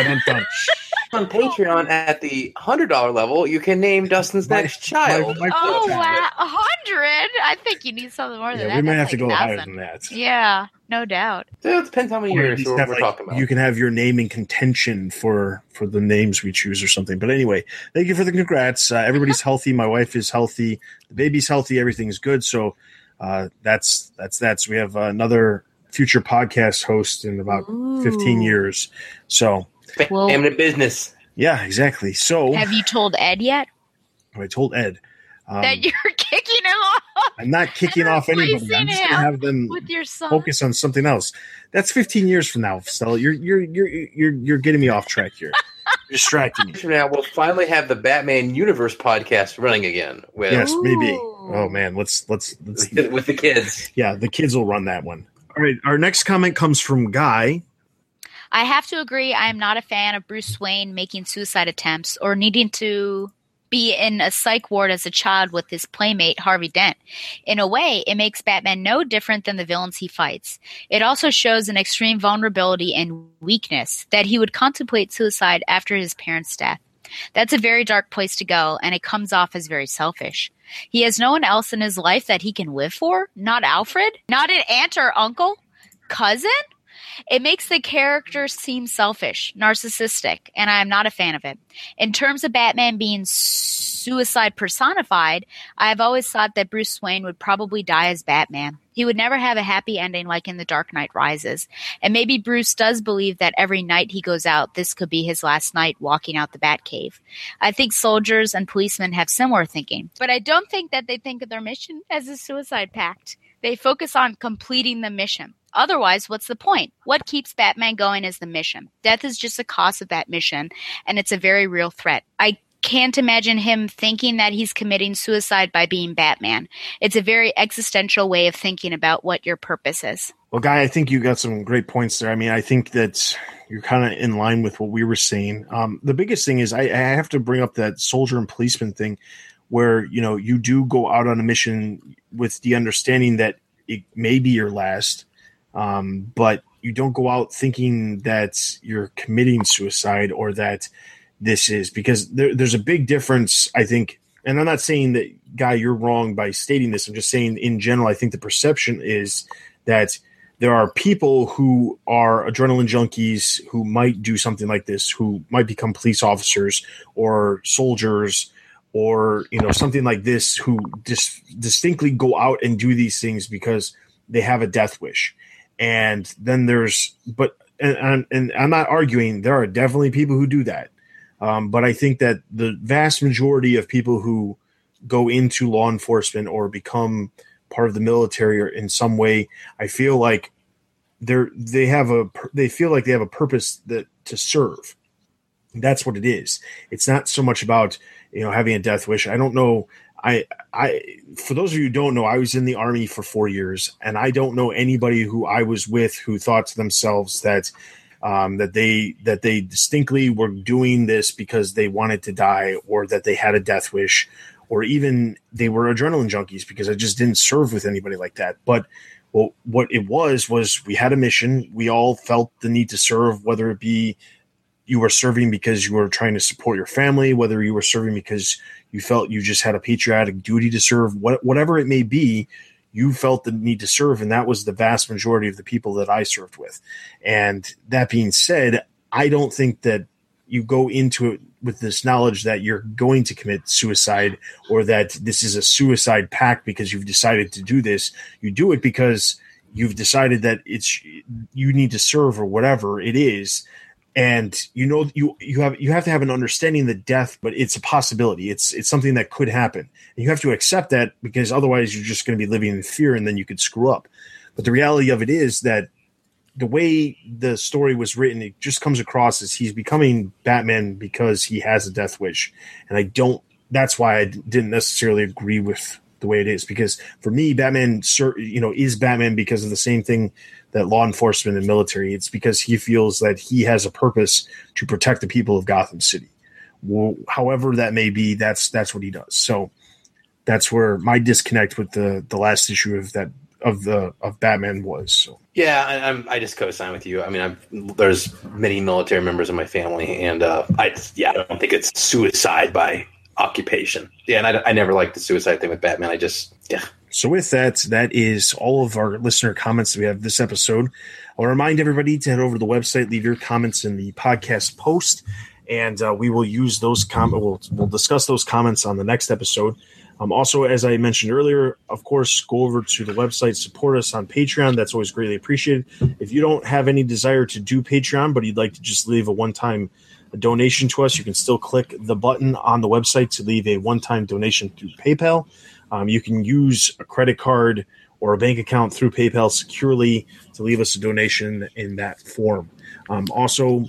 S9: On Patreon at the hundred dollar level, you can name Dustin's
S8: My-
S9: next child.
S8: my- my
S10: Oh wow, a hundred! I think you need something more than
S8: Yeah,
S10: that.
S8: we might have
S10: That's
S8: to go
S10: like
S8: higher than that.
S10: Yeah, no doubt.
S9: So it depends how many
S8: Or
S9: years we're,
S8: have,
S9: we're
S8: like,
S9: talking about.
S8: You can have your name in contention for for the names we choose or something. But anyway, thank you for the congrats. Uh, everybody's healthy. My wife is healthy. The baby's healthy. Everything's good. So uh, that's that's that. So we have another future podcast host in about fifteen years. So
S10: Well-
S9: Family business.
S8: yeah, exactly. So
S10: Have you told Ed yet
S8: I told Ed. Um,
S10: that you're kicking him off
S8: I'm not kicking off anybody. I'm just gonna have them
S10: with your son?
S8: focus on something else. That's 15 years from now, Stella. You're you're you're you're you're getting me off track here. You're distracting me.
S9: From now, we'll finally have the Batman Universe podcast running again with
S8: Yes, maybe. Oh man, let's let's let's.
S9: with the kids.
S8: Yeah, the kids will run that one. All right, our next comment comes from Guy.
S10: I have to agree. I am not a fan of Bruce Wayne making suicide attempts or needing to be in a psych ward as a child with his playmate Harvey Dent. In a way, it makes Batman no different than the villains he fights. It also shows an extreme vulnerability and weakness that he would contemplate suicide after his parents' death. That's a very dark place to go, and it comes off as very selfish. He has no one else in his life that he can live for? Not Alfred? Not an aunt or uncle? Cousin? It makes the character seem selfish, narcissistic, and I am not a fan of it. In terms of Batman being suicide personified, I've always thought that Bruce Wayne would probably die as Batman. He would never have a happy ending like in The Dark Knight Rises. And maybe Bruce does believe that every night he goes out, this could be his last night walking out the Batcave. I think soldiers and policemen have similar thinking, but I don't think that they think of their mission as a suicide pact. They focus on completing the mission. Otherwise, what's the point? What keeps Batman going is the mission. Death is just a cost of that mission, and it's a very real threat. I can't imagine him thinking that he's committing suicide by being Batman. It's a very existential way of thinking about what your purpose is.
S8: Well, Guy, I think you got some great points there. I mean, I think that you're kind of in line with what we were saying. Um, the biggest thing is I, I have to bring up that soldier and policeman thing, where you know you do go out on a mission with the understanding that it may be your last, um, but you don't go out thinking that you're committing suicide or that this is because there, there's a big difference. I think, and I'm not saying that, Guy, you're wrong by stating this. I'm just saying in general, I think the perception is that there are people who are adrenaline junkies who might do something like this, who might become police officers or soldiers or you know something like this, who dis- distinctly go out and do these things because they have a death wish. And then there's, but and, and, and I'm not arguing. There are definitely people who do that, um, but I think that the vast majority of people who go into law enforcement or become part of the military or in some way i feel like they're they have a they feel like they have a purpose that to serve that's what it is it's not so much about you know having a death wish i don't know i i for those of you who don't know i was in the army for four years and i don't know anybody who i was with who thought to themselves that um, that they that they distinctly were doing this because they wanted to die or that they had a death wish or even they were adrenaline junkies because I just didn't serve with anybody like that. But well, what it was was we had a mission. We all felt the need to serve, whether it be you were serving because you were trying to support your family, whether you were serving because you felt you just had a patriotic duty to serve, what, whatever it may be, you felt the need to serve. And that was the vast majority of the people that I served with. And that being said, I don't think that you go into it with this knowledge that you're going to commit suicide or that this is a suicide pact because you've decided to do this. You do it because you've decided that it's you need to serve or whatever it is and you know you you have you have to have an understanding that death but it's a possibility. It's it's something that could happen. And you have to accept that because otherwise you're just going to be living in fear and then you could screw up. But the reality of it is that the way the story was written it just comes across as he's becoming batman because he has a death wish. And i don't that's why i didn't necessarily agree with the way it is. Because for me batman you know is batman because of the same thing that law enforcement and military. It's because he feels that he has a purpose to protect the people of Gotham City. Well, however that may be, that's that's what he does. So that's where my disconnect with the the last issue of that of the of Batman was. So.
S9: Yeah, I, I'm. I just co-sign with you. I mean, I'm, there's many military members in my family, and uh, I yeah, I don't think it's suicide by occupation. Yeah, and I, I never liked the suicide thing with Batman. I just yeah,
S8: so, with that, that is all of our listener comments we have this episode. I'll remind everybody to head over to the website, leave your comments in the podcast post, and uh, we will use those comments. We'll, we'll discuss those comments on the next episode. Um, also, as I mentioned earlier, of course, go over to the website, support us on Patreon. That's always greatly appreciated. If you don't have any desire to do Patreon, but you'd like to just leave a one time donation to us, you can still click the button on the website to leave a one time donation through PayPal. Um, you can use a credit card or a bank account through PayPal securely to leave us a donation in that form. Um, also,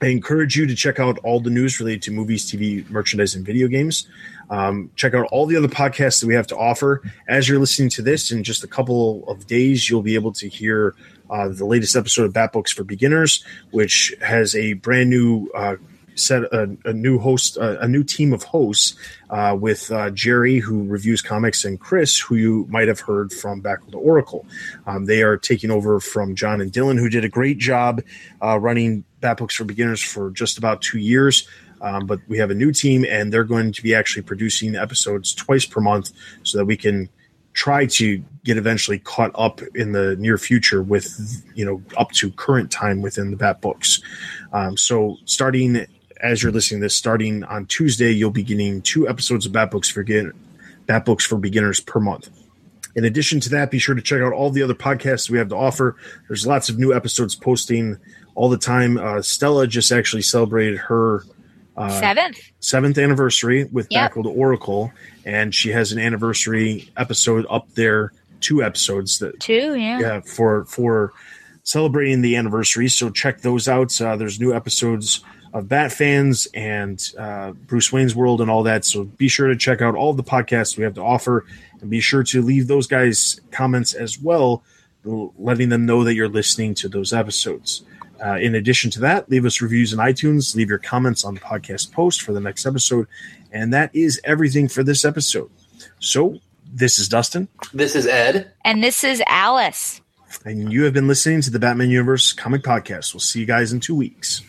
S8: I encourage you to check out all the news related to movies, TV, merchandise, and video games. Um, check out all the other podcasts that we have to offer. As you're listening to this, in just a couple of days, you'll be able to hear uh, the latest episode of Bat Books for Beginners, which has a brand new uh, set a, a new host, uh, a new team of hosts uh, with uh, Jerry, who reviews comics, and Chris, who you might have heard from back to Oracle. Um, they are taking over from John and Dylan, who did a great job uh, running Bat Books for Beginners for just about two years. Um, but we have a new team, and they're going to be actually producing episodes twice per month so that we can try to get eventually caught up in the near future with you know up to current time within the bat books um, so starting as you're listening to this, starting on Tuesday, you'll be getting two episodes of Bat Books for Bat Books for Beginners per month. In addition to that, be sure to check out all the other podcasts we have to offer. There's lots of new episodes posting all the time. Uh, Stella just actually celebrated her
S10: uh, seventh
S8: seventh anniversary with yep. Back with the Oracle, and she has an anniversary episode up there. Two episodes that
S10: two, yeah,
S8: yeah for for celebrating the anniversary. So check those out. Uh, there's new episodes of Bat fans and uh, Bruce Wayne's World and all that. So be sure to check out all the podcasts we have to offer and be sure to leave those guys comments as well, letting them know that you're listening to those episodes. Uh, in addition to that, leave us reviews in iTunes, leave your comments on the podcast post for the next episode. And that is everything for this episode. So this is Dustin.
S9: This is Ed.
S10: And this is Alice.
S8: And you have been listening to the Batman Universe Comic Podcast. We'll see you guys in two weeks.